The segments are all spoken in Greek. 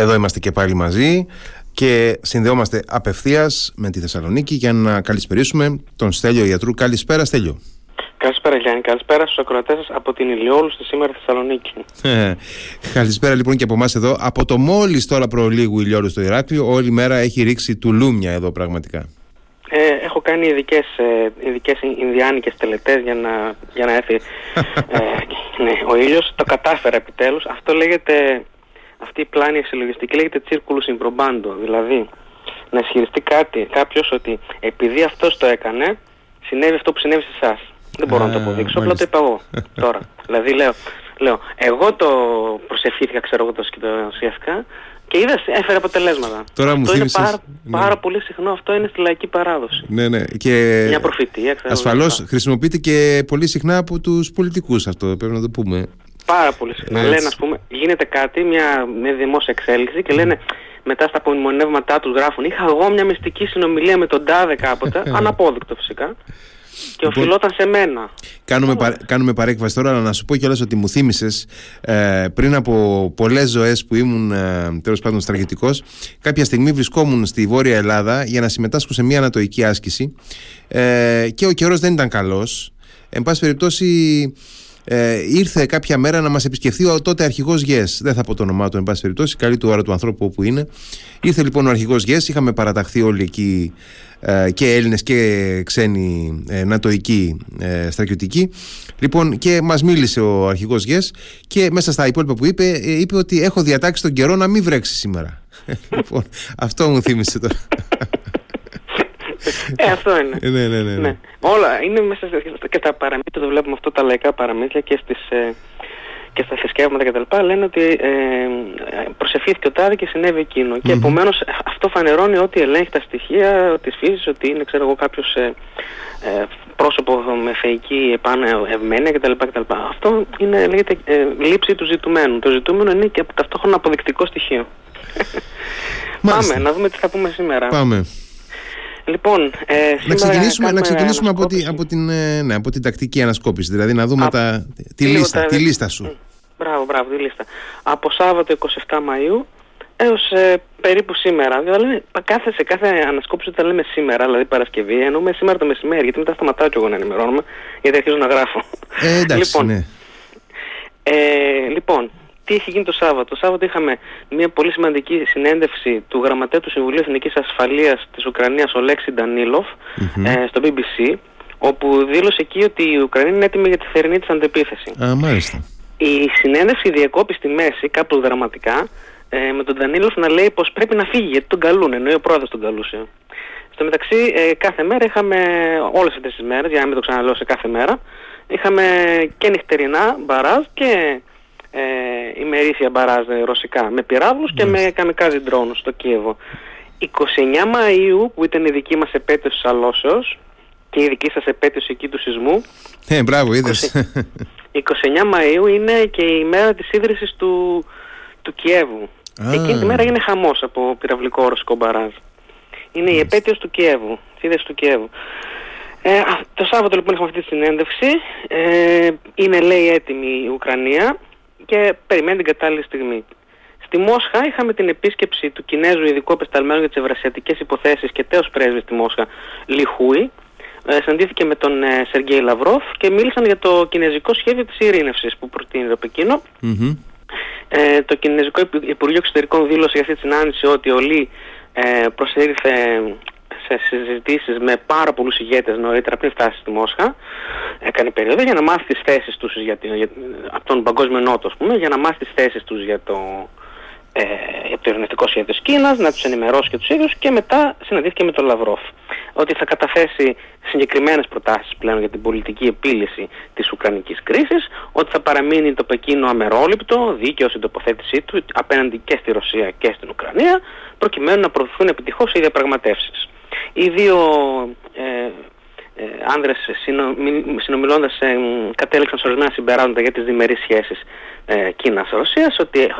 Εδώ είμαστε και πάλι μαζί και συνδεόμαστε απευθείας με τη Θεσσαλονίκη για να καλησπερίσουμε τον Στέλιο Ιατρού. Καλησπέρα, Στέλιο. Καλησπέρα Γιάννη, καλησπέρα στους ακροατές σας από την Ηλιόλου στη σήμερα Θεσσαλονίκη. Ε, καλησπέρα λοιπόν και από εμάς εδώ. Από το μόλις τώρα προλίγου Ηλιόλου στο Ηράκλειο, όλη μέρα έχει ρίξει τουλούμια εδώ πραγματικά. Ε, έχω κάνει ειδικές, ε, ειδικές Ινδιάνικες τελετές για να, για να έρθει ε, ναι, ο ήλιος. Το κατάφερα επιτέλους. Αυτό λέγεται, αυτή η πλάνη συλλογιστική λέγεται circulus improbando. Δηλαδή, να ισχυριστεί κάτι, κάποιος ότι επειδή αυτός το έκανε, συνέβη αυτό που συνέβη σε εσάς. Δεν μπορώ να το αποδείξω, απλά το είπα εγώ τώρα. δηλαδή λέω, λέω, εγώ το προσευχήθηκα, ξέρω εγώ το σκηνοθεσιαστικά και είδα, έφερε αποτελέσματα. Τώρα αυτό μου είναι θύμισες- πάρα, ναι. πάρα πολύ συχνό, αυτό είναι στη λαϊκή παράδοση. Ναι, ναι. Και Μια προφητεία, ξέρω. ασφαλώς λοιπά. χρησιμοποιείται και πολύ συχνά από τους πολιτικούς αυτό, πρέπει να το πούμε. Πάρα πολύ συχνά. Έτσι. Λένε, ας πούμε, γίνεται κάτι, μια, μια δημόσια εξέλιξη και λένε μετά στα απομνημονεύματά τους γράφουν είχα εγώ μια μυστική συνομιλία με τον Τάδε κάποτε, αναπόδεικτο φυσικά, και Λοιπόν, οφειλόταν σε μένα. Κάνουμε, παρέ- κάνουμε παρέκβαση τώρα, αλλά να σου πω κιόλας ότι μου θύμισες ε, πριν από πολλές ζωές που ήμουν ε, τέλος πάντων στρατιωτικός, κάποια στιγμή βρισκόμουν στη Βόρεια Ελλάδα για να συμμετάσχω σε μια ανατοϊκή άσκηση ε, και ο καιρός δεν ήταν καλός. Εν πάση περιπτώσει ε, ήρθε κάποια μέρα να μας επισκεφθεί ο τότε αρχηγός ΓΕΣ. Δεν θα πω το όνομά του, εν πάση περιπτώσει, καλή του ώρα του ανθρώπου όπου είναι. Ήρθε λοιπόν ο αρχηγός ΓΕΣ, είχαμε παραταχθεί όλοι εκεί ε, και Έλληνες και ξένοι ε, νατοικοί ε, στρατιωτικοί. Λοιπόν, και μας μίλησε ο αρχηγός ΓΕΣ και μέσα στα υπόλοιπα που είπε, ε, είπε ότι έχω διατάξει τον καιρό να μην βρέξει σήμερα. λοιπόν, αυτό μου θύμισε τώρα. Ε, αυτό είναι. Ε, ναι, ναι, ναι, ναι. Ναι. Όλα είναι μέσα σε- και τα παραμύθια, το βλέπουμε αυτό τα λαϊκά παραμύθια και, στις, ε, και στα θρησκεύματα κτλ. Λένε ότι ε, ε, προσευχήθηκε ο τάδε και συνέβη εκείνο. Και επομένως ε, αυτό φανερώνει ότι ελέγχει τα στοιχεία της φύσης, ότι είναι ξέρω εγώ κάποιος ε, ε, πρόσωπο με θεϊκή επάνω ευμένεια κτλ. κτλ. Αυτό είναι λέγεται ε, λήψη του ζητουμένου. Το ζητούμενο είναι και ταυτόχρονα αποδεικτικό στοιχείο. Μάλιστα. Πάμε να δούμε τι θα πούμε σήμερα. Πάμε. Λοιπόν, ε, Να σήμερα ξεκινήσουμε, να κάνουμε ξεκινήσουμε από, τη, ανασκόπηση. από, την, ε, ναι, από την τακτική ανασκόπηση. Δηλαδή να δούμε Α, τα, τη, λίγο λίστα, τα- τη λίστα σου. Μπράβο, μπράβο, τη λίστα. Από Σάββατο 27 Μαΐου έως ε, περίπου σήμερα. Δηλαδή, κάθε, σε κάθε ανασκόπηση όταν λέμε σήμερα, δηλαδή Παρασκευή, εννοούμε σήμερα το μεσημέρι, γιατί μετά σταματάω και εγώ να ενημερώνομαι, γιατί αρχίζω να γράφω. Ε, εντάξει, λοιπόν, ναι. ε, λοιπόν, τι έχει γίνει το Σάββατο. Το Σάββατο είχαμε μια πολύ σημαντική συνέντευξη του γραμματέα του Συμβουλίου Εθνικής Ασφαλείας της Ουκρανίας, ο Λέξης Ντανίλοφ, ε, στο BBC, όπου δήλωσε εκεί ότι η Ουκρανία είναι έτοιμη για τη θερινή της αντεπίθεση. Α, μάλιστα. Η συνέντευξη διακόπη στη μέση, κάπου δραματικά, ε, με τον Ντανίλοφ να λέει πως πρέπει να φύγει γιατί τον καλούν, εννοεί ο πρόεδρος τον καλούσε. Στο μεταξύ, ε, κάθε μέρα είχαμε, όλες αυτές τις μέρες, για να μην το ξαναλέω σε κάθε μέρα, είχαμε και νυχτερινά μπαράζ και ε, ημερήσια μπαράζ ε, ρωσικά, με πυράβλους και με καμικάζι ντρόνους στο Κίεβο. 29 Μαΐου, που ήταν η δική μας επέτειος της αλώσεως, και η δική σας επέτειος εκεί του σεισμού, Ε, μπράβο, είδες. 29 Μαΐου είναι και η μέρα της ίδρυσης του, του Κιέβου. Α. Εκείνη τη μέρα είναι χαμός από πυραυλικό ρωσικό μπαράζ. Είναι η επέτειος του Κιέβου, της ίδρυσης του Κιέβου. Ε, α, το Σάββατο λοιπόν είχαμε αυτή τη συνέντευξη. Ε, είναι λέει έτοιμη η Ουκρανία και περιμένει την κατάλληλη στιγμή. Στη Μόσχα είχαμε την επίσκεψη του Κινέζου ειδικού απεσταλμένου για τις ευρασιατικές υποθέσεις και τέος πρέσβης στη Μόσχα, Λιχούι. Ε, συναντήθηκε με τον ε, Σεργέη Λαυρόφ και μίλησαν για το κινέζικο σχέδιο της ειρήνευσης που προτείνει το Πεκίνο. Μμμ. Ε, το Κινέζικο Υπου- Υπουργείο Εξωτερικών δήλωσε για αυτή τη συνάντηση ότι ο Λί ε, προσήλθε σε συζητήσεις με πάρα πολλούς ηγέτες νωρίτερα πριν φτάσει στη Μόσχα. Έκανε περίοδο για να μάθει τις θέσεις τους για, την- για, από τον Παγκόσμιο Νότο, ας πούμε, για να μάθει τις θέσεις τους για το, ε, για το ειρηνευτικό σχέδιο της Κίνας, να τους ενημερώσει και τους ίδιους και μετά συναντήθηκε με τον Λαυρόφ. Ότι θα καταθέσει συγκεκριμένες προτάσεις πλέον για την πολιτική επίλυση της Ουκρανικής κρίσης, ότι θα παραμείνει το Πεκίνο αμερόληπτο, δίκαιο στην τοποθέτησή του απέναντι και στη Ρωσία και στην Ουκρανία, προκειμένου να προωθηθούν επιτυχώς οι διαπραγματεύσεις. Οι δύο ε, ε, άνδρες συνο, μι- συνομιλώντας ε, μ, κατέληξαν σε ορισμένα συμπεράσματα για τις διμερείς σχέσεις ε, Κίνας-Ρωσίας ότι ε,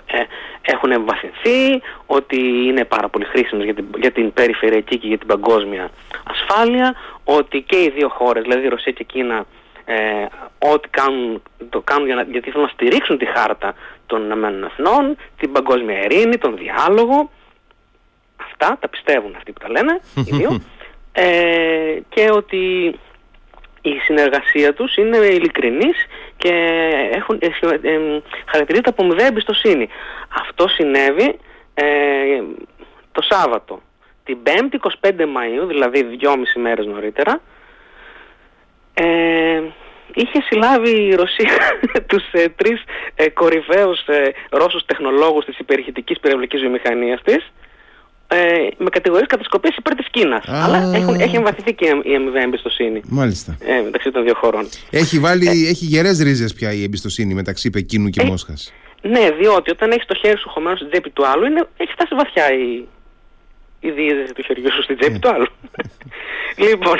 έχουν εμβαθυνθεί, ότι είναι πάρα πολύ χρήσιμες για την, για την περιφερειακή και για την παγκόσμια ασφάλεια, ότι και οι δύο χώρες, δηλαδή η Ρωσία και η Κίνα, ε, ό,τι κάνουν, το κάνουν για να, γιατί θέλουν να στηρίξουν τη χάρτα των Ηνωμένων Εθνών, την παγκόσμια ειρήνη, τον διάλογο. Αυτά τα πιστεύουν αυτοί που τα λένε, οι δύο. Ε, και ότι η συνεργασία τους είναι ειλικρινής και έχουν, ε, ε, χαρακτηρίζεται από μηδέα εμπιστοσύνη. Αυτό συνέβη ε, το Σάββατο. Την 5η 25 Μαΐου, δηλαδή δυόμιση μέρες νωρίτερα, ε, είχε συλλάβει η Ρωσία τους ε, τρεις ε, κορυφαίους ε, Ρώσους τεχνολόγους της υπερηχητικής πυραυλικής βιομηχανίας της ε, με κατηγορίες κατασκοπής υπέρ της Κίνας. Αλλά έχουν, έχει εμβαθυνθεί και η αμοιβαία εμπιστοσύνη Μάλιστα. Ε, μεταξύ των δύο χωρών. Έχει, βάλει, ε, έχει γερές ρίζες πια η εμπιστοσύνη μεταξύ Πεκίνου και ε, Μόσχας. Ναι, διότι όταν έχει το χέρι σου χωμένο στην τσέπη του άλλου, είναι, έχει φτάσει βαθιά η, η διείσδυση του χεριού σου στην τσέπη του άλλου. λοιπόν,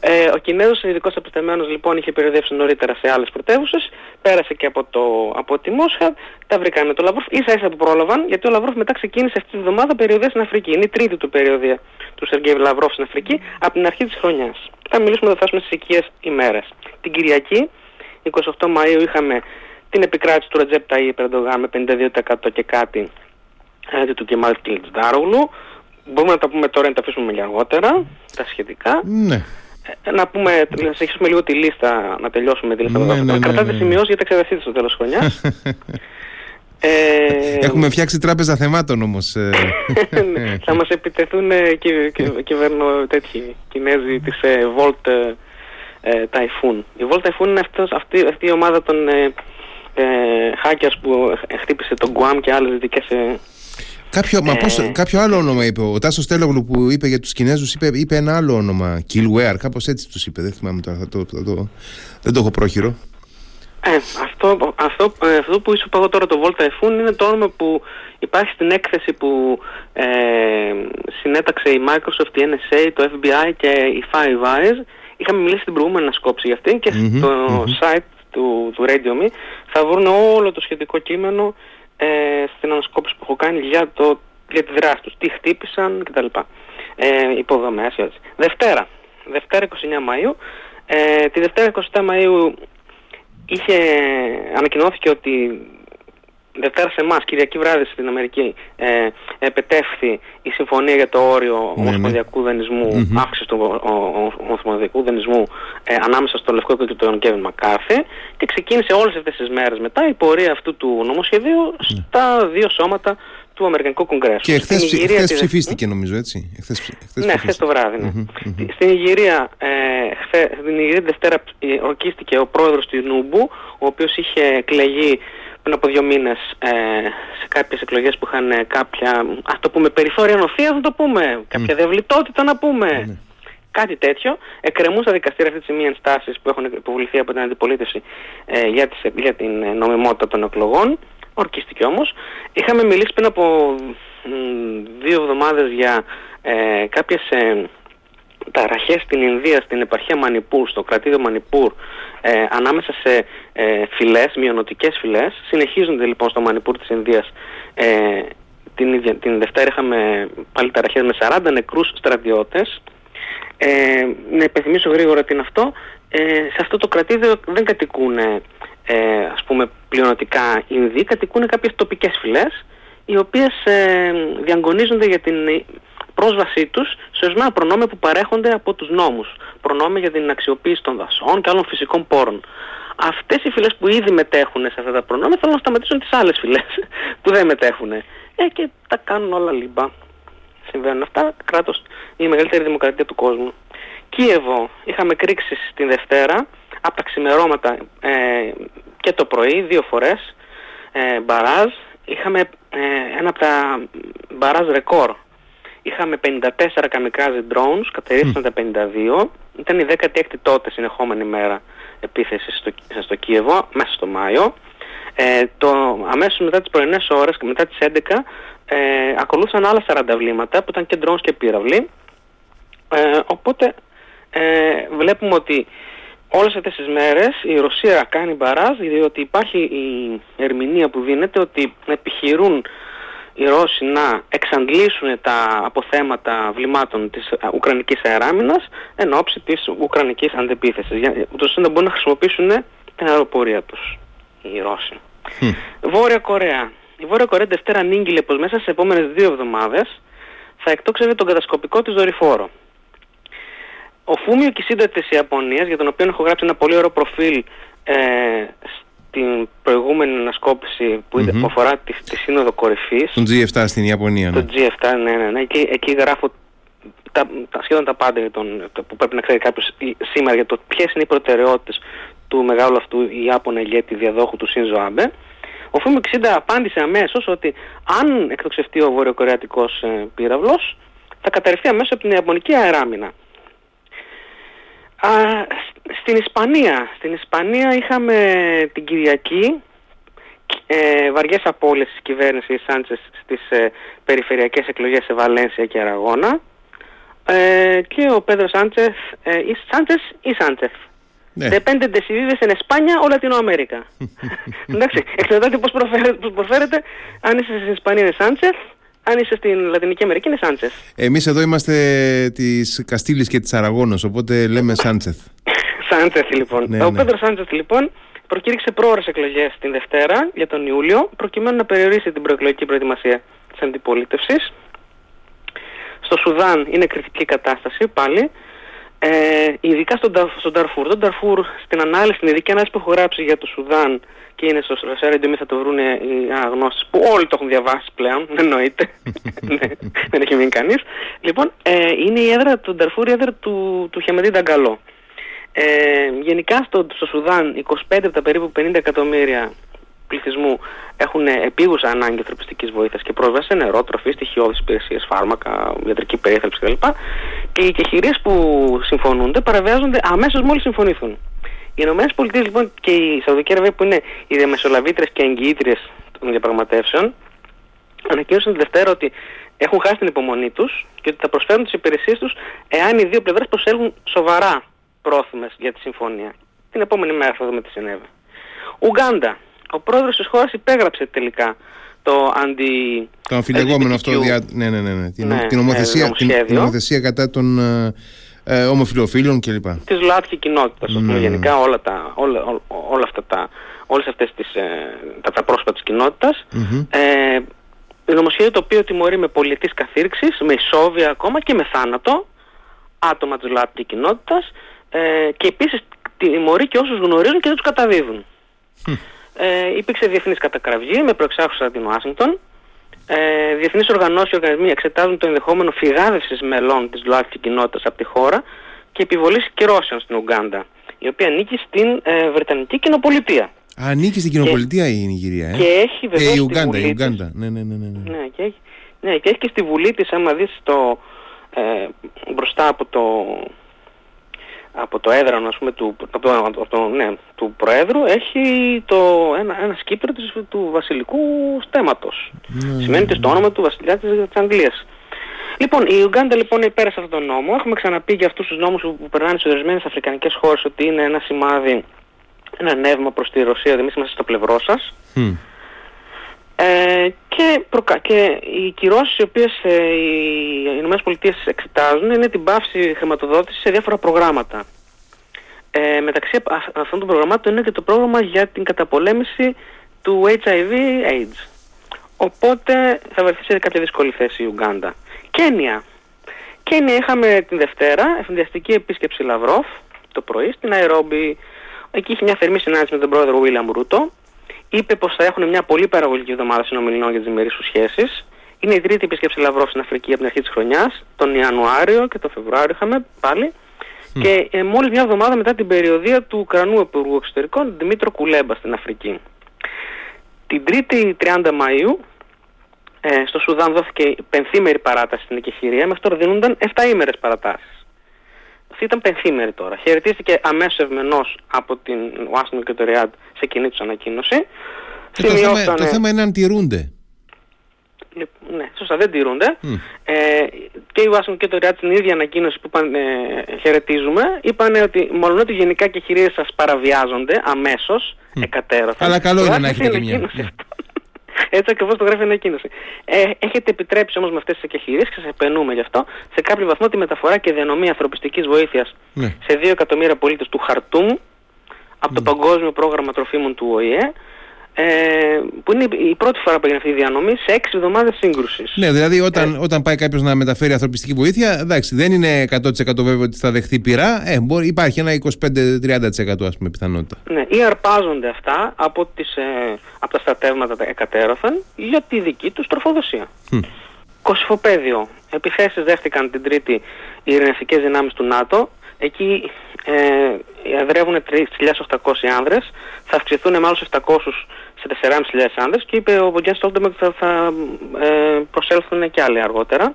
ε, ο Κινέζος ειδικός απεσταλμένος λοιπόν είχε περιοδεύσει νωρίτερα σε άλλες πρωτεύουσες, πέρασε και από, το, από τη Μόσχα, τα βρήκαμε με τον Λαυρόφ, ίσα ίσα που πρόλαβαν, γιατί ο Λαυρόφ μετά ξεκίνησε αυτή τη βδομάδα περιοδία στην Αφρική. Είναι η τρίτη του περιοδία του Σεργέη Λαυρόφ στην Αφρική από την αρχή της χρονιάς. Θα μιλήσουμε, θα φτάσουμε στις οικίες ημέρες. Την Κυριακή, 28 Μαΐου είχαμε την επικράτηση του Ρετζέπ Ταΐ Περντογά με 52% και κάτι έναντι του Κεμάλ Κιλτζάρογλου. Μπορούμε να τα πούμε τώρα, να τα αφήσουμε για αργότερα, τα σχετικά. Ναι. Ε, να πούμε, να συνεχίσουμε λίγο τη λίστα, να τελειώσουμε τη λίστα. Ναι, ναι, ναι, Κρατάτε ναι, σημειώσεις γιατί θα εξεταστείτε στο τέλος χρονιάς. ε, Έχουμε φτιάξει τράπεζα θεμάτων όμως. Ε. ναι, θα μας επιτεθούν ε, και, και, κυβερνο τέτοιοι Κινέζοι της ε, Volt ε, Typhoon. Η Volt Typhoon είναι αυτός, αυτή, αυτή η ομάδα των ε, ε, hackers που χτύπησε τον Guam και άλλες δυτικές ε, Κάποιο, μα πώς, ε. κάποιο άλλο όνομα είπε. Ο Τάσος Τέλογλου που είπε για τους Κινέζους είπε, είπε ένα άλλο όνομα. Killware, κάπως έτσι τους είπε. Δεν θυμάμαι τώρα. Το, το, το, δεν το έχω πρόχειρο. Ε, αυτό, αυτό, ε, αυτό που σου πω τώρα το Volta Efun είναι το όνομα που υπάρχει στην έκθεση που ε, συνέταξε η Microsoft, η NSA, το FBI και η Five Eyes. Είχαμε μιλήσει την προηγούμενη ανασκόψη για αυτήν και mm-hmm, στο mm-hmm. site του, του Radio Me θα βρουν όλο το σχετικό κείμενο ε, στην ανασκόπηση που έχω κάνει για, το, για τη δράση τους, τι χτύπησαν κτλ. Ε, υποδομές, έτσι. Δευτέρα, Δευτέρα 29 Μαΐου, ε, τη Δευτέρα 27 Μαΐου είχε, ανακοινώθηκε ότι Δευτέρα σε εμάς, Κυριακή βράδυ στην Αμερική, ε, επετεύχθη η συμφωνία για το όριο ναι, ναι. ομοσπονδιακού δανεισμού, mm-hmm. αύξηση του ομοσπονδιακού δανεισμού ε, ανάμεσα στο Λευκό και τον Κέβιν Μακάρθη και ξεκίνησε όλες αυτές τις μέρες μετά η πορεία αυτού του νομοσχεδίου ναι. στα δύο σώματα του Αμερικανικού Κογκρέσου. Και χθες, χθες ψηφίστηκε νομίζω έτσι; Χθες, χθες ναι, χθες το βράδυ. Ναι. Mm-hmm, Στην Ιγυρία, ε, χθες, στην Ιγυρία Δευτέρα ε, ορκίστηκε ο πρόεδρος του Νούμπου, ο οποίος είχε εκλεγεί πριν από δύο μήνες ε, σε κάποιες εκλογές που είχαν ε, κάποια, ας το πούμε, περιθώρια νοθείας, να το πούμε, κάποια mm. διαβλητότητα να πούμε. Mm. Κάτι τέτοιο. Εκκρεμούν στα δικαστήρια αυτή τη στιγμή ενστάσεις που έχουν υποβληθεί από την αντιπολίτευση ε, για, τις, για την ε, νομιμότητα των εκλογών. Ορκίστηκε όμως. Είχαμε μιλήσει πριν από δύο εβδομάδες για ε, κάποιες ταραχές στην Ινδία, στην επαρχία Μανιπούρ, στο κρατήριο Μανιπούρ, ε, ανάμεσα σε ε, φυλές, μειονοτικές φυλές. Συνεχίζονται λοιπόν στο Μανιπούρ της Ινδίας. Ε, την, την Δευτέρα είχαμε πάλι ταραχές με 40 νεκρούς στρατιώτες. Ε, να υπενθυμίσω γρήγορα τι είναι αυτό. Ε, σε αυτό το κρατήδιο δεν κατοικούν ε, ας πούμε πλειονοτικά Ινδοί, κατοικούν κάποιες τοπικές φυλές οι οποίες ε, διαγωνίζονται για την πρόσβασή τους σε ορισμένα προνόμια που παρέχονται από τους νόμους. Προνόμια για την αξιοποίηση των δασών και άλλων φυσικών πόρων. Αυτές οι φυλές που ήδη μετέχουν σε αυτά τα προνόμια θέλουν να σταματήσουν τις άλλες φυλές που δεν μετέχουν. Ε, και τα κάνουν όλα λίμπα. Συμβαίνουν αυτά. Κράτος, η μεγαλύτερη δημοκρατία του κόσμου. Κίεβο, είχαμε κρίξεις την Δευτέρα, από τα ξημερώματα ε, και το πρωί, δύο φορές, ε, μπαράζ. Είχαμε ε, ένα από τα μπαράζ ρεκόρ Είχαμε 54 καμικάζι drones, κατερρύψαν τα 52. Ήταν η 16η τότε συνεχόμενη μέρα επίθεση στο, στο Κίεβο, μέσα στο Μάιο. Ε, το, αμέσως μετά τις πρωινές ώρες, μετά τις 11, ε, ακολούθησαν άλλα 40 βλήματα που ήταν και drones και πύραυλοι. Ε, οπότε ε, βλέπουμε ότι όλες αυτές τις μέρες η Ρωσία κάνει μπαράζ διότι υπάρχει η ερμηνεία που δίνεται ότι επιχειρούν οι Ρώσοι να εξαντλήσουν τα αποθέματα βλημάτων της Ουκρανικής αεράμινας εν ώψη της Ουκρανικής αντεπίθεσης, ούτως ώστε να μπορούν να χρησιμοποιήσουν την αεροπορία τους οι Ρώσοι. Βόρεια Κορέα. Η Βόρεια Κορέα Δευτέρα ανήγγειλε πως μέσα σε επόμενες δύο εβδομάδες θα εκτόξευε τον κατασκοπικό της δορυφόρο. Ο Φούμιο Κισίντα της Ιαπωνίας, για τον οποίο έχω γράψει ένα πολύ ωραίο προφίλ ε, στην προηγούμενη ανασκόπηση που, mm αφορά τη, τη Σύνοδο Κορυφής. Τον G7 στην Ιαπωνία, ναι. Τον G7, ναι, ναι, ναι. Εκεί, εκεί γράφω τα, τα, σχεδόν τα πάντα για τον, που πρέπει να ξέρει κάποιος σήμερα για το ποιες είναι οι προτεραιότητες του μεγάλου αυτού Ιάπωνα ηγέτη διαδόχου του Σίνζο Άμπε. Ο Φούμιο Κισίντα απάντησε αμέσως ότι αν εκτοξευτεί ο βορειοκορεατικός ε, πύραυλος, θα καταρριφθεί αμέσως από την Ιαπωνική αεράμινα. Α, στην Ισπανία. Στην Ισπανία είχαμε την Κυριακή ε, βαριές απώλειες της κυβέρνησης Σάντσες στις ε, περιφερειακές εκλογές σε Βαλένσια και Αραγώνα ε, και ο Πέδρος Σάντσεφ, ε, ή Σάντσες ή Σάντσεφ. Ναι. Depende de si vives en España o Latinoamérica. Εντάξει, εξαρτάται πώς προφέρετε, προφέρετε αν είσαι στην Ισπανία είναι Σάντσεφ αν είσαι στην Λατινική Αμερική είναι Σάντσεθ. Εμείς εδώ είμαστε της Καστήλης και της Αραγώνος, οπότε λέμε Σάντσεθ. Σάντσεθ λοιπόν. Ναι, Ο ναι. Πέτρο Σάντσεθ λοιπόν προκήρυξε πρόορες εκλογές την Δευτέρα για τον Ιούλιο, προκειμένου να περιορίσει την προεκλογική προετοιμασία της αντιπολίτευσης. Στο Σουδάν είναι κριτική κατάσταση πάλι. Ε, ειδικά στον, στον Ταρφούρ. Τον Ταρφούρ στην ανάλυση, στην ειδική ανάλυση που έχω γράψει για το Σουδάν και είναι στο Ρασέρα θα το βρουν οι αναγνώσεις που όλοι το έχουν διαβάσει πλέον, εννοείται, ναι, δεν έχει μείνει κανείς. Λοιπόν, ε, είναι η έδρα του Νταρφούρ, η έδρα του, του Χεμεντή Νταγκαλό. Ε, γενικά στο, στο Σουδάν 25 από τα περίπου 50 εκατομμύρια πληθυσμού έχουν επίγουσα ανάγκη ανθρωπιστικής βοήθειας και πρόσβαση σε νερό, τροφή, στοιχειώδεις υπηρεσίες, φάρμακα, ιατρική περίθαλψη κλπ. Και οι κεχηρίες που συμφωνούνται παραβιάζονται αμέσως μόλις συμφωνηθούν. Οι Ηνωμένες Πολιτείες λοιπόν και η Σαουδική Αραβία που είναι οι διαμεσολαβήτρε και εγγυήτριες των διαπραγματεύσεων ανακοίνωσαν τη Δευτέρα ότι έχουν χάσει την υπομονή τους και ότι θα προσφέρουν τις υπηρεσίες τους εάν οι δύο πλευρές προσέλγουν σοβαρά πρόθυμες για τη συμφωνία. Την επόμενη μέρα θα δούμε τι συνέβη. Ουγκάντα. Ο πρόεδρος της χώρας υπέγραψε τελικά το αντι. Το αμφιλεγόμενο αυτό. Δια... Ναι, ναι, ναι, ναι. Την, ναι, την, νομοθεσία, την, την νομοθεσία κατά των ε, ε, ομοφιλοφίλων κλπ. Της ΛΟΑΤΚΙ κοινότητας, mm. γενικά όλα, τα, όλα, όλα αυτά τα, όλες αυτές τις, ε, τα, τα πρόσωπα της κοινότητας. Mm-hmm. Ε, νομοσχέδιο το οποίο τιμωρεί με πολιτικής καθήρξης, με ισόβια ακόμα και με θάνατο άτομα της ΛΟΑΤΚΙ κοινότητας ε, και επίσης τιμωρεί και όσους γνωρίζουν και δεν τους καταδίδουν. Mm. Ε, υπήρξε διεθνής κατακραυγή με προεξάρχουσα την Ουάσιγκτον ε, διεθνείς οργανώσεις και οργανισμοί εξετάζουν το ενδεχόμενο φυγάδευσης μελών της ΛΟΑΤΚΙ κοινότητας από τη χώρα και επιβολής κυρώσεων στην Ουγκάντα, η οποία ανήκει στην ε, Βρετανική Κοινοπολιτεία. Α, ανήκει στην Κοινοπολιτεία η Νιγηρία, ε; Και έχει βεβαίως ε, η Ουγκάντα, η Ουγκάντα. Ναι, ναι, ναι, ναι, ναι. ναι, και έχει, ναι, και έχει και στη Βουλή της, άμα δεις το, ε, μπροστά από το από το έδρανο ας πούμε, του, από το, από το, ναι, του Προέδρου έχει το, ένα, ένας σκύπρο της, του βασιλικού στέματος. Mm. Σημαίνει ότι στο όνομα του βασιλιά της, της Αγγλίας. Λοιπόν, η Ουγγάντα λοιπόν υπέρασε αυτόν τον νόμο. Έχουμε ξαναπεί για αυτούς τους νόμους που, που περνάνε σε ορισμένες αφρικανικές χώρες ότι είναι ένα σημάδι, ένα νεύμα προς τη Ρωσία, ότι εμείς είμαστε στο πλευρό σας. Mm. Ε, και, προκα... και οι κυρώσεις οι οποίες ε, οι Ηνωμένες Πολιτείες εξετάζουν είναι την πάυση χρηματοδότησης σε διάφορα προγράμματα. Ε, μεταξύ αυτών των προγραμμάτων είναι και το πρόγραμμα για την καταπολέμηση του HIV-AIDS. Οπότε θα βρεθείς σε κάποια δύσκολη θέση η Ουγγάντα. Κένια. Κένια είχαμε την Δευτέρα, εφηδιαστική επίσκεψη Λαυρόφ το πρωί στην Αερόμπη. Εκεί είχε μια θερμή συνάντηση με τον πρόεδρο Βίλιαμ Ρούτο είπε πως θα έχουν μια πολύ παραγωγική εβδομάδα συνομιλιών για τις διμερείς σχέσεις. Είναι η τρίτη επίσκεψη Λαυρόφ στην Αφρική από την αρχή της χρονιάς. Τον Ιανουάριο και τον Φεβρουάριο είχαμε πάλι. Και ε, μόλις μια εβδομάδα μετά την περιοδία του Ουκρανού Υπουργού Εξωτερικών Δημήτρο Κουλέμπα στην Αφρική. Την 3η 30 Μαΐου ε, στο Σουδάν δόθηκε πενθήμερη παράταση στην εκεχηρία, μέχρι τώρα δίνονταν 7 ήμερες παρατάσεις. Αυτή ήταν πενθήμερη τώρα. Χαιρετίστηκε αμέσως ευμενώ από την Ουάσινγκ και το Ριάντ σε κοινή τους ανακοίνωση. Και το, θέμα, το θέμα είναι αν τηρούνται. Ναι, σωστά, δεν τηρούνται. Ε, και η Ουάσινγκ και το Ριάντ στην ίδια ανακοίνωση που είπαν ε, χαιρετίζουμε, είπαν ότι μόνο ότι γενικά και χειρίες σας παραβιάζονται αμέσως, mm. εκατέρωθα. Αλλά καλό είναι να έχετε και μια. Έτσι ακριβώς το γράφει η ανακοίνωση. Ε, έχετε επιτρέψει όμως με αυτές τις εκεχηρίε και σα επενούμε γι' αυτό σε κάποιο βαθμό τη μεταφορά και διανομή ανθρωπιστικής βοήθειας ναι. σε 2 εκατομμύρια πολίτες του Χαρτούμ από το ναι. Παγκόσμιο Πρόγραμμα Τροφίμων του ΟΗΕ ε, που είναι η πρώτη φορά που έγινε αυτή η διανομή σε έξι εβδομάδες σύγκρουσης. Ναι, δηλαδή όταν, ε, όταν πάει κάποιος να μεταφέρει ανθρωπιστική βοήθεια, εντάξει, δεν είναι 100% βέβαιο ότι θα δεχθεί πειρά. Ε, μπορεί, υπάρχει ένα 25-30% ας πούμε πιθανότητα. Ναι, ή αρπάζονται αυτά από, τις, ε, από τα στρατεύματα εκατέρωθεν για τη δική τους τροφοδοσία. Mm. Κωσυφοπαίδιο. Επιθέσεις δέχτηκαν την Τρίτη οι ειρηνευτικές δυνάμεις του ΝΑΤΟ. Εκεί ε, εδρεύουν 3.800 άνδρες, θα αυξηθούν με άλλους 700 σε 4.500 άνδρες και είπε ο Βογγιάν Στόλτεμπεργκ ότι θα, θα ε, προσέλθουν και άλλοι αργότερα.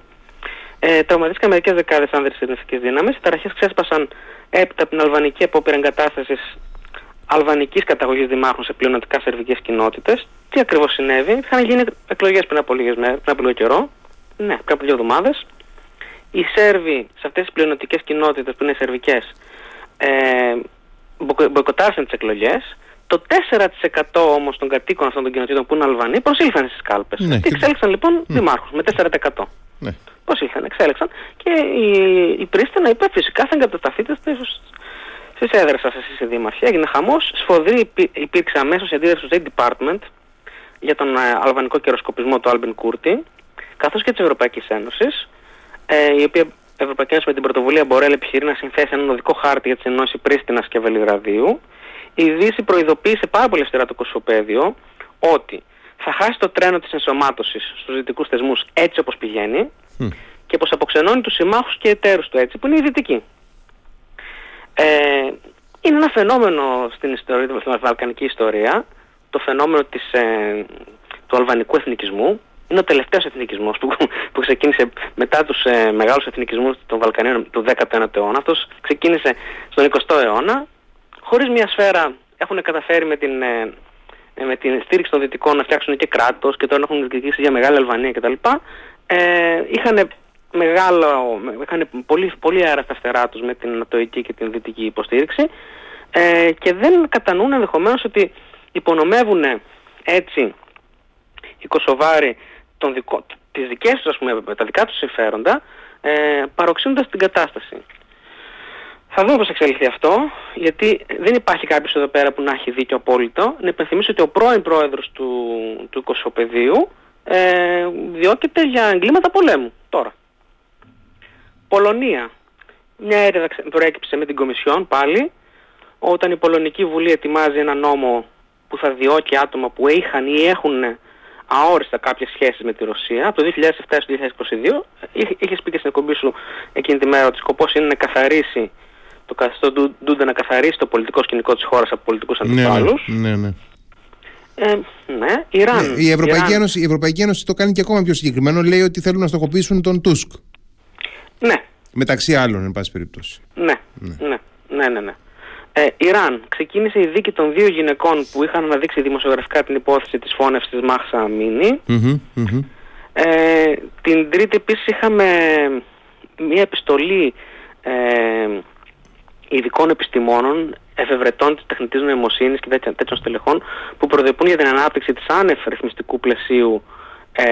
Ε, τραυματίστηκαν μερικές δεκάδες άνδρες της εθνικής δύναμης. Οι ταραχές ξέσπασαν έπειτα από την αλβανική απόπειρα εγκατάστασης αλβανικής καταγωγής δημάρχων σε πλειονοτικά σερβικές κοινότητες. Τι ακριβώς συνέβη, είχαν γίνει εκλογές πριν από λίγες μέρες, πριν από λίγο καιρό, ναι, πριν από δύο εβδομάδες. Οι Σέρβοι σε αυτές τις πλειονοτικές κοινότητες που είναι σερβικές ε, μποϊκοτάρασαν τις εκλογές. Το 4% όμως των κατοίκων αυτών των κοινοτήτων που είναι Αλβανοί προσήλθαν στις κάλπες. Ναι, και εξέλιξαν λοιπόν mm. δημάρχους με 4%. Ναι. Προσήλθαν, εξέλεξαν και η, η Πρίστινα είπε φυσικά θα εγκατασταθείτε στις, στις έδρες σας εσείς οι δήμαρχοι. Έγινε χαμός, σφοδρή υπήρξε αμέσως η αντίδραση του State Department για τον ε, αλβανικό καιροσκοπισμό του Άλμπιν Κούρτη καθώς και της Ευρωπαϊκής Ένωσης ε, η οποία Ευρωπαϊκή Ένωση με την πρωτοβουλία Μπορέλ επιχειρεί να συνθέσει έναν οδικό χάρτη για τη συνεννόηση Πρίστινας και Βελιγραδίου. Η Δύση προειδοποίησε πάρα πολύ αυστηρά το κοσμοπέδιο ότι θα χάσει το τρένο της ενσωμάτωσης στους δυτικούς θεσμούς έτσι όπως πηγαίνει και πως αποξενώνει τους συμμάχους και εταίρους του έτσι, που είναι οι δυτικοί. Ε, είναι ένα φαινόμενο στην ιστορία, στην βαλκανική ιστορία, το φαινόμενο της, ε, του αλβανικού εθνικισμού, είναι ο τελευταίος εθνικισμός που, που ξεκίνησε μετά τους ε, μεγάλους εθνικισμούς των Βαλκανίων του 19ου αιώνα. Αυτός ξεκίνησε στον 20ο αιώνα. Χωρίς μια σφαίρα έχουν καταφέρει με την, ε, ε, με την στήριξη των Δυτικών να φτιάξουν και κράτος και τώρα έχουν διεκδικήσει για Μεγάλη Αλβανία κτλ. Ε, είχαν μεγάλο, είχαν πολύ, πολύ αέρα στα φτερά τους με την Ανατολική και την Δυτική υποστήριξη ε, και δεν κατανοούν ενδεχομένως ότι υπονομεύουν έτσι οι Κωσοβάροι τον δικό, τις δικές τους, ας πούμε, τα δικά τους συμφέροντα, ε, παροξύνοντας την κατάσταση. Θα δούμε πώς εξελιχθεί αυτό, γιατί δεν υπάρχει κάποιος εδώ πέρα που να έχει δίκιο απόλυτο. Να υπενθυμίσω ότι ο πρώην πρόεδρος του, του Κωσοπεδίου ε, διώκεται για εγκλήματα πολέμου τώρα. Πολωνία. Μια έρευνα προέκυψε με την Κομισιόν πάλι, όταν η Πολωνική Βουλή ετοιμάζει ένα νόμο που θα διώκει άτομα που είχαν ή έχουν αόριστα κάποιες σχέσεις με τη Ρωσία. Από το 2007 στο 2022 είχες πει και στην εκπομπή σου εκείνη τη μέρα ότι σκοπός είναι να καθαρίσει το καθεστώς Ντούντα να καθαρίσει το πολιτικό σκηνικό της χώρας από πολιτικούς ναι, αντιπάλους. Ναι, ναι, ναι. Ε, ναι, Ιράν. Ναι, η, Ευρωπαϊκή Ιράν. Ένωση, η Ευρωπαϊκή Ένωση το κάνει και ακόμα πιο συγκεκριμένο. Λέει ότι θέλουν να στοχοποιήσουν τον Τούσκ. Ναι. Μεταξύ άλλων, εν πάση περιπτώσει. Ναι, ναι, ναι, ναι. ναι, ναι. Ε, Ιράν. Ξεκίνησε η δίκη των δύο γυναικών που είχαν αναδείξει δημοσιογραφικά την υπόθεση της φώνευσης της Μάχσα Ε, την τρίτη επίσης είχαμε μια επιστολή ε, ειδικών επιστημόνων, εφευρετών της τεχνητής νοημοσύνης και τέτοιων, τέτοιων στελεχών που προδιοποιούν για την ανάπτυξη της άνευ ρυθμιστικού πλαισίου ε,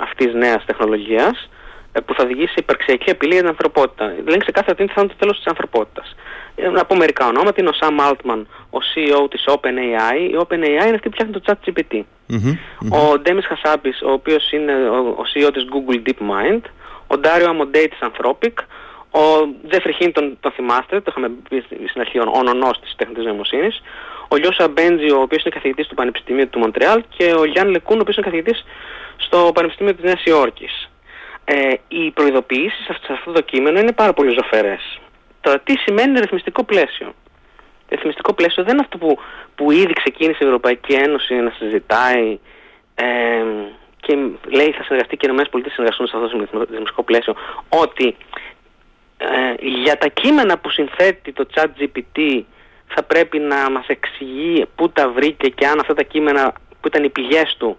αυτής της νέας τεχνολογίας ε, που θα οδηγήσει σε υπαρξιακή απειλή για την ανθρωπότητα. Λένε ξεκάθαρα ότι θα είναι το τέλος της ανθρωπότητας. Ε, να πω μερικά ονόματα, είναι ο Sam Altman, ο CEO της OpenAI. Η OpenAI είναι αυτή που φτιάχνει το ChatGPT. mm Ο Demis Hassabis, ο οποίος είναι ο, CEO της Google DeepMind. Ο Dario Amodei της Anthropic. Ο Jeffrey Hinton, τον θυμάστε, το είχαμε πει στην αρχή, ο ονονός της τεχνητής νοημοσύνης. Ο Λιώσα Μπέντζι, ο οποίος είναι καθηγητής του Πανεπιστημίου του Μοντρεάλ και ο Γιάνν Λεκούν, ο οποίος είναι καθηγητής στο Πανεπιστήμιο της Νέας Υόρκης. Ε, οι προειδοποιήσεις σε αυτό το κείμενο είναι πάρα πολύ ζωφερές. Τώρα, τι σημαίνει ρυθμιστικό πλαίσιο. Το ρυθμιστικό πλαίσιο δεν είναι αυτό που, που ήδη ξεκίνησε η Ευρωπαϊκή Ένωση να συζητάει ε, και λέει θα συνεργαστεί και οι ΗΠΑ συνεργαστούν σε αυτό το ρυθμιστικό πλαίσιο ότι ε, για τα κείμενα που συνθέτει το chat GPT θα πρέπει να μας εξηγεί πού τα βρήκε και αν αυτά τα κείμενα που ήταν οι πηγές του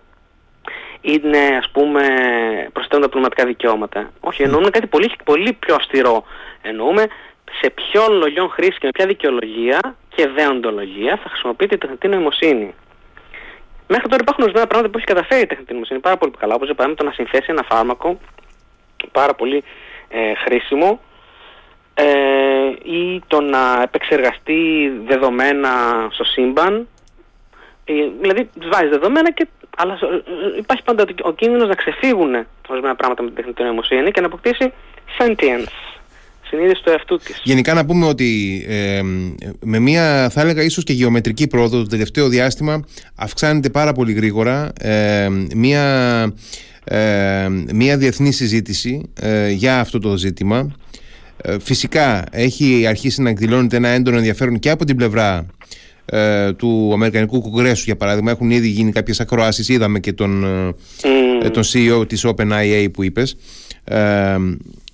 είναι ας πούμε προσθέτουν τα πνευματικά δικαιώματα. Όχι, εννοούμε κάτι πολύ, πολύ πιο αυστηρό. Εννοούμε σε ποιον λογιών χρήση και με ποια δικαιολογία και δεοντολογία θα χρησιμοποιείται η τεχνητή νοημοσύνη. Μέχρι τώρα υπάρχουν ορισμένα πράγματα που έχει καταφέρει η τεχνητή νοημοσύνη πάρα πολύ καλά, όπως για το να συνθέσει ένα φάρμακο πάρα πολύ ε, χρήσιμο ε, ή το να επεξεργαστεί δεδομένα στο σύμπαν Ε, δηλαδή τους βάζεις δεδομένα, και, αλλά ε, υπάρχει πάντα ο κίνδυνος να ξεφύγουν ορισμένα πράγματα με την τεχνητή νοημοσύνη και να αποκτήσει sentience. Συνείδηση του εαυτού της. Γενικά να πούμε ότι ε, με μια θα έλεγα ίσως και γεωμετρική πρόοδο το τελευταίο διάστημα αυξάνεται πάρα πολύ γρήγορα ε, μια, ε, μια διεθνή συζήτηση για αυτό το ζήτημα φυσικά έχει αρχίσει να εκδηλώνεται ένα έντονο ενδιαφέρον και από την πλευρά ε, του Αμερικανικού Κογκρέσου για παράδειγμα. Έχουν ήδη γίνει κάποιες ακροάσεις. Είδαμε και τον, mm. τον CEO της OpenIA που είπες. Ε,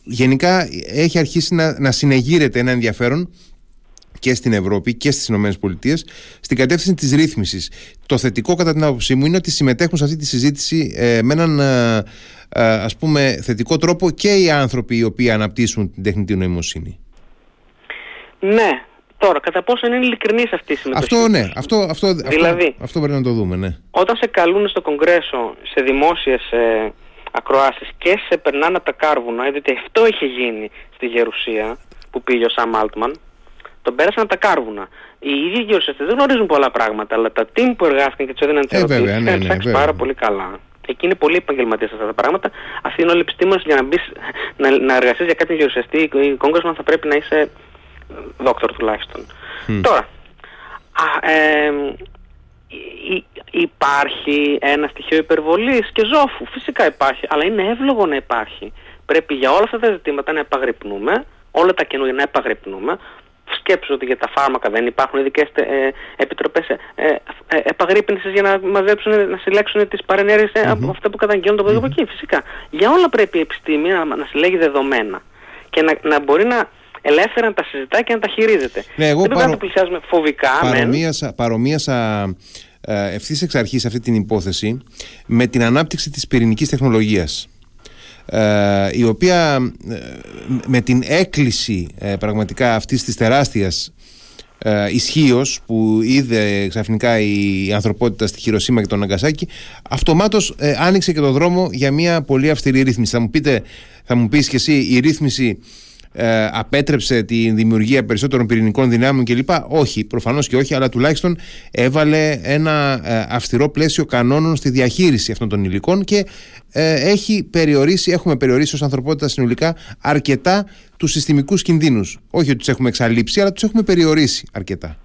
γενικά έχει αρχίσει να, να συνεγείρεται ένα ενδιαφέρον και στην Ευρώπη και στις Ηνωμένες Πολιτείες στην κατεύθυνση της ρύθμισης. Το θετικό κατά την άποψή μου είναι ότι συμμετέχουν σε αυτή τη συζήτηση ε, με έναν ε, ας πούμε θετικό τρόπο και οι άνθρωποι οι οποίοι αναπτύσσουν την τεχνητή νοημοσύνη. Ναι, Τώρα, κατά πόσο είναι ειλικρινή αυτή η συμμετοχή. Αυτό ναι, αυτό, αυτό, δηλαδή, αυτό, αυτό πρέπει να το δούμε, ναι. Όταν σε καλούν στο Κογκρέσο σε δημόσιες ε, ακροάσεις και σε περνάνε τα κάρβουνα, γιατί αυτό είχε γίνει στη Γερουσία που πήγε ο Σαμ Altman, τον πέρασαν τα κάρβουνα. Οι ίδιοι γερουσιαστές δεν γνωρίζουν πολλά πράγματα, αλλά τα team που εργάστηκαν και τους έδιναν τις ε, ερωτήσεις ναι, ναι, ναι, πάρα πολύ καλά. Εκεί είναι πολύ επαγγελματίες αυτά τα πράγματα. Αυτοί είναι όλοι επιστήμονες για να, μπεις, να, να εργαστείς για κάποιον γερουσιαστή ή κόγκρεσμαν θα πρέπει να είσαι δόκτωρ τουλάχιστον. Τώρα, α, ε, υπάρχει ένα στοιχείο υπερβολής και ζώφου. Φυσικά υπάρχει, αλλά είναι εύλογο να υπάρχει. Πρέπει για όλα αυτά τα ζητήματα να επαγρυπνούμε, όλα τα καινούργια να επαγρυπνούμε. Σκέψου ότι για τα φάρμακα δεν υπάρχουν ειδικές ε, επιτροπές ε, ε, για να μαζέψουν, να συλλέξουν τις παρενέργειες ε, από αυτά που καταγγέλνουν το παιδικό Φυσικά. Για όλα πρέπει η επιστήμη να, να συλλέγει δεδομένα και να, να μπορεί να ελεύθερα να τα συζητά και να τα χειρίζεται. Ναι, εγώ Δεν πρέπει να το πλησιάζουμε φοβικά. Παρομοίασα, παρομοίασα ε, ευθύς εξ αρχής αυτή την υπόθεση με την ανάπτυξη της πυρηνικής τεχνολογίας. Ε, η οποία ε, με την έκκληση ε, πραγματικά αυτής της τεράστιας ε, ισχύως που είδε ξαφνικά η ανθρωπότητα στη Χειροσύμα και τον Αγκασάκη αυτομάτως ε, άνοιξε και το δρόμο για μια πολύ αυστηρή ρύθμιση. Θα μου, πείτε, θα μου πεις και εσύ η ρύθμιση ε, απέτρεψε τη δημιουργία περισσότερων πυρηνικών δυνάμεων κλπ. Όχι, προφανώς και όχι, αλλά τουλάχιστον έβαλε ένα ε, αυστηρό πλαίσιο κανόνων στη διαχείριση αυτών των υλικών και ε, έχει περιορίσει, έχουμε περιορίσει ως ανθρωπότητα συνολικά αρκετά τους συστημικούς κινδύνους. Όχι ότι τους έχουμε εξαλείψει, αλλά τους έχουμε περιορίσει αρκετά.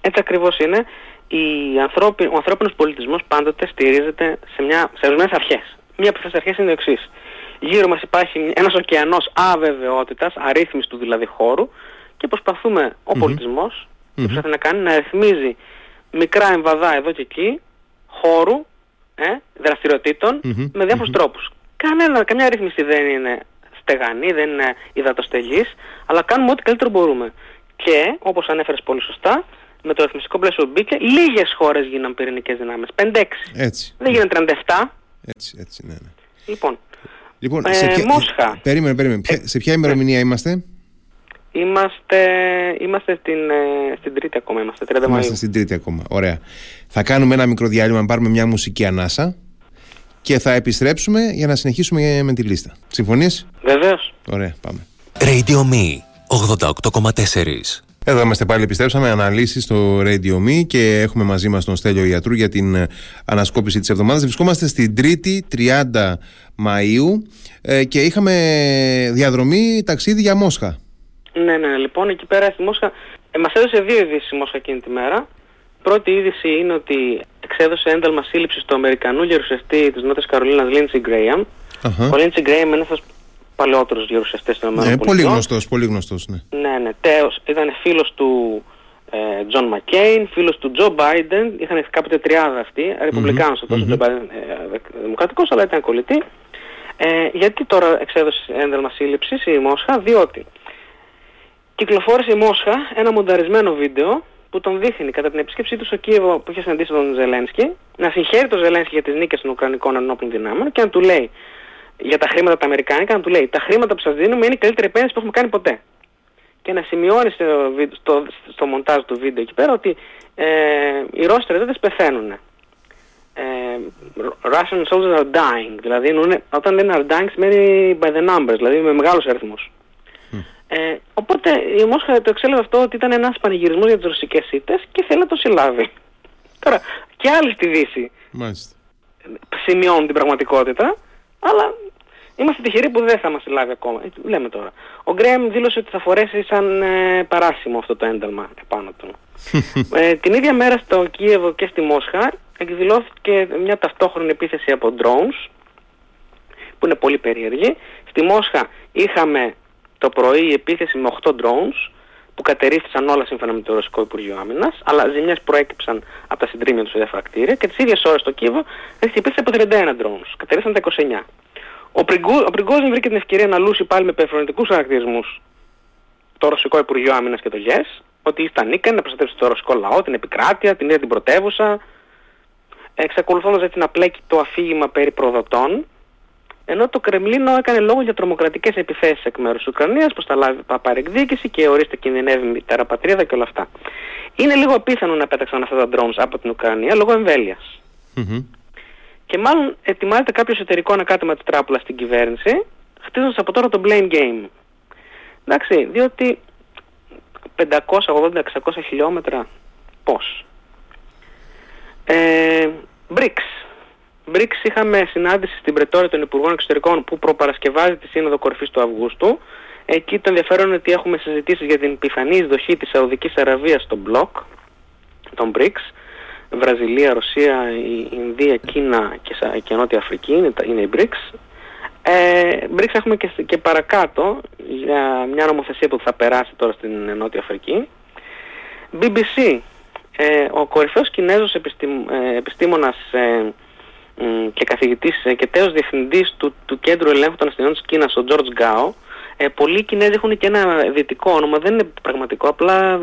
Έτσι ακριβώς είναι. Η ανθρώπι, ο ανθρώπινος πολιτισμός πάντοτε στηρίζεται σε, μια, σε ορισμένες αρχές. Μία από αυτές τις αρχές είναι το εξής γύρω μας υπάρχει ένας ωκεανός αβεβαιότητας, αρρύθμιστου δηλαδή χώρου και προσπαθούμε ο mm πολιτισμός mm-hmm. να κάνει να ρυθμίζει μικρά εμβαδά εδώ και εκεί χώρου, ε, δραστηριοτητων με διάφορους τρόπους. Κανένα, καμιά ρύθμιση δεν είναι στεγανή, δεν είναι υδατοστελής, αλλά κάνουμε ό,τι καλύτερο μπορούμε. Και, όπως ανέφερες πολύ σωστά, με το ρυθμιστικό πλαίσιο που μπήκε, λίγες χώρες γίναν πυρηνικές δυνάμεις. 5-6. Δεν γίνανε 37. Έτσι, έτσι, ναι, ναι. Λοιπόν, Λοιπόν, ε, σε ποια... Μόσχα. Περίμενε, περίμενε. Ε, σε ποια ημερομηνία είμαστε; Είμαστε, είμαστε στην, ε, στην τρίτη ακόμα, είμαστε 30 Μαΐου. Είμαστε στην τρίτη ακόμα, ωραία. Θα κάνουμε ένα μικρό διάλειμμα, να πάρουμε μια μουσική ανάσα και θα επιστρέψουμε για να συνεχίσουμε με τη λίστα. Συμφωνείς; Βεβαίως. Ωραία, πάμε. Radio Me 88,4 εδώ είμαστε πάλι, επιστρέψαμε αναλύσεις στο Radio Me και έχουμε μαζί μας τον Στέλιο Ιατρού για την ε, ανασκόπηση της εβδομάδας. Βρισκόμαστε στην Τρίτη, 30 Μαου ε, και είχαμε διαδρομή ταξίδι για Μόσχα. Ναι, ναι, λοιπόν, εκεί πέρα στη Μόσχα ε, μας έδωσε δύο ειδήσεις η Μόσχα εκείνη τη μέρα. Πρώτη είδηση είναι ότι εξέδωσε ένταλμα σύλληψης του Αμερικανού γερουσιαστή της Νότιας Καρολίνας Λίντσι Γκρέιαμ. Ο Λίντσι Γκρέιαμ είναι ένας παλαιότερος γερουσιαστές των ΗΠΑ. Ναι, πολύ γνωστός, πολύ γνωστός, ναι. Ναι, ναι, τέος, ήταν φίλος του Τζον ε, Μακκέιν, φίλος του Τζο Μπάιντεν, είχαν κάποτε τριάδα αυτοί, ρεπουμπλικάνος αυτός, mm-hmm. ε, δημοκρατικός, αλλά ήταν κολλητοί. Ε, γιατί τώρα εξέδωσε ένταλμα σύλληψης η Μόσχα, διότι κυκλοφόρησε η Μόσχα ένα μονταρισμένο βίντεο που τον δείχνει κατά την επίσκεψή τους στο Κίεβο που είχε συναντήσει τον Ζελένσκι να συγχαίρει τον Ζελένσκι για τις νίκες των Ουκρανικών ενόπλων δυνάμεων και να του λέει για τα χρήματα τα Αμερικάνικα να του λέει τα χρήματα που σας δίνουμε είναι η καλύτερη επένδυση που έχουμε κάνει ποτέ. Και να σημειώνει στο, στο, στο μοντάζ του βίντεο εκεί πέρα ότι ε, οι Ρώσοι στρατιώτες πεθαίνουν. Ε, Russian soldiers are dying. Δηλαδή όταν λένε are dying σημαίνει by the numbers, δηλαδή με μεγάλους αριθμούς. Ε, οπότε η Μόσχα το εξέλαβε αυτό ότι ήταν ένας πανηγυρισμός για τις ρωσικές ήττες και θέλει να το συλλάβει. Τώρα, και άλλοι στη Δύση Μάλιστα. σημειώνουν την πραγματικότητα, αλλά είμαστε τυχεροί που δεν θα μας λάβει ακόμα. Ε, Λέμε τώρα. Ο Γκρέμ δήλωσε ότι θα φορέσει σαν ε, παράσημο αυτό το ένταλμα επάνω του. ε, την ίδια μέρα στο Κίεβο και στη Μόσχα εκδηλώθηκε μια ταυτόχρονη επίθεση από drones που είναι πολύ περίεργη. Στη Μόσχα είχαμε το πρωί επίθεση με 8 drones που κατερρύφθησαν όλα σύμφωνα με το Ρωσικό Υπουργείο Άμυνας, αλλά ζημιές προέκυψαν από τα συντρίμια τους σε διάφορα κτίρια και τις ίδιες ώρες στο Κίεβο έχει επίθεση από 31 drones. Κατερρύφθησαν τα 29. Ο, Πριγκού, ο Πριγκόζιν βρήκε την ευκαιρία να λούσει πάλι με περιφρονητικούς χαρακτηρισμού το Ρωσικό Υπουργείο Άμυνας και το ΓΕΣ, ότι ήταν ικανή να προστατεύσει το ρωσικό λαό, την επικράτεια, την ίδια την πρωτεύουσα, εξακολουθώντας έτσι να πλέκει το αφήγημα περί προδοτών, ενώ το Κρεμλίνο έκανε λόγο για τρομοκρατικές επιθέσεις εκ μέρους της Ουκρανίας, πως θα λάβει παρεκδίκηση και ορίστε κινδυνεύει η μητέρα πατρίδα και όλα αυτά. Είναι λίγο απίθανο να πέταξαν αυτά τα drones από την Ουκρανία λόγω εμβέλειας. Μμμ. Και μάλλον ετοιμάζεται κάποιο εσωτερικό ανακάτεμα της τράπουλας στην κυβέρνηση, χτίζοντας από τώρα το blame game. Εντάξει, διότι 580-600 χιλιόμετρα πώς; Ε, BRICS. BRICS είχαμε συνάντηση στην Πρετόρια των Υπουργών Εξωτερικών που προπαρασκευάζει τη Σύνοδο Κορυφής του Αυγούστου. Εκεί το ενδιαφέρον είναι ότι έχουμε συζητήσεις για την πιθανή εισδοχή της Σαουδικής Αραβίας στο μπλοκ των BRICS. Βραζιλία, Ρωσία, η Ινδία, Κίνα και, Σα- και Νότια Αφρική είναι, τα- είναι οι BRICS. Ε, BRICS έχουμε και, σ- και παρακάτω για μια νομοθεσία που θα περάσει τώρα στην Νότια Αφρική. BBC, ε, ο κορυφαίος Κινέζος επιστήμ, ε, επιστήμονας ε, μ, και καθηγητής ε, και τέος διευθυντής του, του Κέντρου Ελέγχου των Ασθενειών της Κίνας, ο George Gao, ε, πολλοί Κινέζοι έχουν και ένα δυτικό όνομα, δεν είναι πραγματικό, απλά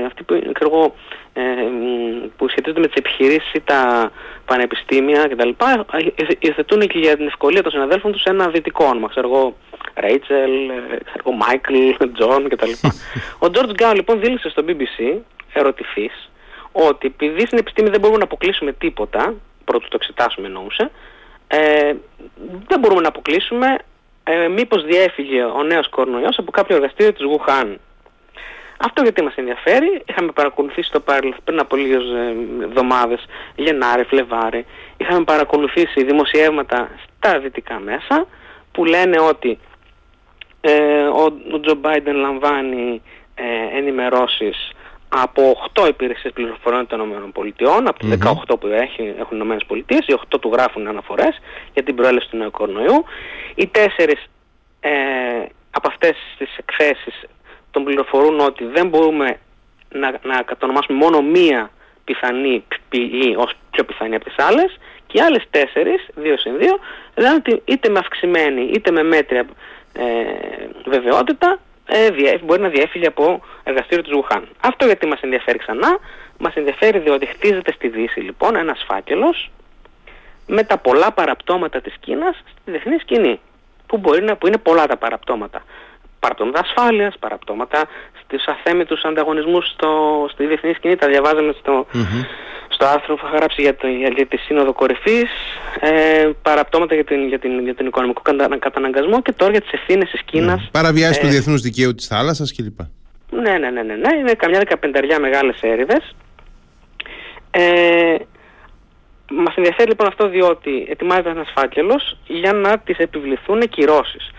ε, αυτοί που, ξέρω εγώ, ε, μ, που σχετίζονται με τις επιχειρήσεις ή τα πανεπιστήμια κτλ. ε, υιοθετούν και για την ευκολία των συναδέλφων τους ένα δυτικό όνομα, ξέρω εγώ, Ρέιτσελ, ε, ξέρω εγώ, Μάικλ, Τζον κτλ. Ο George Gao λοιπόν δήλωσε στο BBC, ερωτηθείς, ότι επειδή στην επιστήμη δεν μπορούμε να αποκλείσουμε τίποτα, προτού το εξετάσουμε εννοούσε, ε, δεν μπορούμε να αποκλείσουμε ε, μήπως διέφυγε ο νέος κορονοϊός από κάποιο εργαστήριο της Γουχάν. Αυτό γιατί μας ενδιαφέρει, είχαμε παρακολουθήσει το παρελθόν πριν από λίγες ε, εβδομάδες, Γενάρη, Φλεβάρη, είχαμε παρακολουθήσει δημοσιεύματα στα δυτικά μέσα που λένε ότι ε, ο, ο Τζο Μπάιντεν λαμβάνει ε, ενημερώσεις από 8 υπηρεσίες πληροφοριών των ΗΠΑ, από τις 18 που έχει, έχουν οι ΗΠΑ, οι 8 του γράφουν αναφορές για την προέλευση του νέου κορονοϊού. Οι 4 ε, από αυτές τις εκθέσεις τον πληροφορούν ότι δεν μπορούμε να, να κατονομάσουμε μόνο μία πιθανή πηγή ως πιο πιθανή από τις άλλες και οι άλλες τέσσερις, δύο συν δύο, λένε ότι είτε με αυξημένη είτε με μέτρια ε, βεβαιότητα ε, διέ- μπορεί να διέφυγε από εργαστήριο του Βουχάν. Αυτό γιατί μας ενδιαφέρει ξανά, μας ενδιαφέρει διότι χτίζεται στη Δύση λοιπόν ένας φάκελος με τα πολλά παραπτώματα της Κίνας στη διεθνή σκηνή. Που, μπορεί να, που είναι πολλά τα παραπτώματα. Παραπτώματα ασφάλειας, παραπτώματα στους αθέμητους ανταγωνισμούς στο, στη διεθνή σκηνή. Τα διαβάζαμε στο, στο άρθρο που είχα γράψει για, το, για, για τη Σύνοδο Κορυφής. Ε, παραπτώματα για, την, για, την, για τον οικονομικό κατα- καταναγκασμό και τώρα για τις ευθύνες της Κίνας. Παραβιάσεις του Ε, διεθνούς δικαίου της θάλασσας κλπ. ναι, ναι, ναι, ναι, ναι. Είναι καμιά δεκαπενταριά μεγάλες έρηδες. Ε, μας ενδιαφέρει λοιπόν αυτό διότι ετοιμάζεται ένας φάκελος για να τις επιβληθούν κυρώσεις.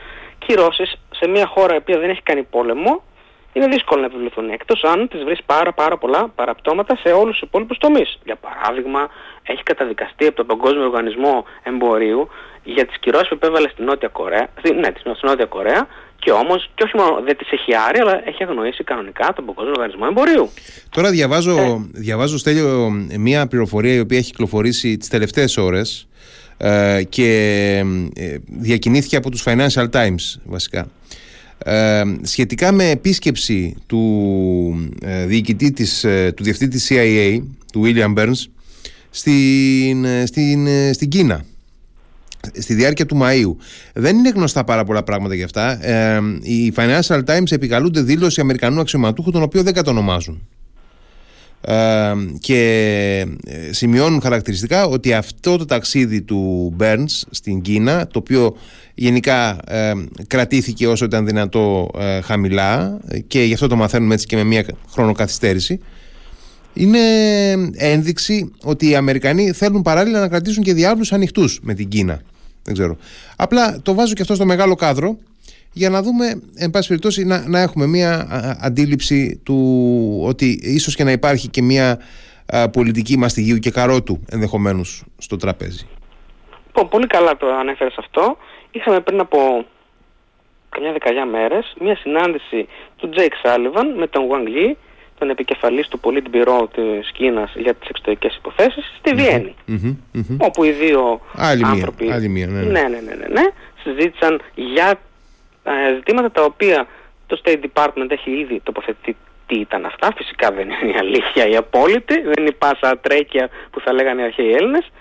Κυρώσεις σε μια χώρα η οποία δεν έχει κάνει πόλεμο είναι δύσκολο να επιβληθούν εκτός αν τις βρεις πάρα πάρα πολλά παραπτώματα σε όλους τους υπόλοιπους τομείς. Για παράδειγμα, έχει καταδικαστεί από τον Παγκόσμιο Οργανισμό Εμπορίου για τις κυρώσεις που επέβαλε στην Νότια Κορέα, στη, ναι, στην Νότια Κορέα και όμως, και όχι μόνο δεν τις έχει άρει, αλλά έχει αγνοήσει κανονικά τον Παγκόσμιο Οργανισμό Εμπορίου. Τώρα διαβάζω, Ε. διαβάζω Στέλιο μια πληροφορία η οποία έχει κυκλοφορήσει τις τελευταίες ώρες ε, και ε, διακινήθηκε από τους Financial Times βασικά. Ε, σχετικά με επίσκεψη του ε, διοικητή της, ε, του διευθυντή της CIA, του William Burns, στην, ε, στην, ε, στην Κίνα στη διάρκεια του Μαΐου. Δεν είναι γνωστά πάρα πολλά πράγματα γι' αυτά. Ε, οι Financial Times επικαλούνται δήλωση Αμερικανού αξιωματούχου, τον οποίο δεν κατονομάζουν. Ε, και ε, σημειώνουν χαρακτηριστικά ότι αυτό το ταξίδι του Burns στην Κίνα, το οποίο γενικά ε, κρατήθηκε όσο ήταν δυνατό ε, χαμηλά και γι' αυτό το μαθαίνουμε έτσι και με μια χρονοκαθυστέρηση, είναι ένδειξη ότι οι Αμερικανοί θέλουν παράλληλα να κρατήσουν και διάβλους ανοιχτούς με την Κίνα. Δεν ξέρω. Απλά το βάζω και αυτό στο μεγάλο κάδρο για να δούμε, εν πάση περιπτώσει, να, να έχουμε μία αντίληψη του ότι ίσως και να υπάρχει και μία πολιτική μαστιγίου και καρότου ενδεχομένως στο τραπέζι. πολύ καλά το ανέφερες αυτό. Είχαμε πριν από καμιά δεκαετία μέρες μία συνάντηση του Τζέικ Σάλιβαν με τον Wang Yi τον επικεφαλής του Πολιτμπιρό της Κίνας για τις εξωτερικές υποθέσεις στη Βιέννη όπου οι δύο άλλη άνθρωποι μία, άλλη μία, ναι, ναι. Ναι, ναι, ναι, ναι, συζήτησαν για ε, ζητήματα τα οποία το State Department έχει ήδη τοποθετηθεί τι ήταν αυτά, φυσικά δεν είναι η αλήθεια η απόλυτη, δεν είναι η πάσα ατρέκεια που θα λέγανε οι αρχαίοι Έλληνες.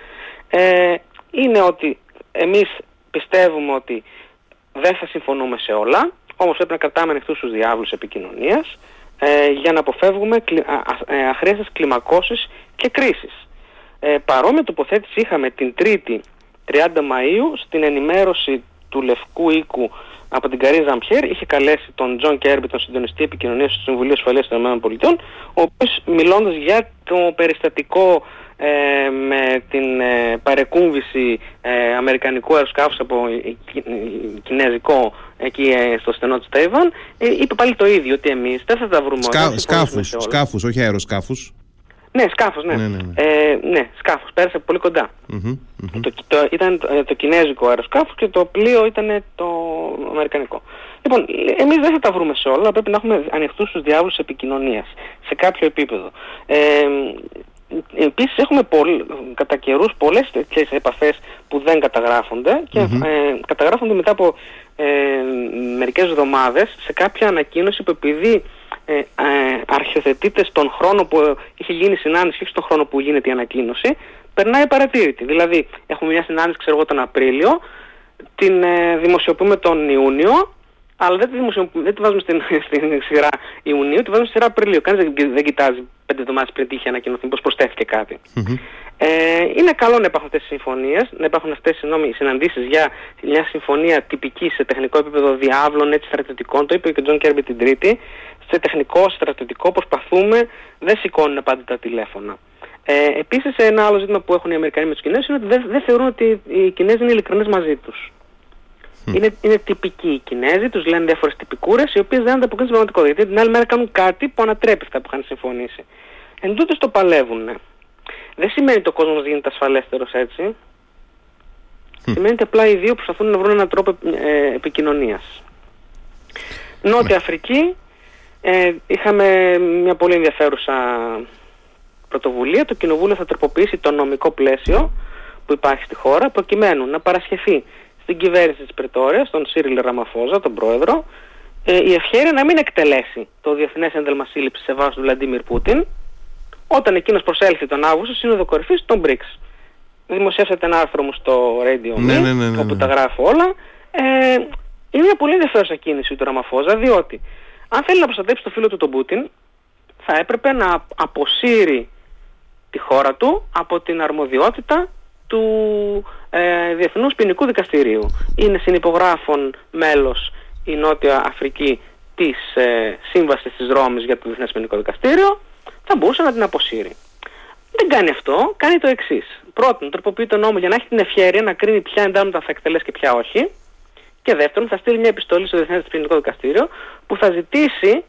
Ε, είναι ότι εμείς πιστεύουμε ότι δεν θα συμφωνούμε σε όλα, όμως πρέπει να κρατάμε ανοιχτούς τους διαύλους επικοινωνίας ε, για να αποφεύγουμε κλι, ε, αχρείαστες κλιμακώσεις και κρίσεις. Ε, παρόμοια τοποθέτηση είχαμε την Τρίτη 30 Μαΐου στην ενημέρωση του Λευκού Οίκου από την Καρίν Ζαν-Πιέρ είχε καλέσει τον Τζον Κέρμπι, τον συντονιστή επικοινωνίας του Συμβουλίου Ασφαλείας των ΗΠΑ, ο οποίος μιλώντας για το περιστατικό ε, με την ε, παρεκούμβηση ε, αμερικανικού αεροσκάφους από κινέζικο εκεί στο στενό της Ταϊβάν είπε πάλι το ίδιο ότι εμείς δεν θα τα βρούμε Σκα, όλα. Σκάφους, σκάφους, όχι αεροσκάφους. Ναι, σκάφος, ναι. Ναι, ναι, ναι. Ε, ναι σκάφος, πέρασε πολύ κοντά. Το, το, ήταν το, το κινέζικο αεροσκάφος και το πλοίο ήταν το αμερικανικό. Λοιπόν, εμείς δεν θα τα βρούμε σε όλα, πρέπει να έχουμε ανοιχτούς τους διάβλους επικοινωνίας σε κάποιο επίπεδο. Ε, Επίσης έχουμε πολλ, κατά καιρούς πολλές τέτοιες επαφές που δεν καταγράφονται και ε, καταγράφονται μετά από ε, μερικές εβδομάδες σε κάποια ανακοίνωση που επειδή ε, ε, αρχιοθετείται στον χρόνο που είχε γίνει η συνάντηση και στον χρόνο που γίνεται η ανακοίνωση περνάει παρατήρητη. Δηλαδή έχουμε μια συνάντηση ξέρω εγώ τον Απρίλιο την ε, δημοσιοποιούμε τον Ιούνιο αλλά δεν τη, δεν τη βάζουμε στην, στην σειρά Ιουνίου, τη βάζουμε στη σειρά Απριλίου. Κανείς δεν, δεν κοιτάζει πέντε εβδομάδες πριν είχε ανακοινωθεί, πως προσθέθηκε Ε, είναι καλό να υπάρχουν αυτές τις συμφωνίες, να υπάρχουν αυτές οι συναντήσεις για μια συμφωνία τυπική σε τεχνικό επίπεδο διαύλων, έτσι στρατιωτικών, το είπε και ο Τζον Κέρμπι την Τρίτη, σε τεχνικό, στρατιωτικό προσπαθούμε, δεν σηκώνουν πάντα τα τηλέφωνα. Ε, επίσης ένα άλλο ζήτημα που έχουν οι Αμερικανοί με τους Κινέζους είναι ότι δεν, δεν θεωρούν ότι οι Κινέζοι είναι ειλικρινείς μαζί τους. Είναι, είναι τυπικοί οι Κινέζοι, τους λένε διάφορες τυπικούρες, οι οποίες δεν ανταποκρίνουν στην πραγματικότητα. Γιατί την άλλη μέρα κάνουν κάτι που ανατρέπει αυτά που είχαν συμφωνήσει. Εν τούτε το παλεύουν. Ναι. Δεν σημαίνει ότι ο κόσμος γίνεται ασφαλέστερος έτσι. Σημαίνει ότι απλά οι δύο προσπαθούν να βρουν έναν τρόπο ε, επικοινωνίας. Νότια ναι. Αφρική, ε, είχαμε μια πολύ ενδιαφέρουσα πρωτοβουλία. Το Κοινοβούλιο θα τροποποιήσει το νομικό πλαίσιο που υπάρχει στη χώρα προκειμένου να παρασχεθεί στην κυβέρνηση της Πρετόρειας, τον Σίριλ Ραμαφόζα, τον πρόεδρο, ε, η ευχαίρεια να μην εκτελέσει το διεθνές ένταλμα σύλληψης σε βάρος του Βλαντίμιρ Πούτιν, όταν εκείνος προσέλθει τον Αύγουστο, σύνοδο κορυφής των BRICS. Δημοσιεύσατε ένα άρθρο μου στο Radio ναι, ναι, ναι, όπου τα γράφω όλα. Ε, είναι μια πολύ ενδιαφέρουσα κίνηση του Ραμαφόζα, διότι αν θέλει να προστατέψει το φίλο του τον Πούτιν, θα έπρεπε να αποσύρει τη χώρα του από την αρμοδιότητα του ε, Διεθνούς Ποινικού Δικαστηρίου. Είναι συνυπογράφων μέλος η Νότια Αφρική της ε, Σύμβασης της Ρώμης για το Διεθνές Ποινικό Δικαστήριο, θα μπορούσε να την αποσύρει. Δεν κάνει αυτό, κάνει το εξής. Πρώτον, τροποποιεί τον νόμο για να έχει την ευχαίρεια να κρίνει ποια εντάλματα θα εκτελέσει και ποια όχι. Και δεύτερον, θα στείλει μια επιστολή στο Διεθνές Ποινικό Δικαστήριο που θα ζητήσει,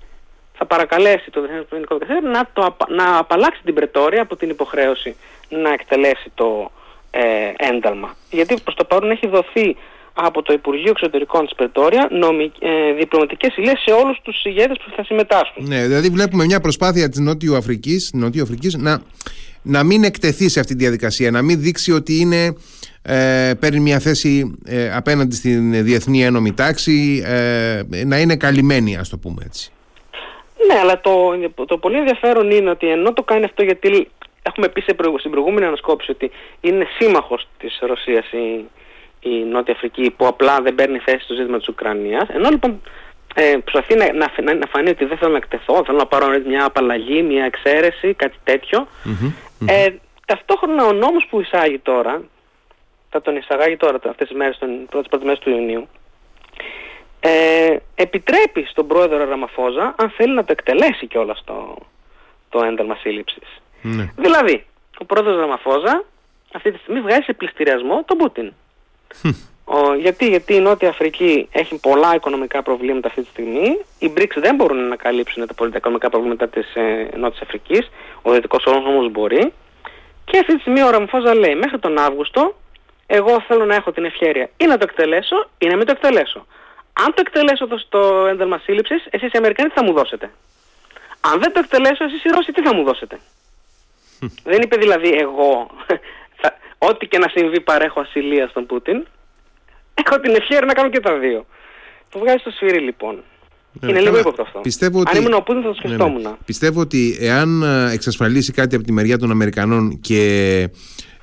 θα παρακαλέσει το Διεθνές Ποινικό Δικαστήριο να, το, να απαλλάξει την Πρετόρια από την υποχρέωση να εκτελέσει το ε, ένταλμα. Γιατί προς το παρόν έχει δοθεί από το Υπουργείο Εξωτερικών της Πρετόρια νομι, ε, διπλωματικές υλές σε όλους τους ηγέτες που θα συμμετάσχουν. Ναι, δηλαδή βλέπουμε μια προσπάθεια της Νότιου Αφρικής, Νότιου Αφρικής να, να μην εκτεθεί σε αυτή τη διαδικασία, να μην δείξει ότι είναι, ε, παίρνει μια θέση ε, απέναντι στην διεθνή ένωμη τάξη, ε, να είναι καλυμμένη ας το πούμε έτσι. Ναι, αλλά το, το πολύ ενδιαφέρον είναι ότι ενώ το κάνει αυτό γιατί έχουμε πει στην προηγούμενη ανασκόπηση ότι είναι σύμμαχος της Ρωσίας η, η Νότια Αφρική που απλά δεν παίρνει θέση στο ζήτημα της Ουκρανίας. Ενώ λοιπόν ε, προσπαθεί να, να, να, φανεί ότι δεν θέλω να εκτεθώ, θέλω να πάρω μια απαλλαγή, μια εξαίρεση, κάτι Ε, ταυτόχρονα ο νόμος που εισάγει τώρα, θα τον εισαγάγει τώρα αυτές τις μέρες, τις πρώτες, πρώτες μέρες του Ιουνίου, ε, επιτρέπει στον πρόεδρο Ραμαφόζα, αν θέλει να το εκτελέσει κιόλας το, το ένταλμα σύλληψης. Ναι. Δηλαδή, ο πρόεδρος Ραμαφόζα αυτή τη στιγμή βγάζει σε πληστηριασμό τον Πούτιν. Ο, γιατί, γιατί η Νότια Αφρική έχει πολλά οικονομικά προβλήματα αυτή τη στιγμή. Οι BRICS δεν μπορούν να καλύψουν τα πολιτικά οικονομικά προβλήματα της ε, Νότιας Αφρικής. Ο Δυτικός Όρος όμω μπορεί. Και αυτή τη στιγμή ο Ραμφόζα λέει μέχρι τον Αύγουστο, εγώ θέλω να έχω την ευχαίρεια ή να το εκτελέσω ή να μην το εκτελέσω. Αν το εκτελέσω το, το ένταλμα σύλληψης, εσείς οι Αμερικάνοι τι θα μου δώσετε; Αν δεν το εκτελέσω, εσείς οι Ρώσοι τι θα μου δώσετε; δεν είπε δηλαδή εγώ, θα, ό,τι και να συμβεί παρέχω ασυλία στον Πούτιν. Έχω την ευχαίρεια να κάνω και τα δύο. Το βγάζει στο σφυρί λοιπόν. Ναι, είναι καλά. λίγο ύποπτο αυτό. Πιστεύω ότι- Αν ήμουν ο Πούτιν θα το Ναι, ναι. σκεφτόμουν. Πιστεύω ότι εάν ε, εξασφαλίσει κάτι από τη μεριά των Αμερικανών και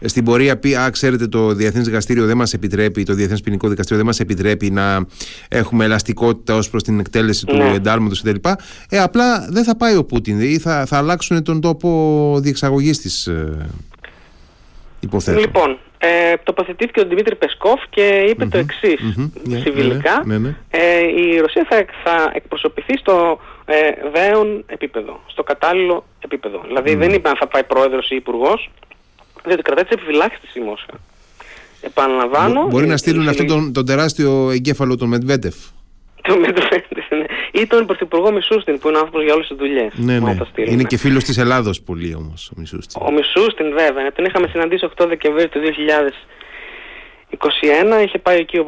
ε, στην πορεία πει «Α, ξέρετε το Διεθνές Δικαστήριο δεν μας επιτρέπει, το Διεθνές Ποινικό Δικαστήριο δεν μας επιτρέπει να έχουμε ελαστικότητα ως προς την εκτέλεση του Ναι. εντάλματος κτλ. Ε, απλά δεν θα πάει ο Πούτιν, δηλαδή θα, θα αλλάξουν τον τόπο διεξαγωγής της ε, υποθέτω. Λοιπόν, ε, τοποθετήθηκε ο Δημήτρη Πεσκόφ και είπε το εξής μμμ, ναι, συμβιλικά. ναι, ναι, ναι. Ε, η Ρωσία θα, θα εκπροσωπηθεί στο ε, δέον επίπεδο, στο κατάλληλο επίπεδο. Δηλαδή δεν είπε αν θα πάει πρόεδρος ή υπουργός, διότι κρατάει τις επιφυλάξεις της η Μόσχα. Επαναλαμβάνω... Μπο- Μπορεί η- να στείλουν η- αυτόν τον, τον τεράστιο εγκέφαλο τον Μετβέντεφ. το Medvedev, ναι. Ή τον Πρωθυπουργό Μισούστιν που είναι άνθρωπος για όλες τις δουλειές. Ναι, να ναι. το στείλουν. Είναι και φίλος της Ελλάδος πολύ όμως ο Μισούστη. Ο Μισούστιν βέβαια, ναι, τον είχαμε συναντήσει 8 Δεκεμβρίου του 2021. Είχε πάει εκεί ο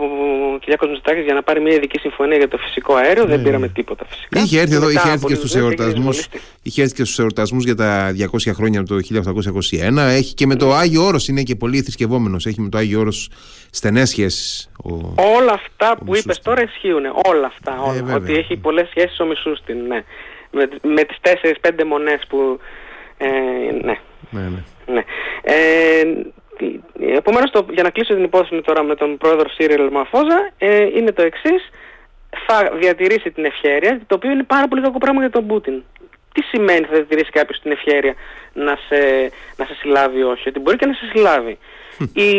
Κυριάκος Μητσοτάκης για να πάρει μια ειδική συμφωνία για το φυσικό αέριο. Δεν πήραμε τίποτα φυσικά. Ναι. Είχε έρθει εδώ, Μετά είχε έρθει από και λίγες στους μέρες έγινε εορτασμούς, εισβολή. είχε έρθει και στους εορτασμούς για τα 200 χρόνια από το 1821. Έχει και με το Άγιο Όρος, είναι και πολύ θρησκευόμενος. Έχει με το Άγιο Όρος στενές σχέσεις. Ο... Όλα αυτά που Μισούστιν. είπες τώρα ισχύουν. Όλα αυτά. Όλα. Ε, βέβαια. ότι έχει πολλές σχέσεις ο Μισούστιν. Ναι. Με, με τις 4-5 μονές που... Ε, ναι. Ναι, ναι. Ναι. Ε, τι- επομένως, το, για να κλείσω την υπόθεση τώρα με τον πρόεδρο Σύριελ Μαφόζα, ε, είναι το εξής. Θα διατηρήσει την ευχαίρεια, το οποίο είναι πάρα πολύ κακό πράγμα για τον Πούτιν. Τι σημαίνει θα διατηρήσει κάποιος την ευχαίρεια να σε, να σε συλλάβει ή όχι, ότι μπορεί και να σε συλλάβει. Η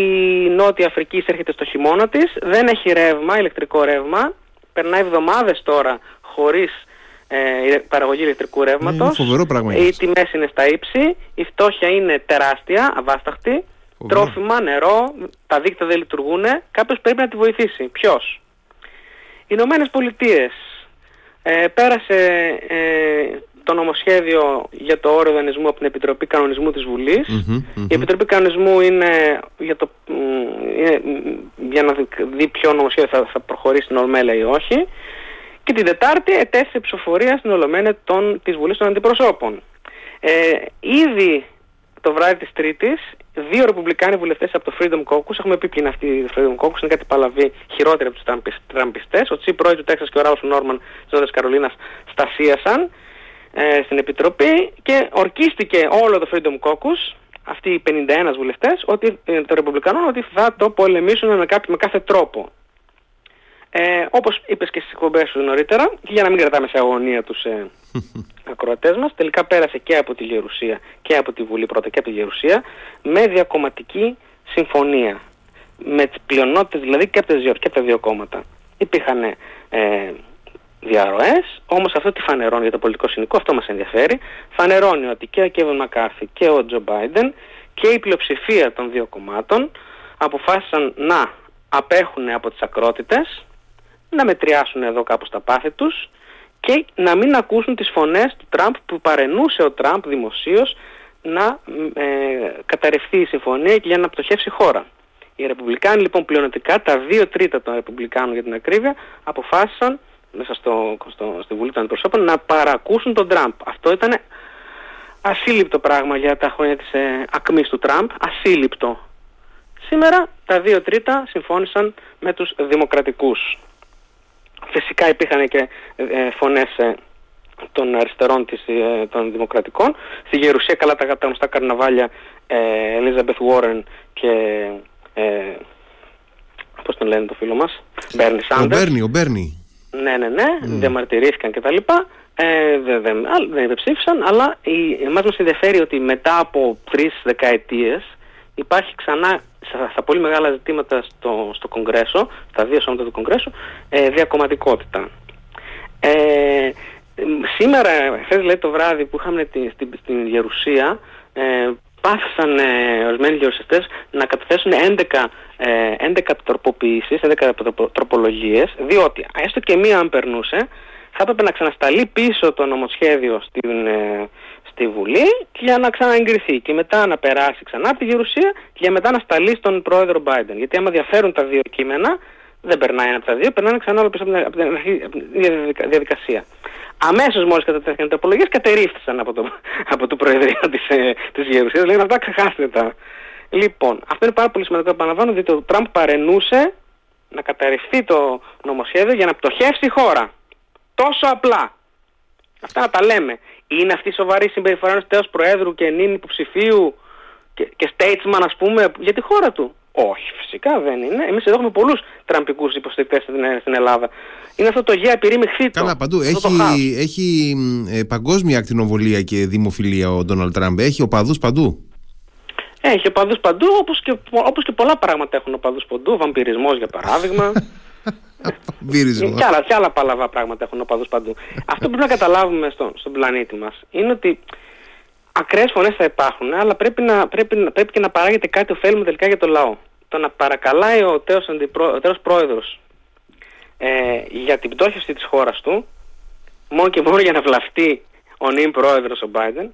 Νότια Αφρική έρχεται στο χειμώνα της, δεν έχει ρεύμα, ηλεκτρικό ρεύμα, περνάει εβδομάδες τώρα χωρίς ε, παραγωγή ηλεκτρικού ρεύματος. είναι φοβερό πράγμα Οι αυτό. τιμές είναι στα ύψη, η φτώχεια είναι τεράστια, αβάσταχτη, Φοβερό. Τρόφιμα, νερό, τα δίκτυα δεν λειτουργούν, κάποιος πρέπει να τη βοηθήσει. Ποιος; Οι Ηνωμένες Πολιτείες ε, πέρασε ε, το νομοσχέδιο για το όριο δανεισμού από την Επιτροπή Κανονισμού της Βουλής. Μμμ, μμμ. Η Επιτροπή Κανονισμού είναι για, το, μ, είναι μ, για να δει- δει ποιο νομοσχέδιο θα, θα προχωρήσει στην Ολομέλεια ή όχι. Και την Τετάρτη ετέθη σε ψηφοφορία στην Ολομέλεια των, της Βουλής των Αντιπροσώπων. Ε, ήδη το βράδυ της Τρίτης, δύο ρεπουμπλικάνοι βουλευτές από το Freedom Caucus, έχουμε πει ποιοι είναι αυτοί οι Freedom Caucus, είναι κάτι παλαβοί χειρότεροι από τους τραμπισ- τραμπιστές, ο Τσιπ Ρόι του Τέξας και ο Ραλφ Νόρμαν της Νότιας Καρολίνας στασίασαν ε, στην Επιτροπή και ορκίστηκε όλο το Freedom Caucus, αυτοί οι 51 βουλευτές, ότι, ε, των Ρεπουμπλικανών, ότι θα το πολεμήσουν με, κάποιο, με κάθε τρόπο. Ε, όπως είπες και στις εκπομπές σου νωρίτερα, και για να μην κρατάμε σε αγωνία τους ε, ακροατές μας, τελικά πέρασε και από τη Γερουσία και από τη Βουλή πρώτα και από τη Γερουσία με διακομματική συμφωνία. Με τις πλειονότητες δηλαδή και από, τις, δύο- και από τα δύο κόμματα. Υπήρχαν ε, διαρροές, όμως αυτό τι φανερώνει για το πολιτικό συνικό, αυτό μας ενδιαφέρει, φανερώνει ότι και ο Κέβιν Μακάρθη και ο Τζο Μπάιντεν και η πλειοψηφία των δύο κομμάτων αποφάσισαν να απέχουν από τις ακρότητες, να μετριάσουν εδώ κάπου στα πάθη τους και να μην ακούσουν τις φωνές του Τραμπ που παρενούσε ο Τραμπ δημοσίως να ε, καταρρευθεί η συμφωνία και για να πτωχεύσει η χώρα. Οι Ρεπουμπλικάνοι λοιπόν πλειονοτικά, τα δύο τρίτα των Ρεπουμπλικάνων για την ακρίβεια, αποφάσισαν μέσα στο, στο, στη Βουλή των Αντιπροσώπων να παρακούσουν τον Τραμπ. Αυτό ήταν ασύλληπτο πράγμα για τα χρόνια της ε, ακμής του Τραμπ, ασύλληπτο. Σήμερα τα δύο τρίτα συμφώνησαν με τους δημοκρατικούς. Φυσικά υπήρχαν και ε, φωνές ε, των αριστερών της, ε, των δημοκρατικών. Στη Γερουσία καλά τα, τα γνωστά καρναβάλια ε, Elizabeth Warren και ε, πώς τον λένε το φίλο μας, Bernie Ο Sanders. Μπέρνι, ο Μπέρνι. Ναι, ναι, ναι, διαμαρτυρήθηκαν κτλ. Ε, δεν, δεν, α, δεν υπεψήφισαν, αλλά η, εμάς μας ενδιαφέρει ότι μετά από τρεις δεκαετίες υπάρχει ξανά στα, στα πολύ μεγάλα ζητήματα στο, στο Κογκρέσο, στα δύο σώματα του Κογκρέσου, ε, διακομματικότητα. Ε, Σήμερα, χθες λέει το βράδυ που είχαμε την, στην, στην Γερουσία, ε, πάθησαν ε, ορισμένοι γερουσιαστές να καταθέσουν 11, ε, 11 τροποποιήσεις, 11 τροπολογίες, διότι έστω και μία αν περνούσε, θα έπρεπε να ξανασταλεί πίσω το νομοσχέδιο στην, ε, στη Βουλή και για να ξαναεγκριθεί και μετά να περάσει ξανά από τη Γερουσία και για μετά να σταλεί στον πρόεδρο Biden. Γιατί άμα διαφέρουν τα δύο κείμενα, δεν περνάει ένα από τα δύο, περνάνε ξανά όλο πίσω από την, από διαδικασία. Αμέσως μόλις κατατέθηκαν οι τροπολογίες, κατερρίφθησαν από το, από το Προεδρείο της της Γερουσίας. Λέγανε αυτά, ξεχάστε τα. Λοιπόν, αυτό είναι πάρα πολύ σημαντικό. Επαναλαμβάνω, διότι ο Τραμπ παρενούσε να καταρριφθεί το νομοσχέδιο για να πτωχεύσει η χώρα. Τόσο απλά. Αυτά να τα λέμε. Είναι αυτή η σοβαρή συμπεριφορά ενός τέο Προέδρου και νυν υποψηφίου και, και statesman, ας πούμε, για τη χώρα του. Όχι, φυσικά δεν είναι. Εμείς εδώ έχουμε πολλούς τραμπικούς υποστηρικτές στην, Ελλάδα. Είναι αυτό το γέα πυρήμη χθήτο. Καλά, παντού. Έχει, έχει ε, παγκόσμια ακτινοβολία και δημοφιλία ο Ντόναλτ Τραμπ. Έχει οπαδού παντού. Έχει οπαδού παντού, όπως και, όπως και πολλά πράγματα έχουν οπαδού παντού. Βαμπυρισμό, για παράδειγμα. και, άλλα, και άλλα παλαβά πράγματα έχουν οπαδού παντού. Αυτό που πρέπει να καταλάβουμε στο, στον πλανήτη μας είναι ότι ακραίες φωνές θα υπάρχουν, αλλά πρέπει, να, πρέπει, πρέπει και να παράγεται κάτι ωφέλιμο τελικά για το λαό. Το να παρακαλάει ο τέος, αντιπρό, πρόεδρος ε, για την πτώχευση της χώρας του, μόνο και μόνο για να βλαφτεί ο νυν πρόεδρος ο Biden,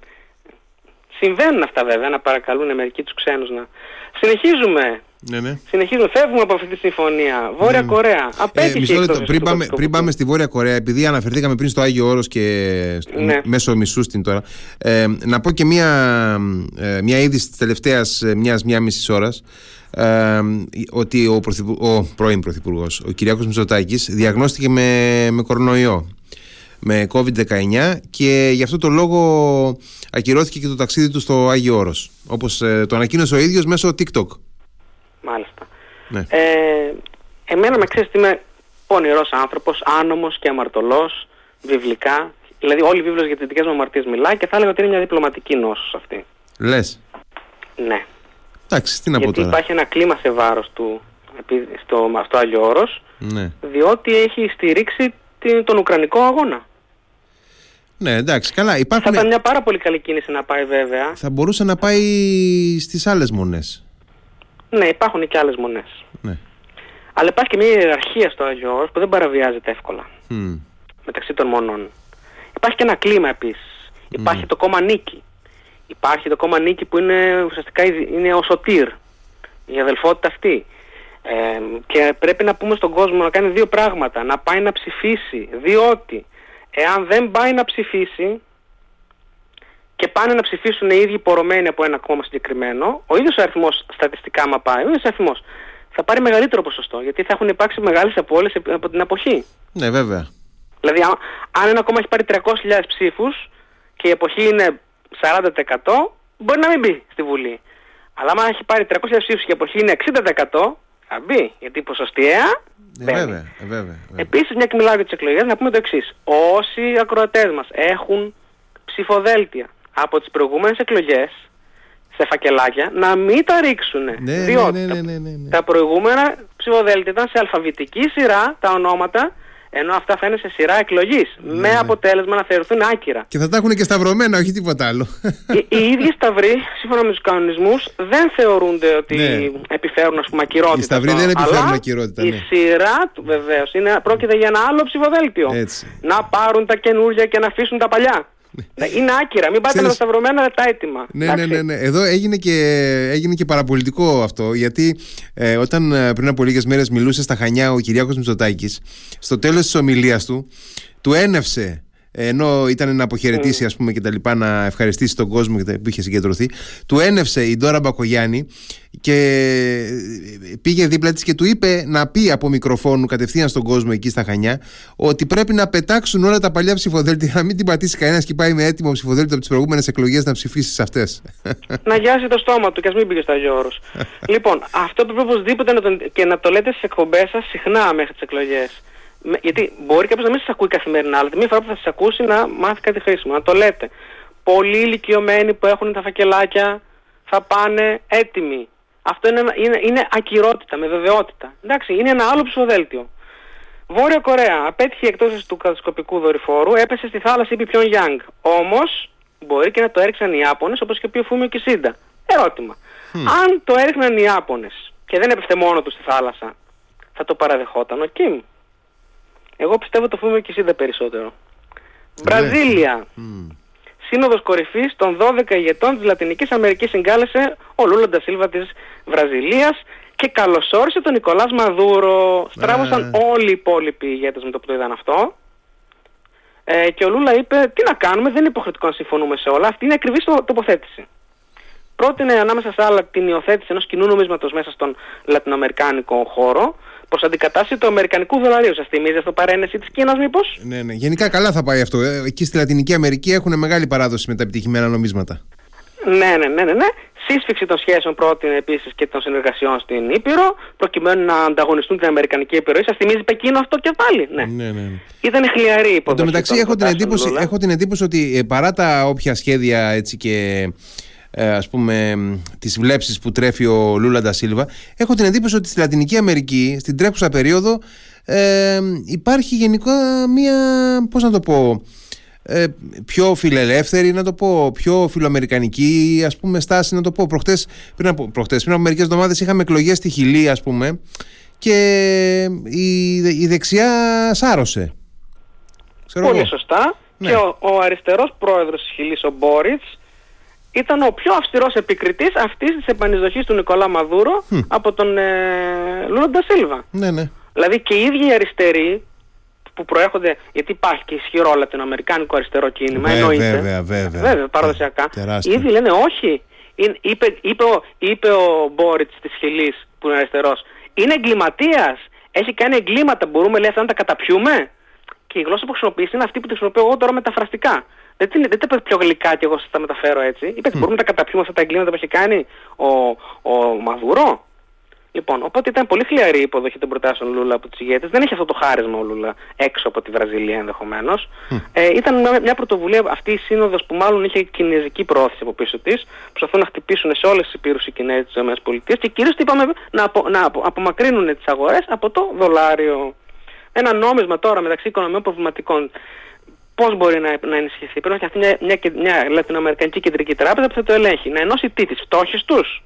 συμβαίνουν αυτά βέβαια, να παρακαλούν μερικοί τους ξένους να... Συνεχίζουμε ναι, ναι. Συνεχίζουμε, φεύγουμε από αυτή τη συμφωνία. Βόρεια ναι, ναι. Κορέα. Απέτυχε. Ε, πριν, πάμε, πριν πάμε στη Βόρεια Κορέα, επειδή αναφερθήκαμε πριν στο Άγιο Όρος και ναι. μέσω μισού στην τώρα, ε, να πω και μία, ε, μία είδηση της τελευταίας ε, μια μία μισής ώρας. Ε, ότι ο, ο πρώην Πρωθυπουργός, ο Κυριάκος Μητσοτάκης διαγνώστηκε με, με κορονοϊό με COVID-19 και γι' αυτό το λόγο ακυρώθηκε και το ταξίδι του στο Άγιο Όρος όπως ε, το ανακοίνωσε ο ίδιος μέσω TikTok Μάλιστα. Ναι. Ε, εμένα με ξέρεις ότι είμαι πονηρός άνθρωπος, άνομος και αμαρτωλός, βιβλικά. Δηλαδή όλη η βίβλος για τις δικές μου αμαρτίες μιλάει και θα έλεγα ότι είναι μια διπλωματική νόσος αυτή. Λες. Ναι. Εντάξει, τι να Γιατί πω τώρα. υπάρχει ένα κλίμα σε βάρος του στο, στο Άγιο Όρος, ναι. διότι έχει στηρίξει τον Ουκρανικό αγώνα. Ναι, εντάξει, καλά. Υπάρχουν... Θα ήταν μια πάρα πολύ καλή κίνηση να πάει βέβαια. Θα μπορούσε να πάει στις άλλες μονές. Ναι, υπάρχουν και άλλες μονές. Ναι. Αλλά υπάρχει και μια ιεραρχία στο Άγιο Όρος που δεν παραβιάζεται εύκολα mm. μεταξύ των μονών. Υπάρχει και ένα κλίμα επίσης. Υπάρχει το κόμμα Νίκη. Υπάρχει το κόμμα Νίκη που είναι ουσιαστικά είναι ο Σωτήρ, η αδελφότητα αυτή. Ε, και πρέπει να πούμε στον κόσμο να κάνει δύο πράγματα. Να πάει να ψηφίσει, διότι εάν δεν πάει να ψηφίσει, και πάνε να ψηφίσουν οι ίδιοι πορωμένοι από ένα κόμμα συγκεκριμένο, ο ίδιος αριθμός στατιστικά, άμα πάει, ο ίδιος αριθμός θα πάρει μεγαλύτερο ποσοστό. Γιατί θα έχουν υπάρξει μεγάλες απώλειες από την αποχή. Ναι, βέβαια. Δηλαδή, αν ένα κόμμα έχει πάρει 300.000 ψήφους και η αποχή είναι 40%, μπορεί να μην μπει στη Βουλή. Αλλά αν έχει πάρει 300.000 ψήφους και η αποχή είναι 60%, θα μπει. Γιατί ποσοστιαία. Ε, βέβαια, ε, βέβαια, βέβαια. Επίσης, μια και μιλάω για τις εκλογές, να πούμε το εξής. Όσοι ακροατές μας έχουν ψηφοδέλτια από τις προηγούμενες εκλογές σε φακελάκια να μην τα ρίξουν. Ναι, ναι, διότι ναι, ναι, ναι, τα προηγούμενα ψηφοδέλτια ήταν σε αλφαβητική σειρά τα ονόματα ενώ αυτά θα είναι σε σειρά εκλογής. με αποτέλεσμα να θεωρηθούν άκυρα. Και θα τα έχουν και σταυρωμένα, όχι τίποτα άλλο. Οι, οι ίδιοι σταυροί, σύμφωνα με τους κανονισμούς, δεν θεωρούνται ότι επιφέρουν ας πούμε, ακυρότητα. Οι σταυροί δεν επιφέρουν αλλά ακυρότητα. Η σειρά του βεβαίως πρόκειται για ένα άλλο ψηφοδέλτιο. Να πάρουν τα καινούργια και να αφήσουν τα παλιά. Ναι, είναι άκυρα, μην πάτε με τα σταυρωμένα τα έτοιμα. Ναι, ναι, ναι, ναι. Εδώ έγινε και, έγινε και παραπολιτικό αυτό, γιατί ε, όταν ε, πριν από λίγες μέρες μιλούσε στα Χανιά ο Κυριάκος Μητσοτάκης, στο τέλος της ομιλίας του, του ένευσε ενώ ήταν να αποχαιρετήσει ας πούμε και τα λοιπά να ευχαριστήσει τον κόσμο που είχε συγκεντρωθεί του ένευσε η Ντόρα Μπακογιάννη και πήγε δίπλα της και του είπε να πει από μικροφόνου κατευθείαν στον κόσμο εκεί στα Χανιά ότι πρέπει να πετάξουν όλα τα παλιά ψηφοδέλτια να μην την πατήσει κανένας και πάει με έτοιμο ψηφοδέλτιο από τις προηγούμενες εκλογές να ψηφίσει σε αυτές. Να γιάσει το στόμα του και ας μην πήγε στο Αγιο λοιπόν αυτό πρέπει οπωσδήποτε να τον, και να το λέτε στις εκπομπές σας συχνά μέχρι τις εκλογές γιατί μπορεί κάποιος να μην σας ακούει καθημερινά, αλλά τη μία φορά που θα σας ακούσει να μάθει κάτι χρήσιμο. Να το λέτε. Πολλοί ηλικιωμένοι που έχουν τα φακελάκια θα πάνε έτοιμοι. Αυτό είναι, είναι, είναι ακυρότητα, με βεβαιότητα. Εντάξει, είναι ένα άλλο ψηφοδέλτιο. Βόρεια Κορέα απέτυχε εκτός του κατασκοπικού δορυφόρου, έπεσε στη θάλασσα η Πιον Γιάνγκ. Όμως μπορεί και να το έριξαν οι Ιάπωνες όπως και ο Φούμιο Κισίντα. Ερώτημα. Αν το έριχναν οι Ιάπωνες και δεν έπεφτε μόνο τους στη θάλασσα, θα το παραδεχόταν ο Κιμ; Εγώ πιστεύω το Φούμιο Κισίντα περισσότερο. Βραζίλια. Σύνοδος κορυφής των 12 ηγετών της Λατινικής Αμερικής συγκάλεσε ο Λούλα Ντασίλβα της Βραζιλίας και καλωσόρισε τον Νικολάς Μαδούρο. Στράβωσαν όλοι οι υπόλοιποι ηγέτες με το που το είδαν αυτό. Ε, και ο Λούλα είπε τι να κάνουμε, δεν είναι υποχρεωτικό να συμφωνούμε σε όλα. Αυτή είναι ακριβή τοποθέτηση. Πρότεινε ανάμεσα σε άλλα την υιοθέτηση ενός κοινού νομίσματος μέσα στον λατινοαμερικάνικο χώρο προ αντικατάσταση του Αμερικανικού δολαρίου. Σας θυμίζει αυτό παρένεση της Κίνας, μήπως; Ναι, ναι. Γενικά καλά θα πάει αυτό. Ε, εκεί στη Λατινική Αμερική έχουν μεγάλη παράδοση με τα επιτυχημένα νομίσματα. Ναι, ναι, ναι, ναι. ναι. Σύσφυξη των σχέσεων πρότεινε επίσης και των συνεργασιών στην Ήπειρο, προκειμένου να ανταγωνιστούν την Αμερικανική επιρροή. Σας θυμίζει Πεκίνο αυτό και πάλι; Ναι, ναι, ναι. ναι. Ήταν χλιαρή η υποδοχή. Εν τω μεταξύ, έχω την, εντύπωση, έχω την εντύπωση ότι ε, παρά τα όποια σχέδια έτσι και ε, ας πούμε τις βλέψεις που τρέφει ο Λούλα ντα Σίλβα έχω την εντύπωση ότι στη Λατινική Αμερική στην τρέχουσα περίοδο ε, υπάρχει γενικά μία πώς να το πω ε, πιο φιλελεύθερη να το πω πιο φιλοαμερικανική ας πούμε στάση να το πω. Προχτές, πριν, από, προχτές, πριν από μερικές εβδομάδες είχαμε εκλογές στη Χιλή ας πούμε και η, η δεξιά σάρωσε. Πολύ σωστά. Ναι. και ο, ο αριστερός πρόεδρος της Χιλής ο Μπόριτς ήταν ο πιο αυστηρός επικριτής αυτής της επανεισδοχής του Νικολά Μαδούρο από τον ε, Λούροντα Σίλβα. Ναι, ναι. Δηλαδή και οι ίδιοι οι αριστεροί που προέρχονται, γιατί υπάρχει και ισχυρό λατινοαμερικάνικο αριστερό κίνημα, βέβαια, εννοείται. Βέβαια, βέβαια. Βέβαια, παραδοσιακά. Οι ίδιοι λένε όχι. είπε, είπε, ο, είπε ο Μπόριτς της Χιλής που είναι αριστερός, είναι εγκληματίας, έχει κάνει εγκλήματα, μπορούμε λέει αυτά να τα καταπιούμε. Και η γλώσσα που χρησιμοποιήσει είναι αυτή που τη χρησιμοποιώ εγώ τώρα μεταφραστικά. Δεν, δεν, δεν τα είπε πιο γλυκά και εγώ σας τα μεταφέρω έτσι. Είπε mm. μπορούμε να τα καταπιούμε αυτά τα εγκλήματα που έχει κάνει ο, ο Μαδούρο. Λοιπόν, οπότε ήταν πολύ χλιαρή η υποδοχή των προτάσεων Λούλα από τους ηγέτες. Δεν έχει αυτό το χάρισμα ο Λούλα έξω από τη Βραζιλία ενδεχομένως. Ε, ήταν μια, μια πρωτοβουλία αυτή η σύνοδος που μάλλον είχε κινέζικη πρόθεση από πίσω της. Προσπαθούν να χτυπήσουν σε όλες τις υπήρους οι Κινέζοι της ΗΠΑ και κυρίως είπαμε να, απο, να απο, απομακρύνουν τις αγορές από το δολάριο. Ένα νόμισμα τώρα μεταξύ οικονομικών προβληματικών Πώς μπορεί να, να ενισχυθεί. Πρέπει να φτιαχτεί μια, μια, μια Λατινοαμερικανική κεντρική τράπεζα που θα το ελέγχει. Να ενώσει τι, τι φτώχε τους.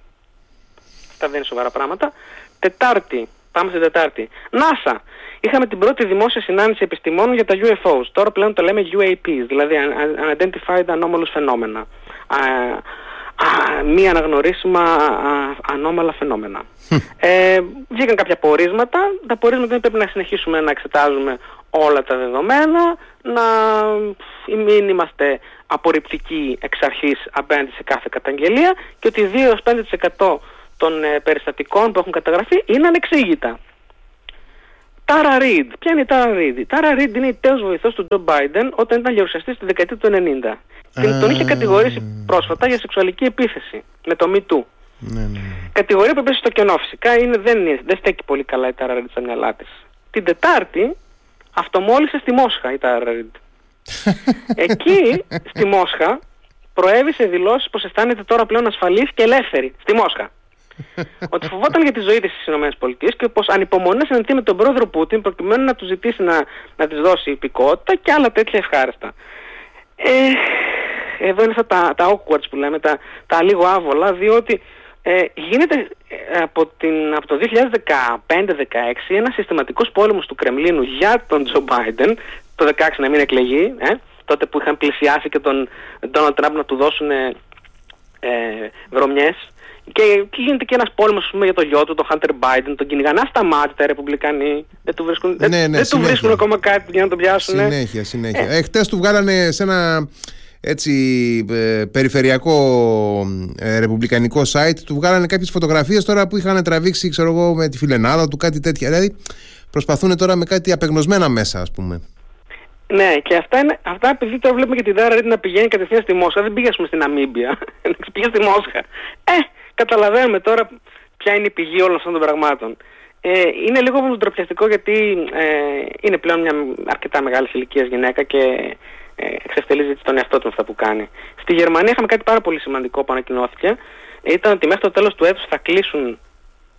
Αυτά δεν είναι σοβαρά πράγματα. Τετάρτη. Πάμε στην Τετάρτη. NASA. Είχαμε την πρώτη δημόσια συνάντηση επιστημόνων για τα UFOs. Τώρα πλέον το λέμε UAPs, δηλαδή Unidentified Anomalous Phenomena. Μη αναγνωρίσιμα ανώμαλα φαινόμενα. ε, βγήκαν κάποια πορίσματα. Τα πορίσματα δεν πρέπει να συνεχίσουμε να εξετάζουμε όλα τα δεδομένα, να μην είμαστε απορριπτικοί εξ αρχής απέναντι σε κάθε καταγγελία και ότι 2-5% των ε, περιστατικών που έχουν καταγραφεί είναι ανεξήγητα. Τάρα Ρίντ. Ποια είναι η Τάρα Ρίντ. Η Τάρα Ρίντ είναι η τέος βοηθός του Τζο Μπάιντεν όταν ήταν γερουσιαστής στη δεκαετία του 90. Και τον είχε κατηγορήσει πρόσφατα για σεξουαλική επίθεση με το Me Too. Ναι, ναι. ναι. Κατηγορία που έπεσε στο κενό φυσικά είναι, δεν, είναι, δεν στέκει πολύ καλά η Τάρα Ρίντ στα μυαλά της. Την Τετάρτη αυτομόλυσε στη Μόσχα η Τάρα Ρίντ. Εκεί στη Μόσχα προέβησε δηλώσεις πως αισθάνεται τώρα πλέον ασφαλής και ελεύθερη στη Μόσχα. Ότι φοβόταν για τη ζωή της στις ΗΠΑ και πως ανυπομονεί να συναντηθεί με τον πρόεδρο Πούτιν προκειμένου να του ζητήσει να, να της δώσει υπηκότητα και άλλα τέτοια ευχάριστα. Ε, εδώ είναι αυτά τα, τα awkward που λέμε, τα, τα λίγο άβολα, διότι ε, γίνεται ε, από, την, από το 2015-16 ένας συστηματικός πόλεμος του Κρεμλίνου για τον Τζο Μπάιντεν, το 2016 να μην εκλεγεί, ε, τότε που είχαν πλησιάσει και τον Ντόναλτ Τραμπ να του δώσουν ε, βρωμιές και, γίνεται και ένας πόλεμος πούμε, για το γιο του, τον Hunter Biden, τον κυνηγανά σταμάτη τα ρεπουμπλικανοί. Δεν του βρίσκουν, ναι, ναι, δεν, του βρίσκουν ακόμα κάτι για να τον πιάσουν. Συνέχεια, συνέχεια. Ε. Ε, του βγάλανε σε ένα έτσι ε, περιφερειακό ε, ρεπουμπλικανικό site του βγάλανε κάποιες φωτογραφίες τώρα που είχαν τραβήξει ξέρω εγώ με τη φιλενάδα του κάτι τέτοια δηλαδή προσπαθούν τώρα με κάτι απεγνωσμένα μέσα ας πούμε ναι, και αυτά, είναι, αυτά επειδή τώρα βλέπουμε και τη Δάρα να πηγαίνει κατευθείαν στη Μόσχα. Δεν πήγε, στην Αμίμπια. πήγε στη Μόσχα. Ε, καταλαβαίνουμε τώρα ποια είναι η πηγή όλων αυτών των πραγμάτων. Ε, είναι λίγο όμως ντροπιαστικό γιατί ε, είναι πλέον μια αρκετά μεγάλης ηλικίας γυναίκα και ε, εξευτελίζει τον εαυτό του αυτά που κάνει. Στη Γερμανία είχαμε κάτι πάρα πολύ σημαντικό που ανακοινώθηκε. Ήταν ότι μέχρι το τέλος του έτους θα κλείσουν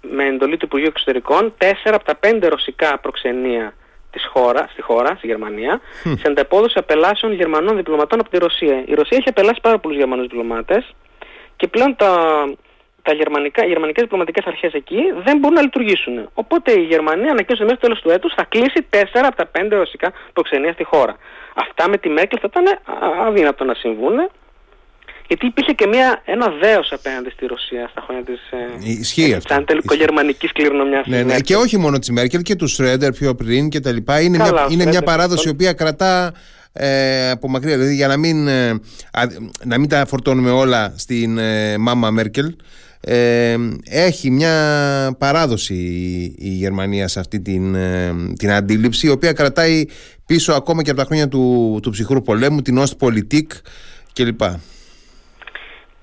με εντολή του Υπουργείου Εξωτερικών τέσσερα από τα πέντε ρωσικά προξενία της χώρα, στη χώρα, στη Γερμανία, σε ανταπόδοση απελάσεων Γερμανών διπλωματών από τη Ρωσία. Η Ρωσία έχει απελάσει πάρα πολλούς Γερμανούς διπλωμάτες και πλέον τα, τα γερμανικά, οι γερμανικές διπλωματικές αρχές εκεί δεν μπορούν να λειτουργήσουν. Οπότε η Γερμανία ανακοίνωσε μέχρι το τέλος του έτους θα κλείσει 4 από τα 5 ρωσικά προξενία στη χώρα. Αυτά με τη Μέρκελ θα ήταν αδύνατο να συμβούν. Γιατί υπήρχε και μια, ένα δέος απέναντι στη Ρωσία στα χρόνια της ε, Ισχύει αυτό. Σαν τελικογερμανικής κληρονομιάς. Ναι, ναι, και όχι μόνο της Μέρκελ και τους Σρέντερ πιο πριν και τα λοιπά. Είναι, μια, είναι μια παράδοση η οποία κρατά ε, από μακριά. Δηλαδή για να μην, ε, να μην τα φορτώνουμε όλα στην ε, μάμα Μέρκελ. Ε, έχει μια παράδοση η, Γερμανία σε αυτή την, ε, την αντίληψη η οποία κρατάει πίσω ακόμα και από τα χρόνια του, του ψυχρού πολέμου την Ostpolitik κλπ.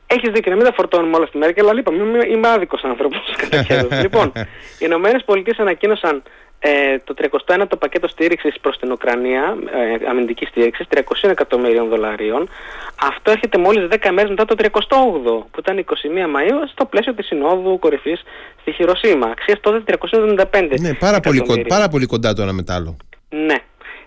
Έχεις δίκιο, να μην τα φορτώνουμε όλα στη Μέρκελ, αλλά είπαμε, είμαι, είμαι άδικος άνθρωπος λοιπόν, οι Ηνωμένες Πολιτείες ανακοίνωσαν ε, το 31ο πακέτο στήριξης προς την Ουκρανία, ε, αμυντική στήριξη, 300 εκατομμυρίων δολαρίων. Αυτό έρχεται μόλις 10 μέρες μετά το 38ο, που ήταν 21 Μαου, στο πλαίσιο της Συνόδου Κορυφής στη Χειροσύμα. Αξία τότε 375 Ναι, πάρα πολύ, πάρα πολύ κοντά το ένα μετάλλο. Ναι.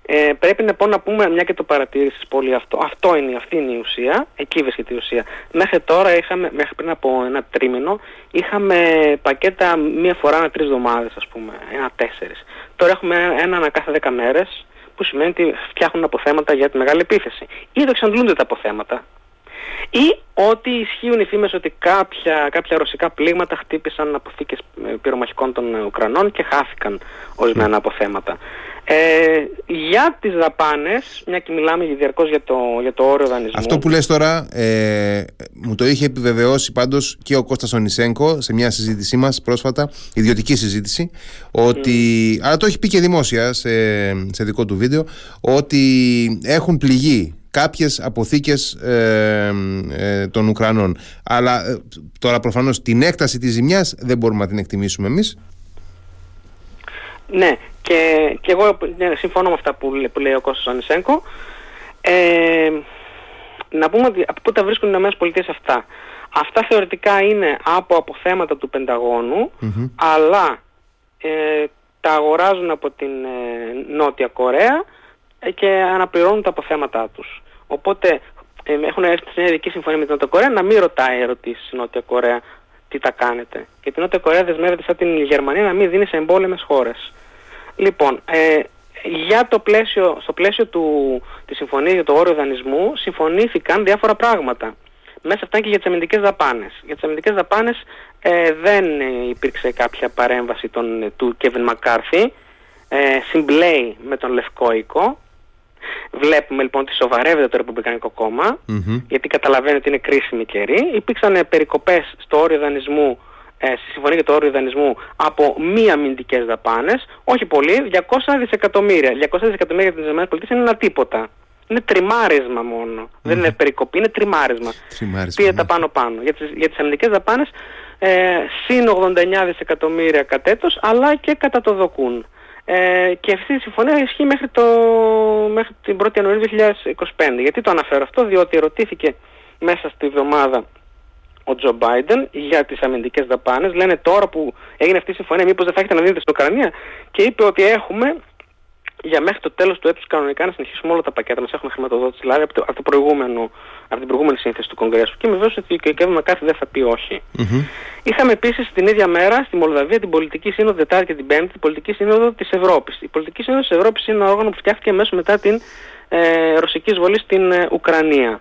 Ε, πρέπει να πω να πούμε, μια και το παρατήρησες πολύ αυτό, αυτό είναι, αυτή είναι η ουσία, εκεί βρίσκεται η ουσία. Μέχρι τώρα, είχαμε, μέχρι πριν από ένα τρίμηνο, είχαμε πακέτα μία φορά ανά τρεις εβδομάδες, ας πούμε, ένα τέσσερις. Τώρα έχουμε ένα ανά κάθε δέκα μέρες, που σημαίνει ότι φτιάχνουν αποθέματα για τη μεγάλη επίθεση. Ή το εξαντλούνται τα αποθέματα, ή ότι ισχύουν οι φήμες ότι κάποια, κάποια ρωσικά πλήγματα χτύπησαν αποθήκες ε, πυρομαχικών των Ουκρανών και χάθηκαν ορισμένα αποθέματα. Ε, για τις δαπάνες, μια και μιλάμε διαρκώς για το, για το όριο δανεισμού. Αυτό που λες τώρα ε, μου το είχε επιβεβαιώσει πάντως και ο Κώστας Ονισέγκο σε μια συζήτησή μας πρόσφατα, ιδιωτική συζήτηση, ότι, mm. αλλά το έχει πει και δημόσια σε, σε δικό του βίντεο, ότι έχουν πληγεί κάποιες αποθήκες ε, ε, των Ουκρανών. Αλλά ε, τώρα προφανώς την έκταση της ζημιάς δεν μπορούμε να την εκτιμήσουμε εμείς. Ναι, και, και εγώ ναι, συμφωνώ με αυτά που, που λέει ο Κώστας Ανισέγκο. Ε, να πούμε ότι από πού τα βρίσκουν οι ΗΠΑ αυτά. Αυτά θεωρητικά είναι από αποθέματα του πενταγωνου αλλά ε, τα αγοράζουν από την ε, Νότια Κορέα ε, και αναπληρώνουν τα αποθέματά τους. Οπότε ε, έχουν έρθει σε μια ειδική συμφωνία με την Νότια Κορέα να μην ρωτάει ερωτήσεις η Νότια Κορέα τι τα κάνετε. Και την Νότια Κορέα δεσμεύεται σαν την Γερμανία να μην δίνει σε εμπόλεμες χώρες. Λοιπόν, ε, για το πλαίσιο, στο πλαίσιο του, της συμφωνίας για το όριο δανεισμού συμφωνήθηκαν διάφορα πράγματα. Μέσα αυτά και για τις αμυντικές δαπάνες. Για τις αμυντικές δαπάνες ε, δεν υπήρξε κάποια παρέμβαση των, του Κέβιν Μακάρθη. Ε, συμπλέει με τον Λευκό Οίκο. Βλέπουμε λοιπόν ότι σοβαρεύεται το Ρεπουμπλικανικό γιατί καταλαβαίνει ότι είναι κρίσιμη καιρή. Υπήρξαν περικοπές στο όριο δανεισμού ε, στη συμφωνία για το όριο δανεισμού από μη αμυντικές δαπάνες, όχι πολύ, 200 δισεκατομμύρια. 200 δισεκατομμύρια για τις ΗΠΑ είναι ένα τίποτα. Είναι τριμάρισμα Δεν είναι περικοπή, είναι τριμάρισμα. Πήγε τα πάνω-πάνω. Για τις, για τις αμυντικές δαπάνες ε, συν 89 δισεκατομμύρια κατ' αλλά και κατά το δοκούν. Ε, και αυτή η συμφωνία ισχύει μέχρι, το, μέχρι την 1η Ιανουαρίου 2025. Γιατί το αναφέρω αυτό, διότι ερωτήθηκε μέσα στη βδομάδα ο Τζο Μπάιντεν για τις αμυντικές δαπάνες. Λένε τώρα που έγινε αυτή η συμφωνία μήπως δεν θα έχετε να δίνετε στην Ουκρανία και είπε ότι έχουμε για μέχρι το τέλος του έτους κανονικά να συνεχίσουμε όλα τα πακέτα μας. Έχουμε χρηματοδότηση δηλαδή από, το, από, το προηγούμενο, από την προηγούμενη σύνθεση του Κογκρέσου. Και με βέβαιος ότι και ο Κέβιν Μακάρθι δεν θα πει όχι. Mm-hmm. Είχαμε επίσης την ίδια μέρα στη Μολδαβία την πολιτική σύνοδο Δετάρτη και την Πέμπτη, την πολιτική σύνοδο της Ευρώπης. Η πολιτική σύνοδο της Ευρώπης είναι ένα όργανο που φτιάχτηκε αμέσως μετά την ε, ρωσική εισβολή στην ε, Ουκρανία.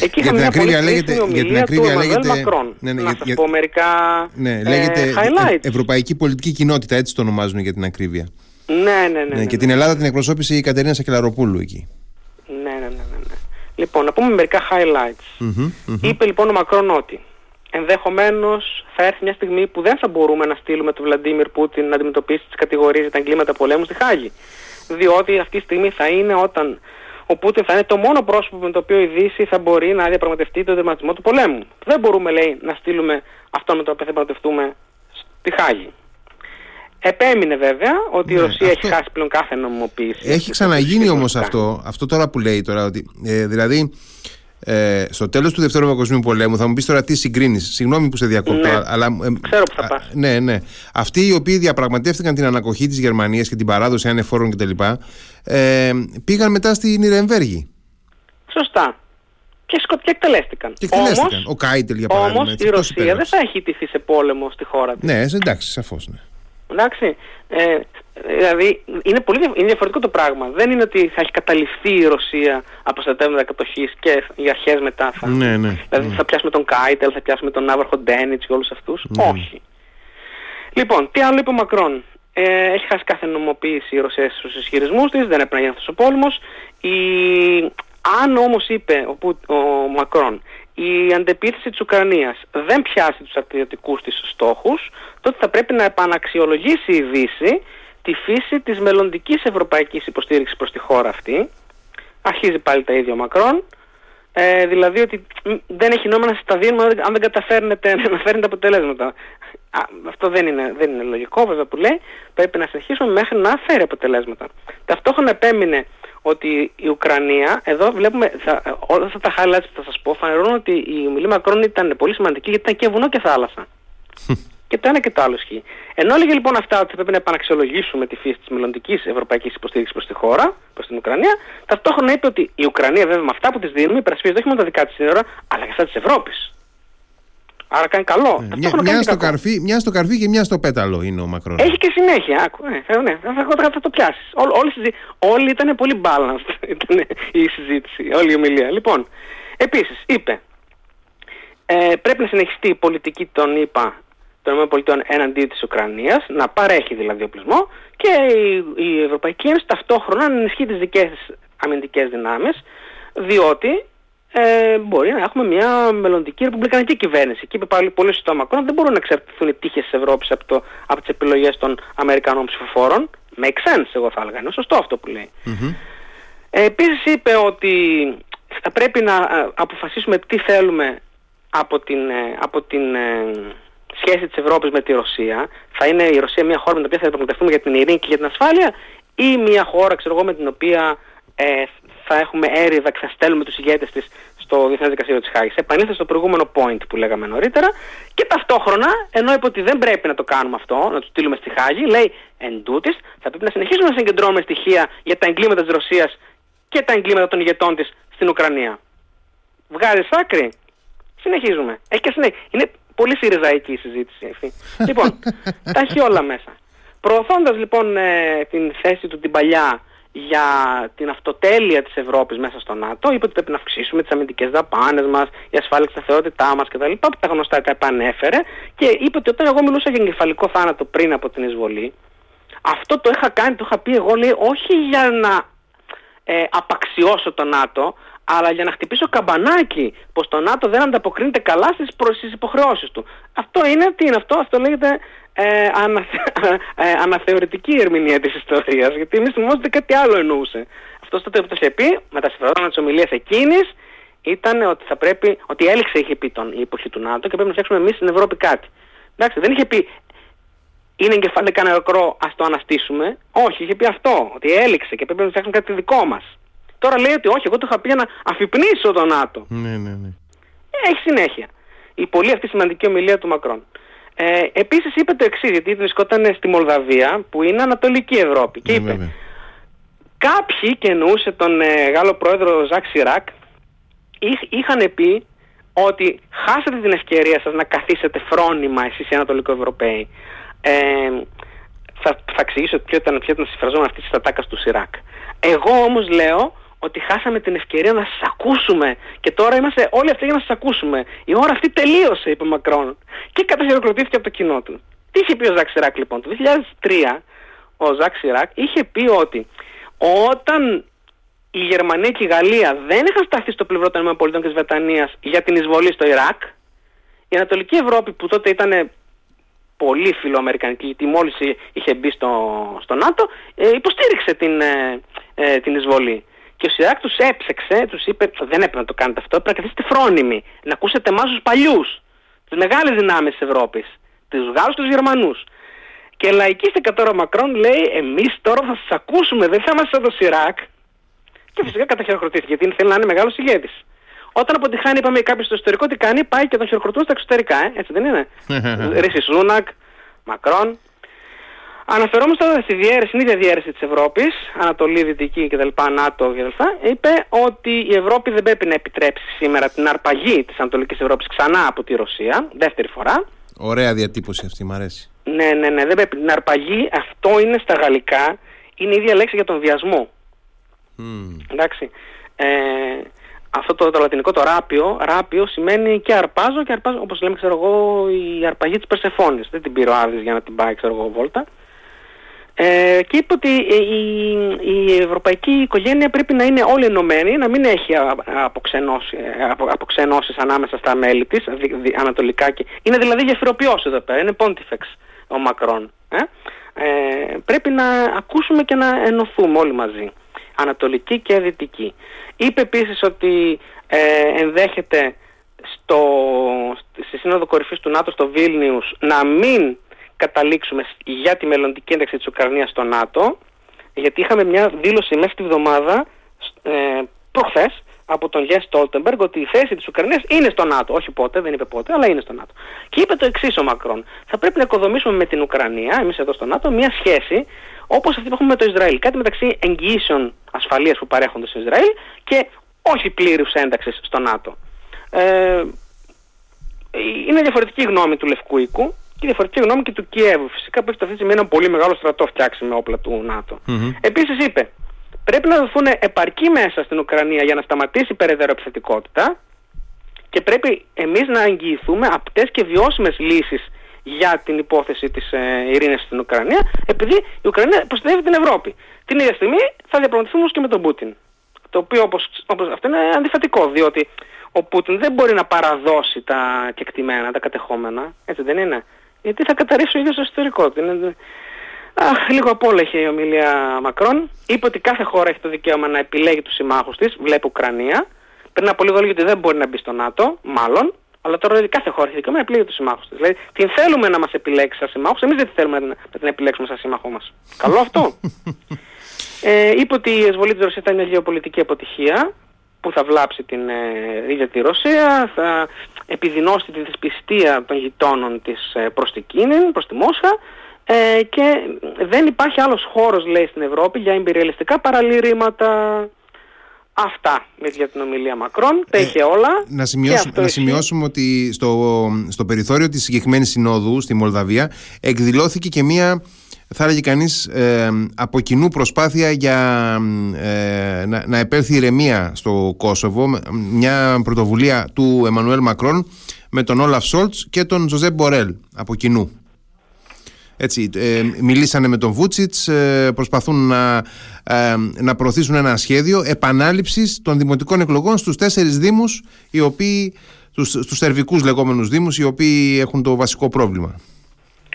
Εκεί για την ακρίβεια λέγεται. Για την ακρίβεια λέγεται. Μακρόν. Ναι, ναι, να για, πω μερικά. Ναι, ε, λέγεται highlights. Ευρωπαϊκή Πολιτική Κοινότητα, έτσι το ονομάζουν για την ακρίβεια. Ναι, ναι, ναι. ναι, ναι και την Ελλάδα την εκπροσώπησε η Κατερίνα Σακελαροπούλου εκεί. Ναι, ναι, ναι, ναι. ναι. Λοιπόν, να πούμε μερικά highlights. Mm-hmm, mm-hmm. Είπε λοιπόν ο Μακρόν ότι ενδεχομένως θα έρθει μια στιγμή που δεν θα μπορούμε να στείλουμε τον Βλαντίμιρ Πούτιν να αντιμετωπίσει τις κατηγορίες για τα εγκλήματα πολέμου στη Χάγη. Διότι αυτή τη στιγμή θα είναι όταν ο Πούτιν θα είναι το μόνο πρόσωπο με το οποίο η Δύση θα μπορεί να διαπραγματευτεί τον τερματισμό του πολέμου. Δεν μπορούμε, λέει, να στείλουμε αυτό με το οποίο θα διαπραγματευτούμε στη Χάγη. Επέμεινε βέβαια ότι η ναι, Ρωσία έχει χάσει πλέον κάθε νομιμοποίηση. Έχει ξαναγίνει όμως αυτό, αυτό τώρα που λέει τώρα, ότι ε, δηλαδή ε, στο τέλος του Δευτέρου Παγκοσμίου Πολέμου, θα μου πεις τώρα τι συγκρίνεις. Συγγνώμη που σε διακόπτω, Ναι. αλλά. ε, Ξέρω που θα α, πας. Ναι, ναι. Αυτοί οι οποίοι διαπραγματεύτηκαν την ανακοχή της Γερμανίας και την παράδοση ανεφόρων κτλ. Ε, πήγαν μετά στη Νιρεμβέργη. Σωστά. Και, σκο... και εκτελέστηκαν. Και εκτελέστηκαν. Όμως, Ο Κάιτελ για παράδειγμα. όμως έτσι, η αυτός Ρωσία δεν υπέγραψε. θα έχει τηθεί σε πόλεμο στη χώρα της. Ναι, εντάξει, σαφώς. Ναι. Εντάξει. Ε, δηλαδή είναι πολύ δια- είναι διαφορετικό το πράγμα. Δεν είναι ότι θα έχει καταληφθεί η Ρωσία από στρατεύματα κατοχής και οι αρχές μετά θα. Ναι, ναι. Δηλαδή ναι. θα πιάσουμε τον Κάιτελ, θα πιάσουμε τον Ναύαρχο Ντένιτς και όλους αυτούς. Ναι. Όχι. Λοιπόν, τι άλλο είπε ο Μακρόν; Ε, έχει χάσει κάθε νομοποίηση η Ρωσία στους ισχυρισμούς της, δεν έπρεπε να γίνει αυτός ο πόλεμος. Η... Αν όμως είπε ο, Που- ο Μακρόν η αντεπίθεση της Ουκρανίας δεν πιάσει τους στρατιωτικούς της στόχους, τότε θα πρέπει να επαναξιολογήσει η Δύση τη φύση της μελλοντικής ευρωπαϊκής υποστήριξης προς τη χώρα αυτή. Αρχίζει πάλι τα ίδια ο Μακρόν. Ε, δηλαδή ότι μ, δεν έχει νόημα να σας τα δίνουμε αν δεν- αν δεν καταφέρνετε να φέρνετε αποτελέσματα. Α, αυτό δεν είναι, δεν είναι λογικό βέβαια που λέει. Πρέπει να συνεχίσουμε μέχρι να φέρει αποτελέσματα. Ταυτόχρονα επέμεινε ότι η Ουκρανία, εδώ βλέπουμε, θα, όλα αυτά τα highlights που θα σας πω φανερώνουν ότι η ομιλία Μακρόν ήταν πολύ σημαντική γιατί ήταν και βουνό και θάλασσα. Και το ένα και το άλλο ισχύει. Ενώ έλεγε λοιπόν αυτά ότι θα πρέπει να επαναξιολογήσουμε τη φύση της μελλοντικής ευρωπαϊκής υποστήριξης προς τη χώρα, προς την Ουκρανία, ταυτόχρονα είπε ότι η Ουκρανία βέβαια με αυτά που της δίνουμε υπερασπίζεται όχι μόνο τα δικά της σύνορα, αλλά και αυτά της Ευρώπης. Άρα κάνει καλό. Ναι, Μια, Ταυτόχρονα μια, κάνει στο κακό. καρφί, μια στο καρφί και μια στο πέταλο είναι ο Μακρόν. Έχει και συνέχεια. Άκου, ναι, θα, ναι, θα, θα, θα το πιάσεις. Όλοι, συζη... όλοι ήταν πολύ balanced ήταν η συζήτηση, όλη η ομιλία. Λοιπόν, επίσης είπε, ε, πρέπει να συνεχιστεί η πολιτική των ΗΠΑ των ΗΠΑ έναντι της Ουκρανίας, να παρέχει δηλαδή οπλισμό και η, η Ευρωπαϊκή Ένωση ταυτόχρονα να ενισχύει τις δικές της αμυντικές δυνάμεις, διότι ε, μπορεί να έχουμε μια μελλοντική ρεπουμπλικανική κυβέρνηση. Και είπε πάλι πολύ σωστά ο Μακρόν, δεν μπορούν να εξαρτηθούν οι τύχες της Ευρώπης από, το, από τις επιλογές των Αμερικανών ψηφοφόρων. Make sense, εγώ θα έλεγα. Είναι σωστό αυτό που λέει. Μμμ. Ε, επίσης είπε ότι θα πρέπει να ε, αποφασίσουμε τι θέλουμε από την, ε, από την ε, σχέση της Ευρώπης με τη Ρωσία. Θα είναι η Ρωσία μια χώρα με την οποία θα διαπραγματευτούμε για την ειρήνη και για την ασφάλεια ή μια χώρα, ξέρω εγώ, με την οποία ε, θα έχουμε έρηδα και θα στέλνουμε τους ηγέτες της στο Διεθνές Δικαστήριο της Χάγης. Επανήλθε στο προηγούμενο point που λέγαμε νωρίτερα και ταυτόχρονα, ενώ είπε ότι δεν πρέπει να το κάνουμε αυτό, να του στείλουμε στη Χάγη, λέει εν τούτης, θα πρέπει να συνεχίσουμε να συγκεντρώνουμε στοιχεία για τα εγκλήματα της Ρωσίας και τα εγκλήματα των ηγετών της στην Ουκρανία. Βγάζεις άκρη. Συνεχίζουμε. Έχει και συνέχεια. Είναι πολύ συριζαϊκή η συζήτηση αυτή. λοιπόν, τα έχει όλα μέσα. Προωθώντας λοιπόν ε, την θέση του την παλιά για την αυτοτέλεια της Ευρώπης μέσα στο ΝΑΤΟ, είπε ότι πρέπει να αυξήσουμε τις αμυντικές δαπάνες μας, η ασφάλεια και σταθερότητά μας κτλ. Που τα γνωστά τα επανέφερε και είπε ότι όταν εγώ μιλούσα για εγκεφαλικό θάνατο πριν από την εισβολή, αυτό το είχα κάνει, το είχα πει εγώ λέει όχι για να ε, απαξιώσω το ΝΑΤΟ, αλλά για να χτυπήσω καμπανάκι πως το ΝΑΤΟ δεν ανταποκρίνεται καλά στις, προ- στις υποχρεώσεις του. Αυτό είναι, τι είναι αυτό, αυτό λέγεται ε, ανα, ε, αναθεωρητική ερμηνεία της ιστορίας, γιατί εμείς θυμόμαστε ότι κάτι άλλο εννοούσε. Αυτό τότε που το είχε πει, με τα συμφερόντα της ομιλίας εκείνης, ήταν ότι θα πρέπει, ότι έληξε είχε πει τον, η εποχή του ΝΑΤΟ και πρέπει να φτιάξουμε εμείς στην Ευρώπη κάτι. Εντάξει, δεν είχε πει είναι εγκεφαλικά νεκρό, ας το αναστήσουμε. Όχι, είχε πει αυτό, ότι έληξε και πρέπει να φτιάξουμε κάτι δικό μας. Τώρα λέει ότι όχι, εγώ το είχα πει για να αφυπνίσω τον ΝΑΤΟ. Ναι, ναι, ναι. Ε, Έχει συνέχεια. Η πολύ αυτή σημαντική ομιλία του Μακρόν. Ε, Επίσης είπε το εξής, γιατί βρισκόταν στη Μολδαβία, που είναι Ανατολική Ευρώπη. Και Ναι, είπε, βέβαια. Κάποιοι, και εννοούσε τον ε, Γάλλο πρόεδρο Ζακ Σιράκ, είχ- είχαν πει ότι χάσατε την ευκαιρία σας να καθίσετε φρόνιμα εσείς οι Ανατολικοευρωπαίοι. Ε, θα, θα εξηγήσω ποιο ήταν, ποιο ήταν συμφραζόμενο αυτή της ατάκας του Σιράκ. Εγώ όμως λέω ότι χάσαμε την ευκαιρία να σας ακούσουμε και τώρα είμαστε όλοι αυτιά για να σας ακούσουμε. Η ώρα αυτή τελείωσε, είπε ο Μακρόν. Και καταχειροκροτήθηκε από το κοινό του. Τι είχε πει ο Ζακ Σιράκ λοιπόν. Το 2003 ο Ζακ Σιράκ είχε πει ότι όταν η Γερμανία και η Γαλλία δεν είχαν σταθεί στο πλευρό των ΗΠΑ και της Βρετανίας για την εισβολή στο Ιράκ, η Ανατολική Ευρώπη που τότε ήταν πολύ φιλοαμερικανική, γιατί μόλις είχε μπει στο, στο ΝΑΤΟ, ε, υποστήριξε την, ε, ε, την εισβολή. Και ο Σιράκ τους έψεξε, τους είπε δεν έπρεπε να το κάνετε αυτό, πρέπει να καθίσετε φρόνιμοι, να ακούσετε εμάς τους παλιούς, τις μεγάλες δυνάμεις της Ευρώπης, τους Γάλλους και τους Γερμανούς. Και λαϊκίστηκα τώρα ο Μακρόν λέει εμείς τώρα θα σας ακούσουμε, δεν θα είμαστε σαν το Σιράκ. Και φυσικά καταχειροκροτήθηκε γιατί θέλει να είναι μεγάλος ηγέτης. Όταν αποτυχάνει, είπαμε κάποιος στο εσωτερικό, τι κάνει, πάει και τον χειροκροτούν στα εξωτερικά, ε, έτσι δεν είναι. Ρίσης Σούνακ, Μακρόν. Αναφερόμαστε τώρα στη διαίρεση, στην ίδια διαίρεση της Ευρώπης, Ανατολή, Δυτική κτλ, ΝΑΤΟ κτλ, είπε ότι η Ευρώπη δεν πρέπει να επιτρέψει σήμερα την αρπαγή της Ανατολικής Ευρώπης ξανά από τη Ρωσία, δεύτερη φορά. Ωραία διατύπωση αυτή, μου αρέσει. Ναι, ναι, ναι, δεν πρέπει. Την αρπαγή, αυτό είναι στα γαλλικά, είναι η ίδια λέξη για τον βιασμό. Mm. Εντάξει. Ε, αυτό το, το λατινικό το ράπιο, ράπιο σημαίνει και αρπάζω και αρπάζω, όπως λέμε ξέρω εγώ, η αρπαγή της Περσεφόνης. Δεν την πήρε ο Άδης για να την πάει ξέρω εγώ βόλτα. Ε, και είπε ότι η, η ευρωπαϊκή οικογένεια πρέπει να είναι όλοι ενωμένη, να μην έχει αποξενώσει, απο, αποξενώσεις ανάμεσα στα μέλη της, δι, ανατολικά. Και, είναι δηλαδή γεφυροποιός εδώ πέρα, είναι πόντιφεξ ο Μακρόν. Ε; Ε, πρέπει να ακούσουμε και να ενωθούμε όλοι μαζί, ανατολική και δυτική. Είπε επίσης ότι ε, ενδέχεται στο, στη Σύνοδο Κορυφής του ΝΑΤΟ στο Βίλνιους να μην καταλήξουμε για τη μελλοντική ένταξη της Ουκρανίας στο ΝΑΤΟ γιατί είχαμε μια δήλωση μέσα στη βδομάδα ε, προχθές από τον Γε Στόλτεμπεργκ ότι η θέση της Ουκρανίας είναι στο ΝΑΤΟ. Όχι πότε, δεν είπε πότε, αλλά είναι στο ΝΑΤΟ. Και είπε το εξής ο Μακρόν. Θα πρέπει να οικοδομήσουμε με την Ουκρανία, εμείς εδώ στο ΝΑΤΟ, μια σχέση όπως αυτή που έχουμε με το Ισραήλ. Κάτι μεταξύ εγγυήσεων ασφαλείας που παρέχονται στο Ισραήλ και όχι πλήρους ένταξης στο ΝΑΤΟ. Ε, είναι διαφορετική γνώμη του Λευκού Οίκου και διαφορετική γνώμη και του Κιέβου. Φυσικά που έχει αυτή τη στιγμή ένα πολύ μεγάλο στρατό φτιάξει με όπλα του ΝΑΤΟ. Mm-hmm. Επίσης είπε, πρέπει να δοθούν επαρκή μέσα στην Ουκρανία για να σταματήσει η περαιτέρω επιθετικότητα και πρέπει εμείς να εγγυηθούμε απτές και βιώσιμες λύσεις για την υπόθεση της ε, ειρήνης στην Ουκρανία επειδή η Ουκρανία προστατεύει την Ευρώπη. Την ίδια στιγμή θα διαπραγματευτούμε και με τον Πούτιν. Το οποίο όπως, όπως αυτό είναι αντιφατικό διότι ο Πούτιν δεν μπορεί να παραδώσει τα κεκτημένα, τα κατεχόμενα, έτσι δεν είναι γιατί θα καταρρύψει ο ίδιος το εσωτερικό του. Αχ, λίγο απ' όλα είχε η ομιλία Μακρόν. Είπε ότι κάθε χώρα έχει το δικαίωμα να επιλέγει τους συμμάχους της, βλέπει Ουκρανία. Πριν από λίγο έλεγε ότι δεν μπορεί να μπει στο ΝΑΤΟ, μάλλον. Αλλά τώρα δηλαδή κάθε χώρα έχει δικαίωμα να επιλέγει τους συμμάχους της. Δηλαδή την θέλουμε να μας επιλέξει σαν συμμάχους, εμείς δεν θέλουμε να την επιλέξουμε σαν σύμμαχό μας. Καλό αυτό. ε, είπε ότι η εισβολή της Ρωσίας ήταν μια γεωπολιτική αποτυχία που θα βλάψει την ε, ίδια τη Ρωσία, θα επιδεινώσει τη δυσπιστία των γειτόνων της ε, προς την Κίνη, προς τη Μόσχα ε, και δεν υπάρχει άλλος χώρος λέει στην Ευρώπη για εμπειριαλιστικά παραλήρηματα. Αυτά για την ομιλία Μακρόν, τα είχε όλα. Να, σημειώσουμε, να σημειώσουμε ότι στο, στο περιθώριο της συγκεκριμένης συνόδου στη Μολδαβία εκδηλώθηκε και μία θα έλεγε κανείς ε, από κοινού προσπάθεια για ε, να, να επέλθει ηρεμία στο Κόσοβο. Μια πρωτοβουλία του Εμμανουέλ Μακρόν με τον Όλαφ Σόλτς και τον Ζωζέ Μπορέλ από κοινού. Έτσι, ε, μιλήσανε με τον Βούτσιτς προσπαθούν να, να προωθήσουν ένα σχέδιο επανάληψης των δημοτικών εκλογών στους τέσσερις δήμους οι οποίοι, τους, στους σερβικούς λεγόμενους δήμους οι οποίοι έχουν το βασικό πρόβλημα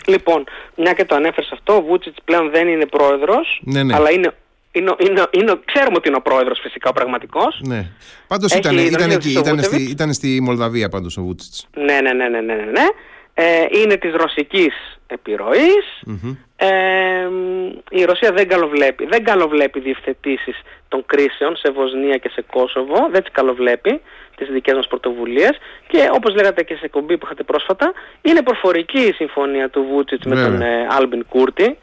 Λοιπόν, μια και το ανέφερες αυτό, ο Βούτσιτ πλέον δεν είναι πρόεδρος, ναι, ναι. αλλά είναι είναι, είναι, είναι, ξέρουμε ότι είναι ο πρόεδρος φυσικά ο πραγματικός. Ναι. Πάντως ήταν, ήταν, εκεί, ήταν, στη, ήταν στη Μολδαβία πάντως ο Βούτσιτ. Ναι, ναι, ναι, ναι, ναι, ναι. Ε, είναι της ρωσικής επιρροής. Mm-hmm. Ε, η Ρωσία δεν καλοβλέπει, δεν καλοβλέπει διευθετήσεις των κρίσεων σε Βοσνία και σε Κόσοβο, δεν τις καλοβλέπει τις δικές μας πρωτοβουλίες και όπως λέγατε και σε εκπομπή που είχατε πρόσφατα, είναι προφορική η συμφωνία του Βούτσιτς με τον ε, Άλμπιν Κούρτι,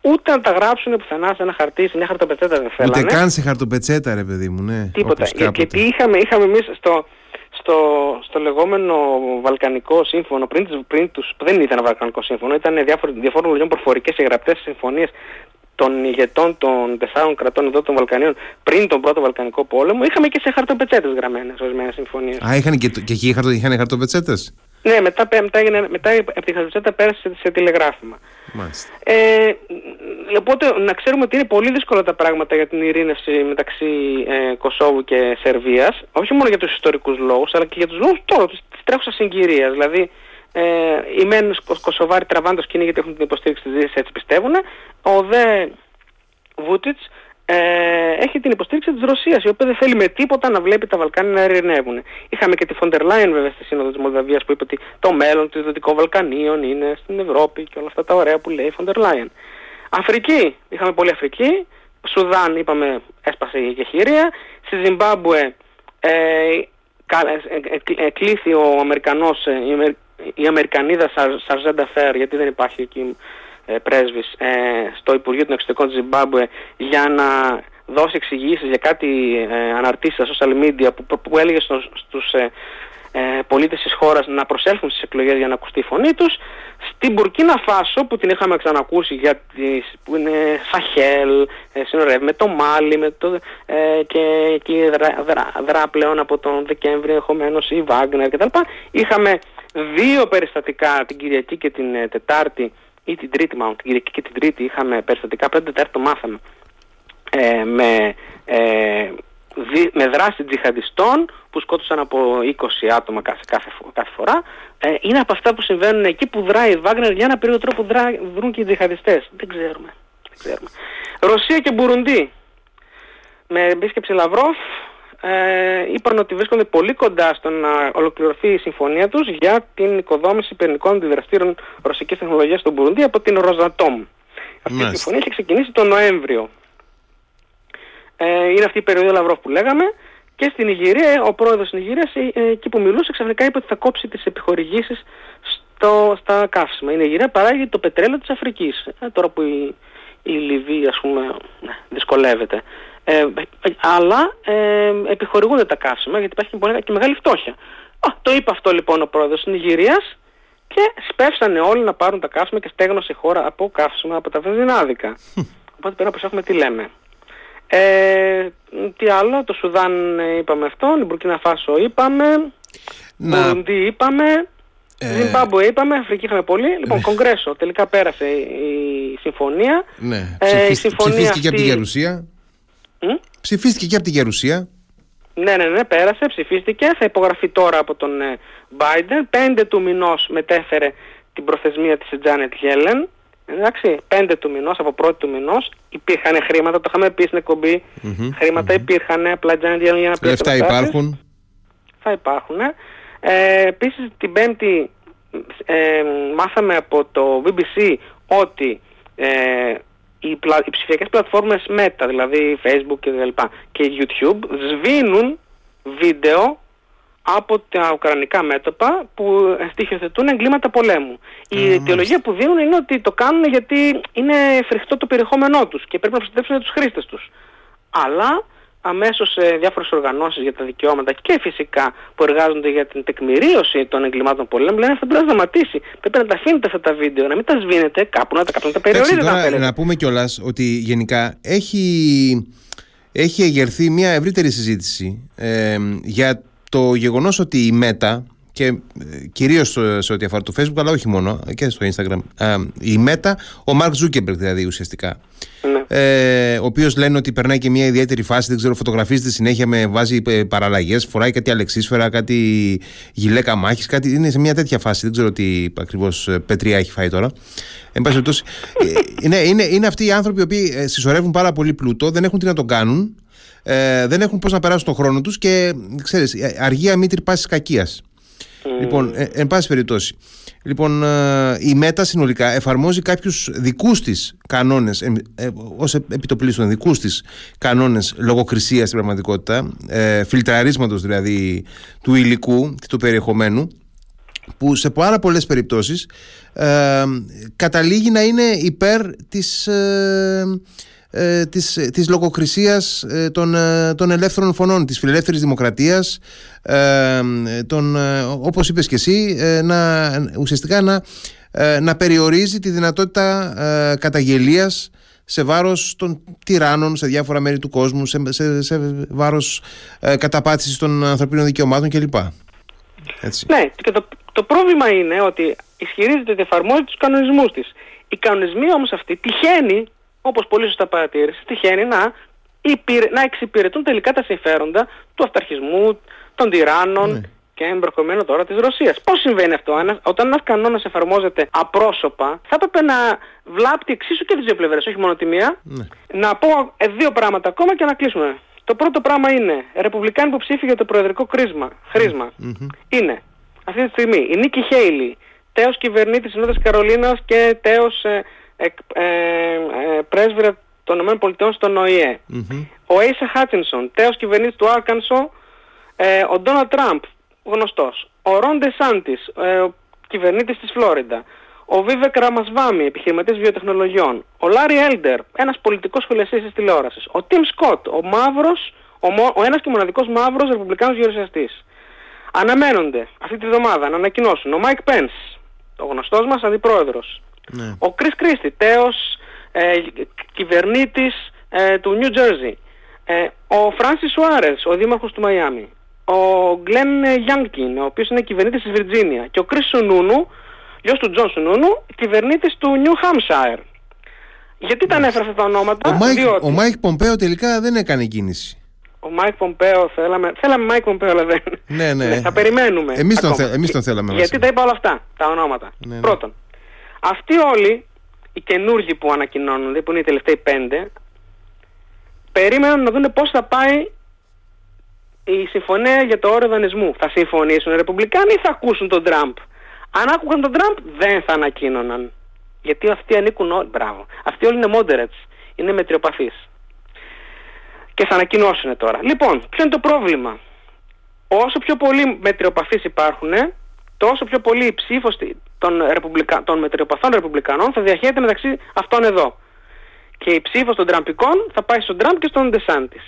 ούτε να τα γράψουν πουθενά σε ένα χαρτί, σε μια χαρτοπετσέτα δεν θέλανε. Ούτε καν σε χαρτοπετσέτα ρε παιδί μου, ναι. Τίποτα. Γιατί είχαμε, είχαμε εμείς στο, στο, στο λεγόμενο Βαλκανικό Σύμφωνο, πριν, πριν τους, δεν ήταν Βαλκανικό Σύμφωνο, ήταν διάφορων λογιών προφορικές και γραπτές συμφωνίες των ηγετών των τεσσάρων κρατών εδώ των Βαλκανίων πριν τον πρώτο Βαλκανικό πόλεμο, είχαμε και σε χαρτοπετσέτες γραμμένες ορισμένες συμφωνίες. Α, είχαν και, και εκεί είχαν χαρτοπετσέτες; Ναι, μετά, μετά, έγινε, μετά από τη χαρτοπετσέτα πέρασε σε, σε τηλεγράφημα. Μάλιστα. Ε, οπότε να ξέρουμε ότι είναι πολύ δύσκολα τα πράγματα για την ειρήνευση μεταξύ ε, Κωσόβου και Σερβίας, όχι μόνο για τους ιστορικούς λόγους, αλλά και για τους λόγους τώρα της, της τρέχουσας συγκυρίας. Δηλαδή, ε, οι μεν Κωσοβάροι τραβάνε το σκηνή γιατί έχουν την υποστήριξη της Δύσης, έτσι πιστεύουν. Ο δε Βούτιτς ε, έχει την υποστήριξη της Ρωσίας, η οποία δεν θέλει με τίποτα να βλέπει τα Βαλκάνια να ειρηνεύουν. Είχαμε και τη Φοντερ Λάιν βέβαια στη Σύνοδο της Μολδαβίας που είπε ότι το μέλλον των Δυτικών Βαλκανίων είναι στην Ευρώπη και όλα αυτά τα ωραία που λέει η Φοντερ Λάιν. Αφρική, είχαμε πολύ Αφρική. Σουδάν είπαμε έσπασε η κεχηρία. Στη Ζιμπάμπουε ε, εκλήθη ο Αμερικανός, η Αμερικανίδα Σαρζέντα Φέρ, γιατί δεν υπάρχει εκεί πρέσβης, στο Υπουργείο των Εξωτερικών της Ζιμπάμπουε για να δώσει εξηγήσεις για κάτι ε, αναρτήσεις στα social media που, που έλεγε στους ε, ε, πολίτες της χώρας να προσέλθουν στις εκλογές για να ακουστεί η φωνή τους στην Μπουρκίνα Φάσο που την είχαμε ξανακούσει για τις, που είναι Σαχέλ, ε, συνορεύει με το Μάλι με το, ε, και εκεί δρά, δρά, δρά, πλέον από τον Δεκέμβρη ενδεχομένως η Βάγκνερ κτλ. Είχαμε δύο περιστατικά την Κυριακή και την ε, Τετάρτη ή την Τρίτη μάλλον, την Κυριακή και την Τρίτη είχαμε περιστατικά, πέντε Τετάρτη το μάθαμε ε, με, ε, δι, με δράση τζιχαντιστών που σκότωσαν από 20 άτομα κάθε, κάθε, κάθε φορά ε, είναι από αυτά που συμβαίνουν εκεί που δράει η Βάγνερ για ένα περίοδο τρόπο που δρούν και οι τζιχαντιστές. Δεν ξέρουμε. Δεν ξέρουμε. Ρωσία και Μπουρουντή. Με επίσκεψη Λαυρόφ ε, είπαν ότι βρίσκονται πολύ κοντά στο να ολοκληρωθεί η συμφωνία τους για την οικοδόμηση πυρηνικών αντιδραστήρων ρωσικής τεχνολογίας στον Μπουρουντή από την Ροζατόμ. Αυτή η συμφωνία έχει ξεκινήσει τον Νοέμβριο. Ε, είναι αυτή η περίοδο Λαυρόφ που λέγαμε. Και στην Ιγυρία, ο πρόεδρος της Ιγυρίας, ε, εκεί που μιλούσε, ξαφνικά είπε ότι θα κόψει τις επιχορηγήσεις στο, στα καύσιμα. Η Ιγυρία παράγει το πετρέλαιο της Αφρικής. Ε, τώρα που η, η Λιβύη, ας πούμε, ναι, δυσκολεύεται. Ε, αλλά ε, επιχορηγούνται τα καύσιμα γιατί υπάρχει πολύ, και μεγάλη φτώχεια. Α, το είπε αυτό λοιπόν ο πρόεδρος της Ιγυρίας και σπεύσανε όλοι να πάρουν τα καύσιμα και στέγνωσε η χώρα από καύσιμα από τα βενζινάδικα. Οπότε πρέπει να προσέχουμε τι λέμε. Ε, τι άλλο, το Σουδάν ε, είπαμε αυτό, την Μπουρκίνα Φάσο είπαμε, να... Μπουρουντή είπαμε, ε... Ζιμπάμπουε είπαμε, Αφρική είχαμε πολύ. Λοιπόν, ναι. Κογκρέσο, τελικά πέρασε η συμφωνία. Ναι, ε, η συμφωνία ψηφίστηκε αυτή... και από τη Γερουσία. Mm? Ψηφίστηκε και από τη Γερουσία. Ναι, ναι, ναι, πέρασε, ψηφίστηκε. Θα υπογραφεί τώρα από τον Biden. 5 του μηνός μετέφερε την προθεσμία της Τζάνετ Γέλεν. Εντάξει, πέντε του μηνός, από πρώτη του μηνός, υπήρχαν χρήματα, το είχαμε πει στην εκπομπή, mm-hmm, χρήματα mm-hmm. υπήρχαν, απλά για να πει Λεφτά υπάρχουν. Θα υπάρχουν. Ε, επίσης την πέμπτη ε, μάθαμε από το BBC ότι ε, οι, πλα, οι ψηφιακές πλατφόρμες Meta, δηλαδή Facebook και, και YouTube, σβήνουν βίντεο από τα ουκρανικά μέτωπα που στοιχειοθετούν εγκλήματα πολέμου. Η αιτιολογία που δίνουν είναι ότι το κάνουν γιατί είναι φρικτό το περιεχόμενό τους και πρέπει να προστατεύσουν τους χρήστες τους. Αλλά αμέσως σε διάφορες οργανώσεις για τα δικαιώματα και φυσικά που εργάζονται για την τεκμηρίωση των εγκλημάτων πολέμου λένε αυτό πρέπει να σταματήσει. Πρέπει να τα αφήνετε αυτά τα βίντεο, να μην τα σβήνετε κάπου, να τα, κάπου, να τα περιορίζετε. Τώρα, να πούμε κιόλας ότι γενικά έχει, έχει εγερθεί μια ευρύτερη συζήτηση ε, για το γεγονός ότι η Meta και ε, κυρίως σε ό,τι αφορά το Facebook αλλά όχι μόνο και στο Instagram ε, η Meta, ο Mark Zuckerberg δηλαδή ουσιαστικά ναι. ε, ο οποίος λένε ότι περνάει και μια ιδιαίτερη φάση δεν ξέρω φωτογραφίζεται συνέχεια με βάζει ε, παραλλαγές φοράει κάτι αλεξίσφαιρα, κάτι γυλαίκα μάχης κάτι, είναι σε μια τέτοια φάση δεν ξέρω τι ακριβώς πετριά έχει φάει τώρα Εν πάση περιπτώσει, είναι, είναι, είναι αυτοί οι άνθρωποι οι οποίοι συσσωρεύουν πάρα πολύ πλούτο, δεν έχουν τι να τον κάνουν ε, δεν έχουν πώς να περάσουν τον χρόνο τους και ξέρεις, αργία μήτρη πάση κακίας. Mm. Λοιπόν, ε, εν πάση περιπτώσει. Λοιπόν, ε, η ΜΕΤΑ συνολικά εφαρμόζει κάποιους δικούς της κανόνες, ε, ε, ως επιτοπλίστων δικούς της κανόνες λογοκρισίας στην πραγματικότητα, ε, φιλτραρίσματο δηλαδή του υλικού και του περιεχομένου, που σε πάρα πολλές περιπτώσεις ε, καταλήγει να είναι υπέρ της, ε, της, της λογοκρισίας ε, των, ε, των ελεύθερων φωνών, της φιλελεύθερης δημοκρατίας, ε, των, όπως είπες και εσύ, να, ουσιαστικά να, να περιορίζει τη δυνατότητα καταγγελίας σε βάρος των τυράννων σε διάφορα μέρη του κόσμου, σε, σε, σε βάρος καταπάτησης των ανθρωπίνων δικαιωμάτων κλπ. Έτσι. Ναι, και το, το πρόβλημα είναι ότι ισχυρίζεται ότι εφαρμόζει τους κανονισμούς της. Οι κανονισμοί όμως αυτοί τυχαίνει όπως πολύ σωστά παρατήρησες, τυχαίνει να, να εξυπηρετούν τελικά τα συμφέροντα του αυταρχισμού, των τυράννων ναι. και εμπροκειμένου τώρα της Ρωσίας. Πώς συμβαίνει αυτό, όταν ένας κανόνας εφαρμόζεται απρόσωπα, θα έπρεπε να βλάπτει εξίσου και τις δύο πλευρές, όχι μόνο τη μία. Ναι. Να πω ε, δύο πράγματα ακόμα και να κλείσουμε. Το πρώτο πράγμα είναι, ρεπουμπλικάνοι υποψήφοι για το προεδρικό κρίσμα, χρήσμα, είναι αυτή τη στιγμή η Νίκη Χέιλι, τέος κυβερνήτης της Νότιας Καρολίνας και τέος ε, εκ, ε, ε, πρέσβυρα των ΗΠΑ στον ΟΗΕ. Ο Έισα Χάτσινσον, τέος κυβερνήτης του Άρκανσο, Ε, ο Ντόναλτ Τραμπ, γνωστός. Ο Ρον Ντεσάντης, ε, ο κυβερνήτης της Φλόριντα. Ο Βίβεκ Ραμασβάμι, επιχειρηματής βιοτεχνολογιών. Ο Λάρι Έλντερ, ένας πολιτικός φιλεσής της τηλεόρασης. Ο Τιμ Σκοτ, ο μαύρος, ο, μο, ο ένας και μοναδικός μαύρος ρεπουμπλικάνος γερουσιαστής. Αναμένονται αυτή τη βδομάδα να ανακοινώσουν ο Μάικ Πένς, ο γνωστός μας αντιπρόεδρος. Ναι. Ο Κρίς Κρίστη, τέως ε, κυβερνήτης ε, του Νιου Τζέρζι. Ε, ο Φράνσις Σουάρες, ο δήμαρχος του Μαϊάμι. Ο Γκλέν Γιάνκιν, ο οποίος είναι κυβερνήτης της Βιρτζίνια. Και ο Κρίς Σουνούνου, γιος του Τζον Σουνούνου, κυβερνήτης του Νιου Χάμσαϊρ. Γιατί τα ανέφερα αυτά τα ονόματα, Ο Μάικ, διότι ο Μάικ Πομπέο τελικά δεν έκανε κίνηση. ο Μάικ Πομπέο θέλαμε, θέλαμε Μάικ Πομπέο αλλά δεν. Ναι, ναι. θα περιμένουμε. Εμείς τον, ακόμα. θε- εμείς τον θέλαμε Γιατί βασικά. τα είπα όλα αυτά, τα ονόματα. Ναι, ναι. Πρώτον, αυτοί όλοι, οι καινούργοι που ανακοινώνονται, που είναι οι τελευταίοι πέντε, περίμεναν να δουν πώς θα πάει η συμφωνία για το όριο δανεισμού. Θα συμφωνήσουν οι Ρεπουμπλικάνοι ή θα ακούσουν τον Τραμπ; Αν άκουγαν τον Τραμπ δεν θα ανακοίνωναν. Γιατί αυτοί ανήκουν όλοι, μπράβο. Αυτοί όλοι είναι moderates, είναι μετριοπαθείς. Και θα ανακοινώσουν τώρα. Λοιπόν, ποιο είναι το πρόβλημα; Όσο πιο πολλοί μετριοπαθείς υπάρχουν, τόσο πιο πολύ η ψήφος των, ρεπουμπλικα... των μετριοπαθών ρεπουμπλικανών θα διαχέεται μεταξύ αυτών εδώ. Και η ψήφος των τραμπικών θα πάει στον Τραμπ και στον Ντεσάντης.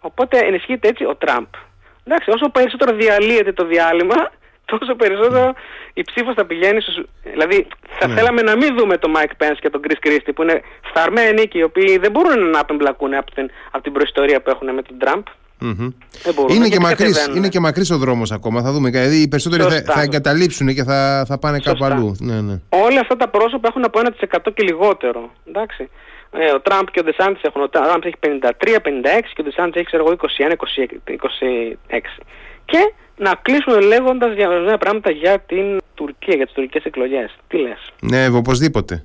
Οπότε ενισχύεται έτσι ο Τραμπ. Εντάξει, όσο περισσότερο διαλύεται το διάλειμμα, τόσο περισσότερο η ψήφος θα πηγαίνει στους... Δηλαδή θα Ναι. θέλαμε να μην δούμε τον Μάικ Πένς και τον Κρις Κρίστι που είναι φθαρμένοι και οι οποίοι δεν μπορούν να απεμπλακούν από την, από την προϊστορία που έχουν με τον Τραμπ. Μμμ. Δεν μπορούν. Είναι, γιατί και μακρύς, κατεβαίνουν. είναι και μακρύς ο δρόμος ακόμα. Θα δούμε. Δηλαδή οι περισσότεροι θα, Σωστά. θα εγκαταλείψουν και θα, θα πάνε κάπου Σωστά. αλλού. Ναι, ναι. Όλα αυτά τα πρόσωπα έχουν από 1% και λιγότερο. Εντάξει. Ε, ο Τραμπ και ο Ντεσάντης έχουν. Ο Τραμπ έχει 53, 56 και ο Ντεσάντης έχει ξέρω εγώ 21, 26. Και να κλείσουμε λέγοντας για ορισμένα πράγματα για την Τουρκία, για τις τουρκικές εκλογές. Τι λες; Ναι, οπωσδήποτε.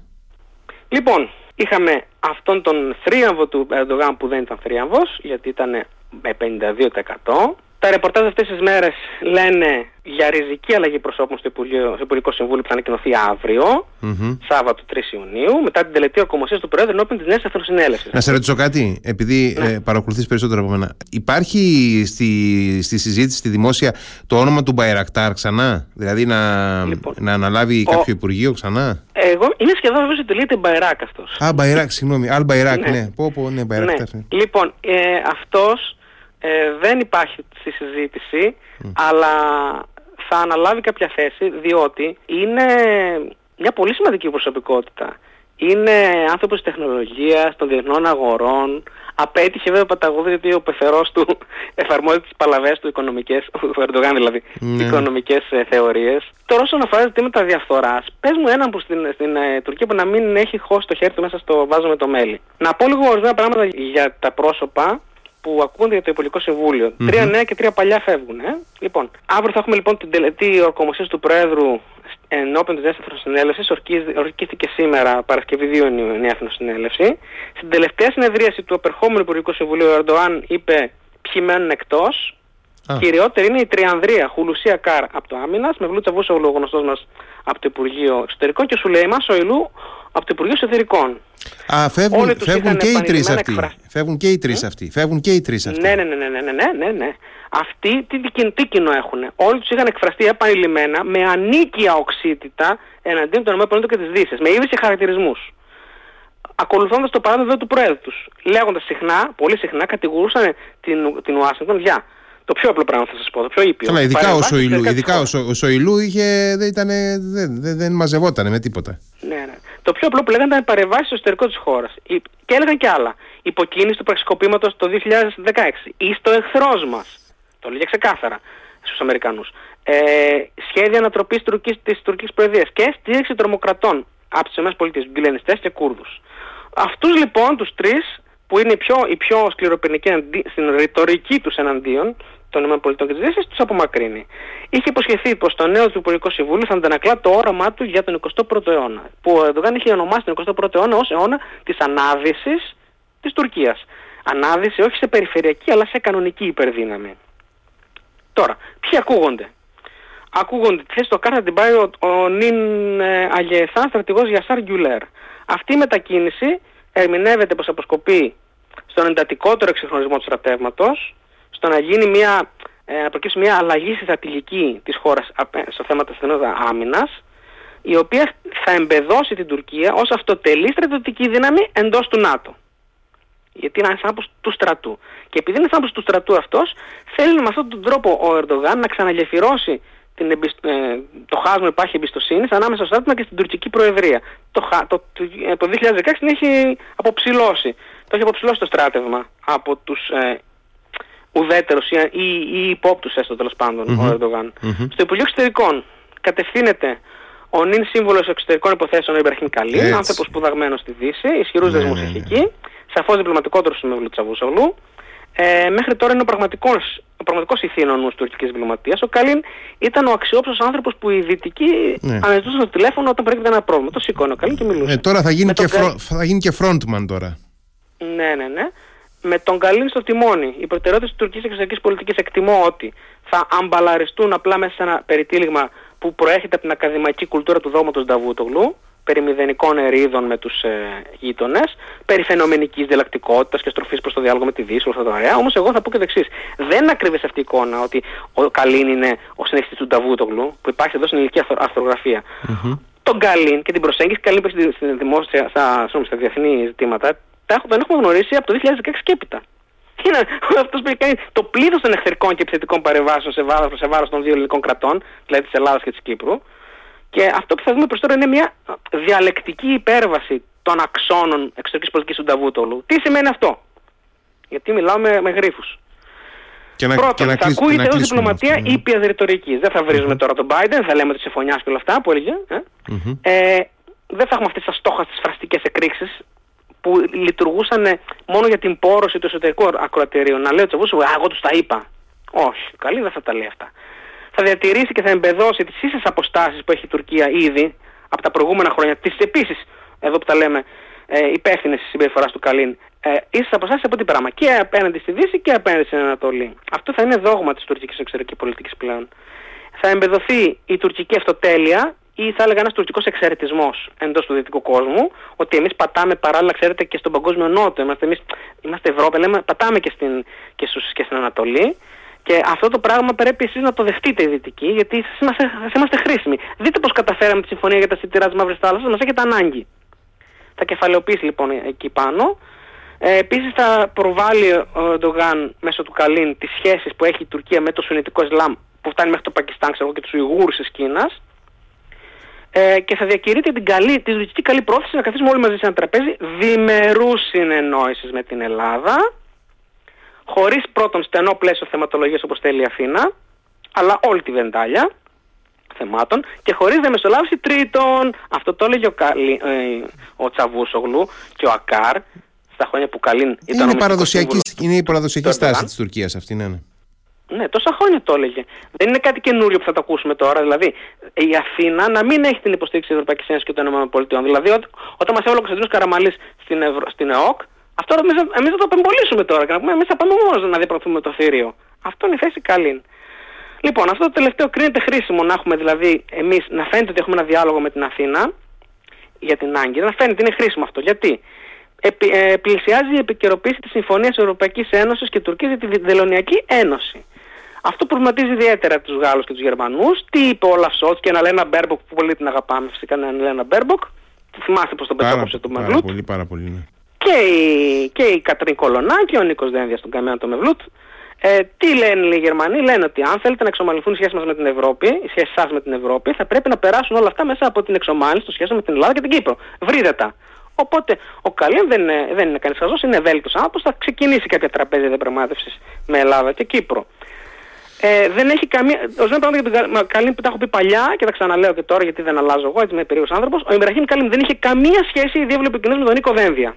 Λοιπόν, είχαμε αυτόν τον θρίαμβο του Ερντογάν που δεν ήταν θρίαμβος, γιατί ήταν με 52%. Τα ρεπορτάζ αυτές τις μέρες λένε για ριζική αλλαγή προσώπων στο, Υπουργείο, στο Υπουργικό Συμβούλιο που θα ανακοινωθεί αύριο, Μμμ. Σάββατο 3 Ιουνίου, μετά την τελετή οκομοσία του Προέδρου ενώπιον της Νέας Εθνοσυνέλευσης. Να σε ρωτήσω κάτι, επειδή Ναι. ε, παρακολουθείς περισσότερο από μένα. Υπάρχει στη, στη συζήτηση, στη δημόσια, το όνομα του Μπαϊρακτάρ ξανά, δηλαδή να, Λοιπόν. να αναλάβει Ο- κάποιο υπουργείο ξανά; Εγώ είναι σχεδόν βέβαιος ότι λέγεται Μπαϊράκ αυτός. Α, Μπαϊράκ, συγγνώμη. Αλμπαϊράκ, Ναι. ναι. Πω, πω, ναι, Μπαϊρακτάρ. Ναι. Λοιπόν, ε, αυτός ε, δεν υπάρχει στη συζήτηση, αλλά θα αναλάβει κάποια θέση, διότι είναι μια πολύ σημαντική προσωπικότητα. Είναι άνθρωπος της τεχνολογίας, των διεθνών αγορών. Απέτυχε βέβαια παταγωδί γιατί ο πεθερός του εφαρμόζει τις παλαβές του οικονομικές, ο Ερντογάν δηλαδή, Ναι. οικονομικές ε, θεωρίες. Τώρα όσον αφορά ζητήματα διαφθοράς, πες μου έναν που στην, στην ε, Τουρκία που να μην έχει χώσει το χέρι του μέσα στο βάζο με το μέλι. Να πω λίγο ορισμένα πράγματα για τα πρόσωπα που ακούγονται για το Υπουργικό Συμβούλιο. Μμμ. Τρία νέα και τρία παλιά φεύγουν. Ε. Λοιπόν, αύριο θα έχουμε λοιπόν την τελετή ορκομοσία του Προέδρου ενώπιον της Νέα Εθνοσυνέλευσης. Ορκίστηκε σήμερα, Παρασκευή 2 Ιουνίου, η Νέα Εθνοσυνέλευση. Στην τελευταία συνεδρίαση του απερχόμενου Υπουργικού Συμβουλίου, ο Ερντοάν είπε ποιοι μένουν εκτός. Α. Κυριότερη είναι η Τριανδρία Χουλουσία Καρ από το Άμυνας, με Βλούτσα Βούσογλου, ο γνωστός μας από το Υπουργείο Εξωτερικών, και ο Σουλεϊμά Σοηλού από το Υπουργείο Εσωτερικών. Α, φεύγουν, φεύγουν και οι τρεις αυτοί. Φεύγουν και οι τρεις mm? αυτοί. Φεύγουν και οι τρεις αυτοί. Ναι, ναι, ναι, ναι, ναι, ναι, ναι, ναι. Αυτοί τι, τι, τι κοινό έχουν. Όλοι τους είχαν εκφραστεί επανειλημμένα με ανίκια οξύτητα εναντίον των ΗΠΑ και της Δύσης. Με είδηση χαρακτηρισμούς. Ακολουθώντας το παράδειγμα του Προέδρου τους. Λέγοντας συχνά, πολύ συχνά, κατηγορούσαν την, την Ουάσιγκτον για το πιο απλό πράγμα θα σας πω, το πιο ήπιο. Καλά, ειδικά ο Παρεμβάσεις Σοηλού. εξωτερικά της Ειδικά ο, χώρας. Σο, ο Σοηλού είχε, δεν, ήτανε, δεν, δεν, δεν μαζευόταν με τίποτα. Ναι, ναι. Το πιο απλό που λέγανε ήταν παρεμβάσεις στο εσωτερικό της χώρας. Και έλεγαν και άλλα. Υποκίνηση του πραξικοπήματος το 2016. Ή στο εχθρός μας. Το λέγε ξεκάθαρα στους Αμερικανούς. Ε, σχέδια ανατροπής της τουρκικής προεδρίας και στήριξη τρομοκρατών από τις ΗΠΑ, γκυλενιστές και Κούρδους. Αυτούς λοιπόν τους τρεις που είναι οι πιο, οι πιο σκληροπυρηνικοί εναντί- στην ρητορική τους εναντίον των ΗΠΑ και της Δύσης, τους απομακρύνει. Είχε υποσχεθεί πως το νέο του Υπουργικό Συμβούλιο θα αντανακλά το όραμά του για τον 21ο αιώνα. Που ο Ερντογάν είχε ονομάσει τον 21ο αιώνα ως αιώνα της ανάδυσης της Τουρκίας. Ανάδυση όχι σε περιφερειακή αλλά σε κανονική υπερδύναμη. Τώρα, ποιοι ακούγονται; Ακούγονται τη θέση στο κάρτα την πάει ο, ο νυν ε, Αγιεθάν στρατηγός Γιασάρ Γκιουλέρ. Αυτή η μετακίνηση ερμηνεύεται πως αποσκοπεί στον εντατικότερο εξυγχρονισμό του στρατεύματος, στο να γίνει μια ε, να προκύψει μια αλλαγή στη στρατηγική της χώρας στο θέμα της άμυνας η οποία θα εμπεδώσει την Τουρκία ως αυτοτελή στρατιωτική δύναμη εντός του ΝΑΤΟ. Γιατί είναι άνθρωπος του στρατού. Και επειδή είναι άνθρωπος του στρατού αυτός, θέλει με αυτόν τον τρόπο ο Ερντογάν να ξαναγεφυρώσει την ε, το χάσμα υπάρχει εμπιστοσύνη ανάμεσα στο στράτευμα και στην τουρκική προεδρία. Το, το, το, 2016 την έχει αποψηλώσει. Το έχει αποψηλώσει το στράτευμα από τους ε, ουδέτερους ή, ή, ή υπόπτους έστω τέλος ο ερντογαν Στο Υπουργείο Εξωτερικών κατευθύνεται ο νυν σύμβολος εξωτερικών υποθέσεων ο Ιμπραχήμ Καλή, άνθρωπος σπουδαγμένος στη Δύση, ισχυρούς ναι, δεσμούς ναι, έχει ναι. εκεί, σαφώς διπλωματικότερος του Μευλού Τσαβούσογλου. Ε, μέχρι τώρα είναι ο πραγματικός, ο πραγματικός ηθήνων της τουρκικής διπλωματίας. Ο Καλίν ήταν ο αξιόπιστος άνθρωπος που οι δυτικοί ναι. αναζητούσαν το τηλέφωνο όταν προέκυπτε ένα πρόβλημα. Το σηκώνει ο Καλίν και μιλούσε. Ε, τώρα θα γίνει, και φρο... θα γίνει και frontman τώρα. Ναι, ναι, ναι. Με τον Καλίν στο τιμόνι, οι προτεραιότητες της τουρκικής εξωτερικής πολιτικής εκτιμώ ότι θα αμπαλαριστούν απλά μέσα σε ένα περιτύλιγμα που προέρχεται από την ακαδημαϊκή κουλτούρα του δόγματος Νταβούτογλου, περί μηδενικών ερίδων με τους ε, γείτονες, περί φαινομενικής διαλλακτικότητας και στροφής προς το διάλογο με τη Δύση, όλα αυτά τα ωραία. Όμως εγώ θα πω και το εξής. Δεν είναι ακριβής αυτή η εικόνα ότι ο Καλίν είναι ο συνεχιστής του Νταβούτογλου, που υπάρχει εδώ στην ελληνική αρθρογραφία. Mm-hmm. Τον Καλίν και την προσέγγιση Καλίν που έχει στην δημόσια, στα, στα διεθνή ζητήματα, τον έχουμε γνωρίσει από το 2016 και έπειτα. Είναι αυτός που έχει κάνει το πλήθος των εχθρικών και επιθετικών παρεμβάσεων σε βάρος σε βάρος των δύο ελληνικών κρατών, δηλαδή της Ελλάδας και της Κύπρου. Και αυτό που θα δούμε προς τώρα είναι μια διαλεκτική υπέρβαση των αξώνων εξωτερικής πολιτικής του Νταβούτολου. Τι σημαίνει αυτό; Γιατί μιλάω με, με γρίφους. Και να, Πρώτον, και να θα ακούγεται ως διπλωματία ναι. ήπιας ρητορικής. Δεν θα βρίζουμε τώρα τον Biden, θα λέμε τη συμφωνιάς και όλα αυτά που έλεγε. Ε. Ε, δεν θα έχουμε αυτές τις αστόχαστες φραστικές εκρήξεις που λειτουργούσαν μόνο για την πόρωση του εσωτερικού ακροατηρίου. Να λέει ο Τσαβούς, εγώ τους τα είπα. Όχι, καλή δεν θα τα λέει αυτά θα διατηρήσει και θα εμπεδώσει τις ίσες αποστάσεις που έχει η Τουρκία ήδη από τα προηγούμενα χρόνια, τις επίσης, εδώ που τα λέμε, ε, υπεύθυνες τη συμπεριφοράς του Καλίν, ε, ίσες αποστάσεις από την πράγμα και απέναντι στη Δύση και απέναντι στην Ανατολή. Αυτό θα είναι δόγμα της τουρκικής εξωτερικής πολιτικής πλέον. Θα εμπεδοθεί η τουρκική αυτοτέλεια ή θα έλεγα ένας τουρκικός εξαιρετισμός εντός του δυτικού κόσμου, ότι εμείς πατάμε παράλληλα, ξέρετε, και στον παγκόσμιο νότο. Είμαστε, εμείς, είμαστε Ευρώπη, λέμε, πατάμε και στην, και, στους, και στην Ανατολή. Και αυτό το πράγμα πρέπει εσείς να το δεχτείτε οι Δυτικοί, γιατί εσείς είμαστε, είμαστε χρήσιμοι. Δείτε πώς καταφέραμε τη συμφωνία για τα σιτηρά της Μαύρης Θάλασσας, μας έχετε ανάγκη. Θα κεφαλαιοποιήσει λοιπόν εκεί πάνω. Ε, επίσης θα προβάλλει ο Ντογάν μέσω του Καλίν τις σχέσεις που έχει η Τουρκία με το Σουνιτικό Ισλάμ που φτάνει μέχρι το Πακιστάν ξέρω, και τους Ουιγούρους της Κίνας ε, και θα διακηρύττει την, καλή, τη δυτική καλή πρόθεση να καθίσουμε όλοι μαζί σε ένα τραπέζι. Διμερούς συνεννόησης με την Ελλάδα. Χωρίς πρώτον στενό πλαίσιο θεματολογίας όπως θέλει η Αθήνα, αλλά όλη τη βεντάλια θεμάτων. Και χωρίς διαμεσολάβηση τρίτον. Αυτό το έλεγε ο, Καλή, ε, ο Τσαβούσογλου και ο Ακάρ στα χρόνια που Καλίν ήταν είναι, παραδοσιακή, είναι η παραδοσιακή στάση της Τουρκίας αυτή, ναι, ναι. Ναι, τόσα χρόνια το έλεγε. Δεν είναι κάτι καινούριο που θα το ακούσουμε τώρα. Δηλαδή, η Αθήνα να μην έχει την υποστήριξη της Ευρωπαϊκής Ένωσης και των ΗΠΑ. Δηλαδή, όταν μας έβαλε ο Κωνσταντίνος Καραμαλής στην, στην ΕΟΚ, αυτό εμείς, θα το απεμπολίσουμε τώρα και να πούμε εμείς θα πάμε μόνοι μας να διαπραγματευθούμε το θηρίο. Αυτό είναι η θέση καλή. Λοιπόν, αυτό το τελευταίο κρίνεται χρήσιμο να έχουμε δηλαδή εμείς να φαίνεται ότι έχουμε ένα διάλογο με την Αθήνα για την Άγκυρα, να φαίνεται είναι χρήσιμο αυτό. Γιατί; Επι, ε, πλησιάζει η επικαιροποίηση της Συμφωνίας Ευρωπαϊκής Ένωσης και Τουρκίας για τη Τελωνειακή Ένωση. Αυτό προβληματίζει ιδιαίτερα τους Γάλλους και τους Γερμανούς. Τι είπε ο Όλαφ Σολτς και η Αναλένα Μπέρμποκ που πολύ την αγαπάμε φυσικά η Αναλένα Μπέρμποκ. Θυμάστε πως τον πετώκοψε του Μαγλούτ. Πάρα πολύ, πάρα πολύ, ναι και η, και η Κατρίν Κολονά και ο Νίκος Δένδια στον Καμένα το Μευλούτ. Ε, τι λένε οι Γερμανοί, λένε ότι αν θέλετε να εξομαλυνθούν οι σχέσεις μας με την Ευρώπη, οι σχέσεις σας με την Ευρώπη, θα πρέπει να περάσουν όλα αυτά μέσα από την εξομάλυνση των σχέσεων με την Ελλάδα και την Κύπρο. Βρείτε τα. Οπότε ο Καλίν δεν είναι, δεν είναι κανείς χαζός, είναι ευέλικτος άνθρωπος, θα ξεκινήσει κάποια τραπέζια διαπραγμάτευσης με Ελλάδα και Κύπρο. Ε, δεν έχει καμία. Ορισμένα πράγματα για τον Καλίν που τα έχω πει παλιά και τα ξαναλέω και τώρα γιατί δεν αλλάζω εγώ, έτσι είμαι περίεργος άνθρωπος. Ο Ιμπραχήμ Καλίν δεν είχε καμία σχέση η διεύλου επικοινωνία με τον Νίκο Δένδια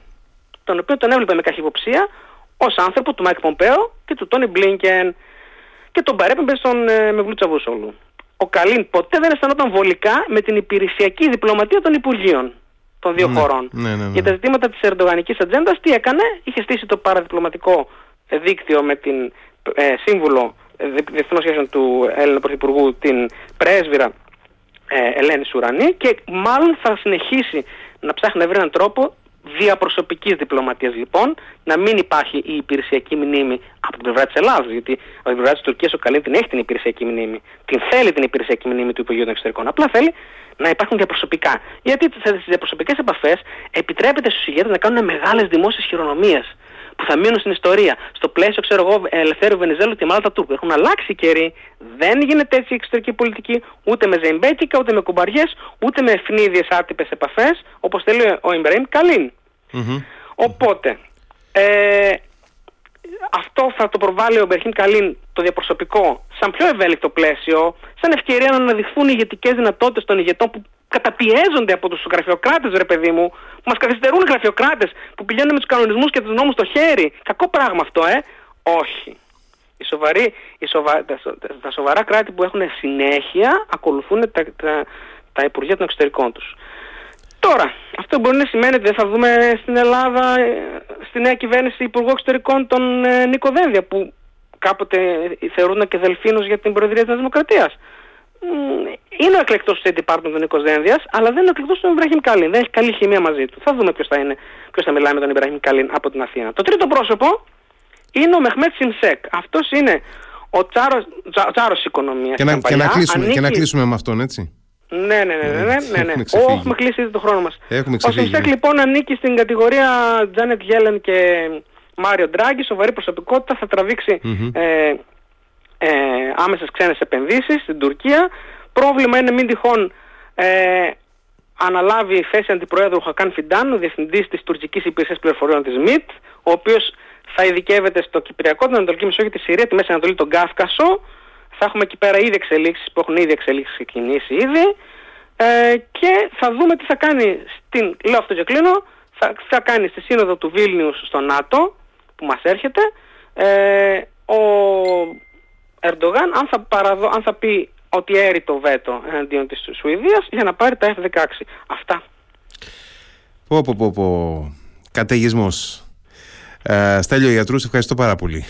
τον οποίο τον έβλεπε με καχυποψία ως άνθρωπο του Μάικ Πομπέο και του Τόνι Μπλίνκεν και τον παρέπεμπε στον ε, Μεβλούτ Τσαβούσογλου. Ο Καλίν ποτέ δεν αισθανόταν βολικά με την υπηρεσιακή διπλωματία των Υπουργείων των δύο ναι, χωρών. Ναι, ναι, ναι. Για τα ζητήματα της ερντογανικής ατζέντας τι έκανε, είχε στήσει το παραδιπλωματικό δίκτυο με την ε, σύμβουλο ε, διεθνών σχέσεων του Έλληνα Πρωθυπουργού, την πρέσβειρα ε, Ελένη Σουρανή και μάλλον θα συνεχίσει να ψάχνει να βρει έναν τρόπο διαπροσωπικής διπλωματίας λοιπόν, να μην υπάρχει η υπηρεσιακή μνήμη από την την πλευρά της Ελλάδα. Γιατί από την πλευρά της Τουρκίας ο Καλίν την έχει την υπηρεσιακή μνήμη. Την θέλει την υπηρεσιακή μνήμη του Υπουργείου των Εξωτερικών. Απλά θέλει να υπάρχουν διαπροσωπικά. Γιατί στι διαπροσωπικές επαφές επιτρέπεται στους ηγέτες να κάνουν μεγάλες δημόσιες χειρονομίες που θα μείνουν στην ιστορία. Στο πλαίσιο, ξέρω εγώ, Ελευθέρου Βενιζέλου και Μάλτα Τούρκου. Έχουν αλλάξει οι καιροί. Δεν γίνεται έτσι η εξωτερική πολιτική ούτε με ζεϊμπέκικα, ούτε με κουμπαριές, ούτε με ευνίδιες άτυπες επαφές, όπως θέλει ο Ιμπραήμ Καλίν. Mm-hmm. Οπότε, ε, αυτό θα το προβάλλει ο Μπερχίν Καλίν το διαπροσωπικό σαν πιο ευέλικτο πλαίσιο, σαν ευκαιρία να αναδειχθούν οι ηγετικές δυνατότητες των ηγετών που καταπιέζονται από τους γραφειοκράτες, ρε παιδί μου, που μας καθυστερούν οι γραφειοκράτες, που πηγαίνουν με τους κανονισμούς και τους νόμους στο χέρι. Κακό πράγμα αυτό, ε. Όχι. Οι σοβαροί, οι σοβα... τα, σοβαρά κράτη που έχουν συνέχεια ακολουθούν τα, τα, τα Υπουργεία των Εξωτερικών τους. Τώρα, αυτό μπορεί να σημαίνει ότι δεν θα δούμε στην Ελλάδα, ε, στη νέα κυβέρνηση Υπουργό Εξωτερικών τον ε, Νίκο Δένδια, που κάποτε θεωρούν και δελφίνος για την Προεδρία της Δημοκρατίας. Είναι ο εκλεκτός του State Department του Νίκος Δένδιας, αλλά δεν είναι ο εκλεκτός του Ιμπραχήμ Καλίν. Δεν έχει καλή χημεία μαζί του. Θα δούμε ποιος θα, είναι, ποιος θα μιλάει με τον Ιμπραχήμ Καλίν από την Αθήνα. Το τρίτο πρόσωπο είναι ο Μεχμέτ Σιμσέκ. Αυτός είναι ο τσάρος, τσάρος οικονομίας. Και να, και, να κλείσουμε, ανήκει... και να κλείσουμε με αυτόν, έτσι. Ναι, ναι, ναι, ναι, ναι, ναι, ναι. Έχουμε κλείσει ήδη το χρόνο μας. Έχουμε ο Σιμσέκ λοιπόν ανήκει στην κατηγορία Τζάνετ Γέλεν και Μάριο Ντράγκη, σοβαρή προσωπικότητα, θα τραβηξει ε, ε, άμεσες ξένες επενδύσεις στην Τουρκία. Πρόβλημα είναι μην τυχόν ε, αναλάβει η θέση αντιπροέδρου Χακάν Φιντάν, ο διευθυντής της τουρκικής υπηρεσίας πληροφοριών της ΜΙΤ, ο οποίος θα ειδικεύεται στο Κυπριακό, την Ανατολική Μεσόγειο, τη Συρία, τη Μέση Ανατολή, τον Κάφκασο. Θα έχουμε εκεί πέρα ήδη εξελίξεις που έχουν ήδη εξελίξεις ξεκινήσει ήδη. Ε, και θα δούμε τι θα κάνει στην, λέω αυτό και κλείνω, θα, θα κάνει στη σύνοδο του Βίλνιους στο ΝΑΤΟ, που μας έρχεται, ε, ο Ερντογάν αν θα, παραδο, αν θα πει ότι έρει το βέτο εναντίον της Σουηδίας για να πάρει τα F-16. Αυτά. Πω πω πω πω. Καταιγισμός. Ε, Στέλιο Ιατρούς, ευχαριστώ πάρα πολύ.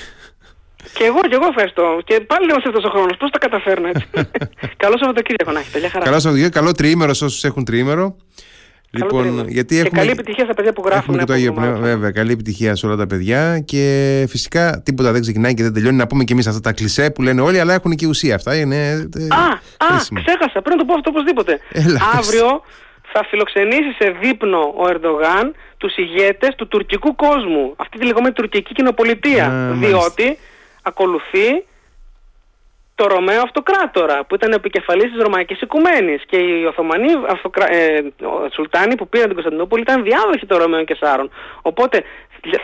Και εγώ, και εγώ ευχαριστώ. Και πάλι λίγο σε αυτό ο χρόνος. Πώς τα καταφέρνω έτσι. καλό Σαββατοκύριακο να έχετε. Καλό Σαββατοκύριακο, καλό τριήμερο σε όσους έχουν τριήμερο. Λοιπόν, γιατί έχουμε... Και καλή επιτυχία στα παιδιά που γράφουν. Έχουμε και το Άγιο Πνεύμα, βέβαια. Καλή επιτυχία σε όλα τα παιδιά. Και φυσικά τίποτα δεν ξεκινάει και δεν τελειώνει. Να πούμε και εμείς αυτά τα κλισέ που λένε όλοι, αλλά έχουν και ουσία. Αυτά είναι. Ε, α, α, ξέχασα. Πρέπει να το πω αυτό οπωσδήποτε. Έλα, Αύριο θα φιλοξενήσει σε δείπνο ο Ερντογάν τους ηγέτες του τουρκικού κόσμου. Αυτή τη λεγόμενη τουρκική κοινοπολιτεία. διότι ακολουθεί το Ρωμαίο Αυτοκράτορα που ήταν επικεφαλής της Ρωμαϊκής Οικουμένης και οι Οθωμανοί αυτοκρα... ε, Σουλτάνοι που πήραν την Κωνσταντινούπολη ήταν διάδοχοι των Ρωμαίων Καισάρων. Οπότε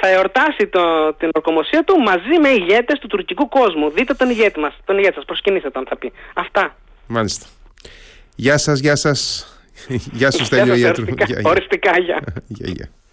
θα εορτάσει το, την ορκωμοσία του μαζί με ηγέτες του τουρκικού κόσμου. Δείτε τον ηγέτη μας, τον ηγέτη σας, προσκυνήστε τον θα πει. Αυτά. Μάλιστα. Γεια σας, γεια σας. Γεια σου Στέλιο Οριστικά, γεια.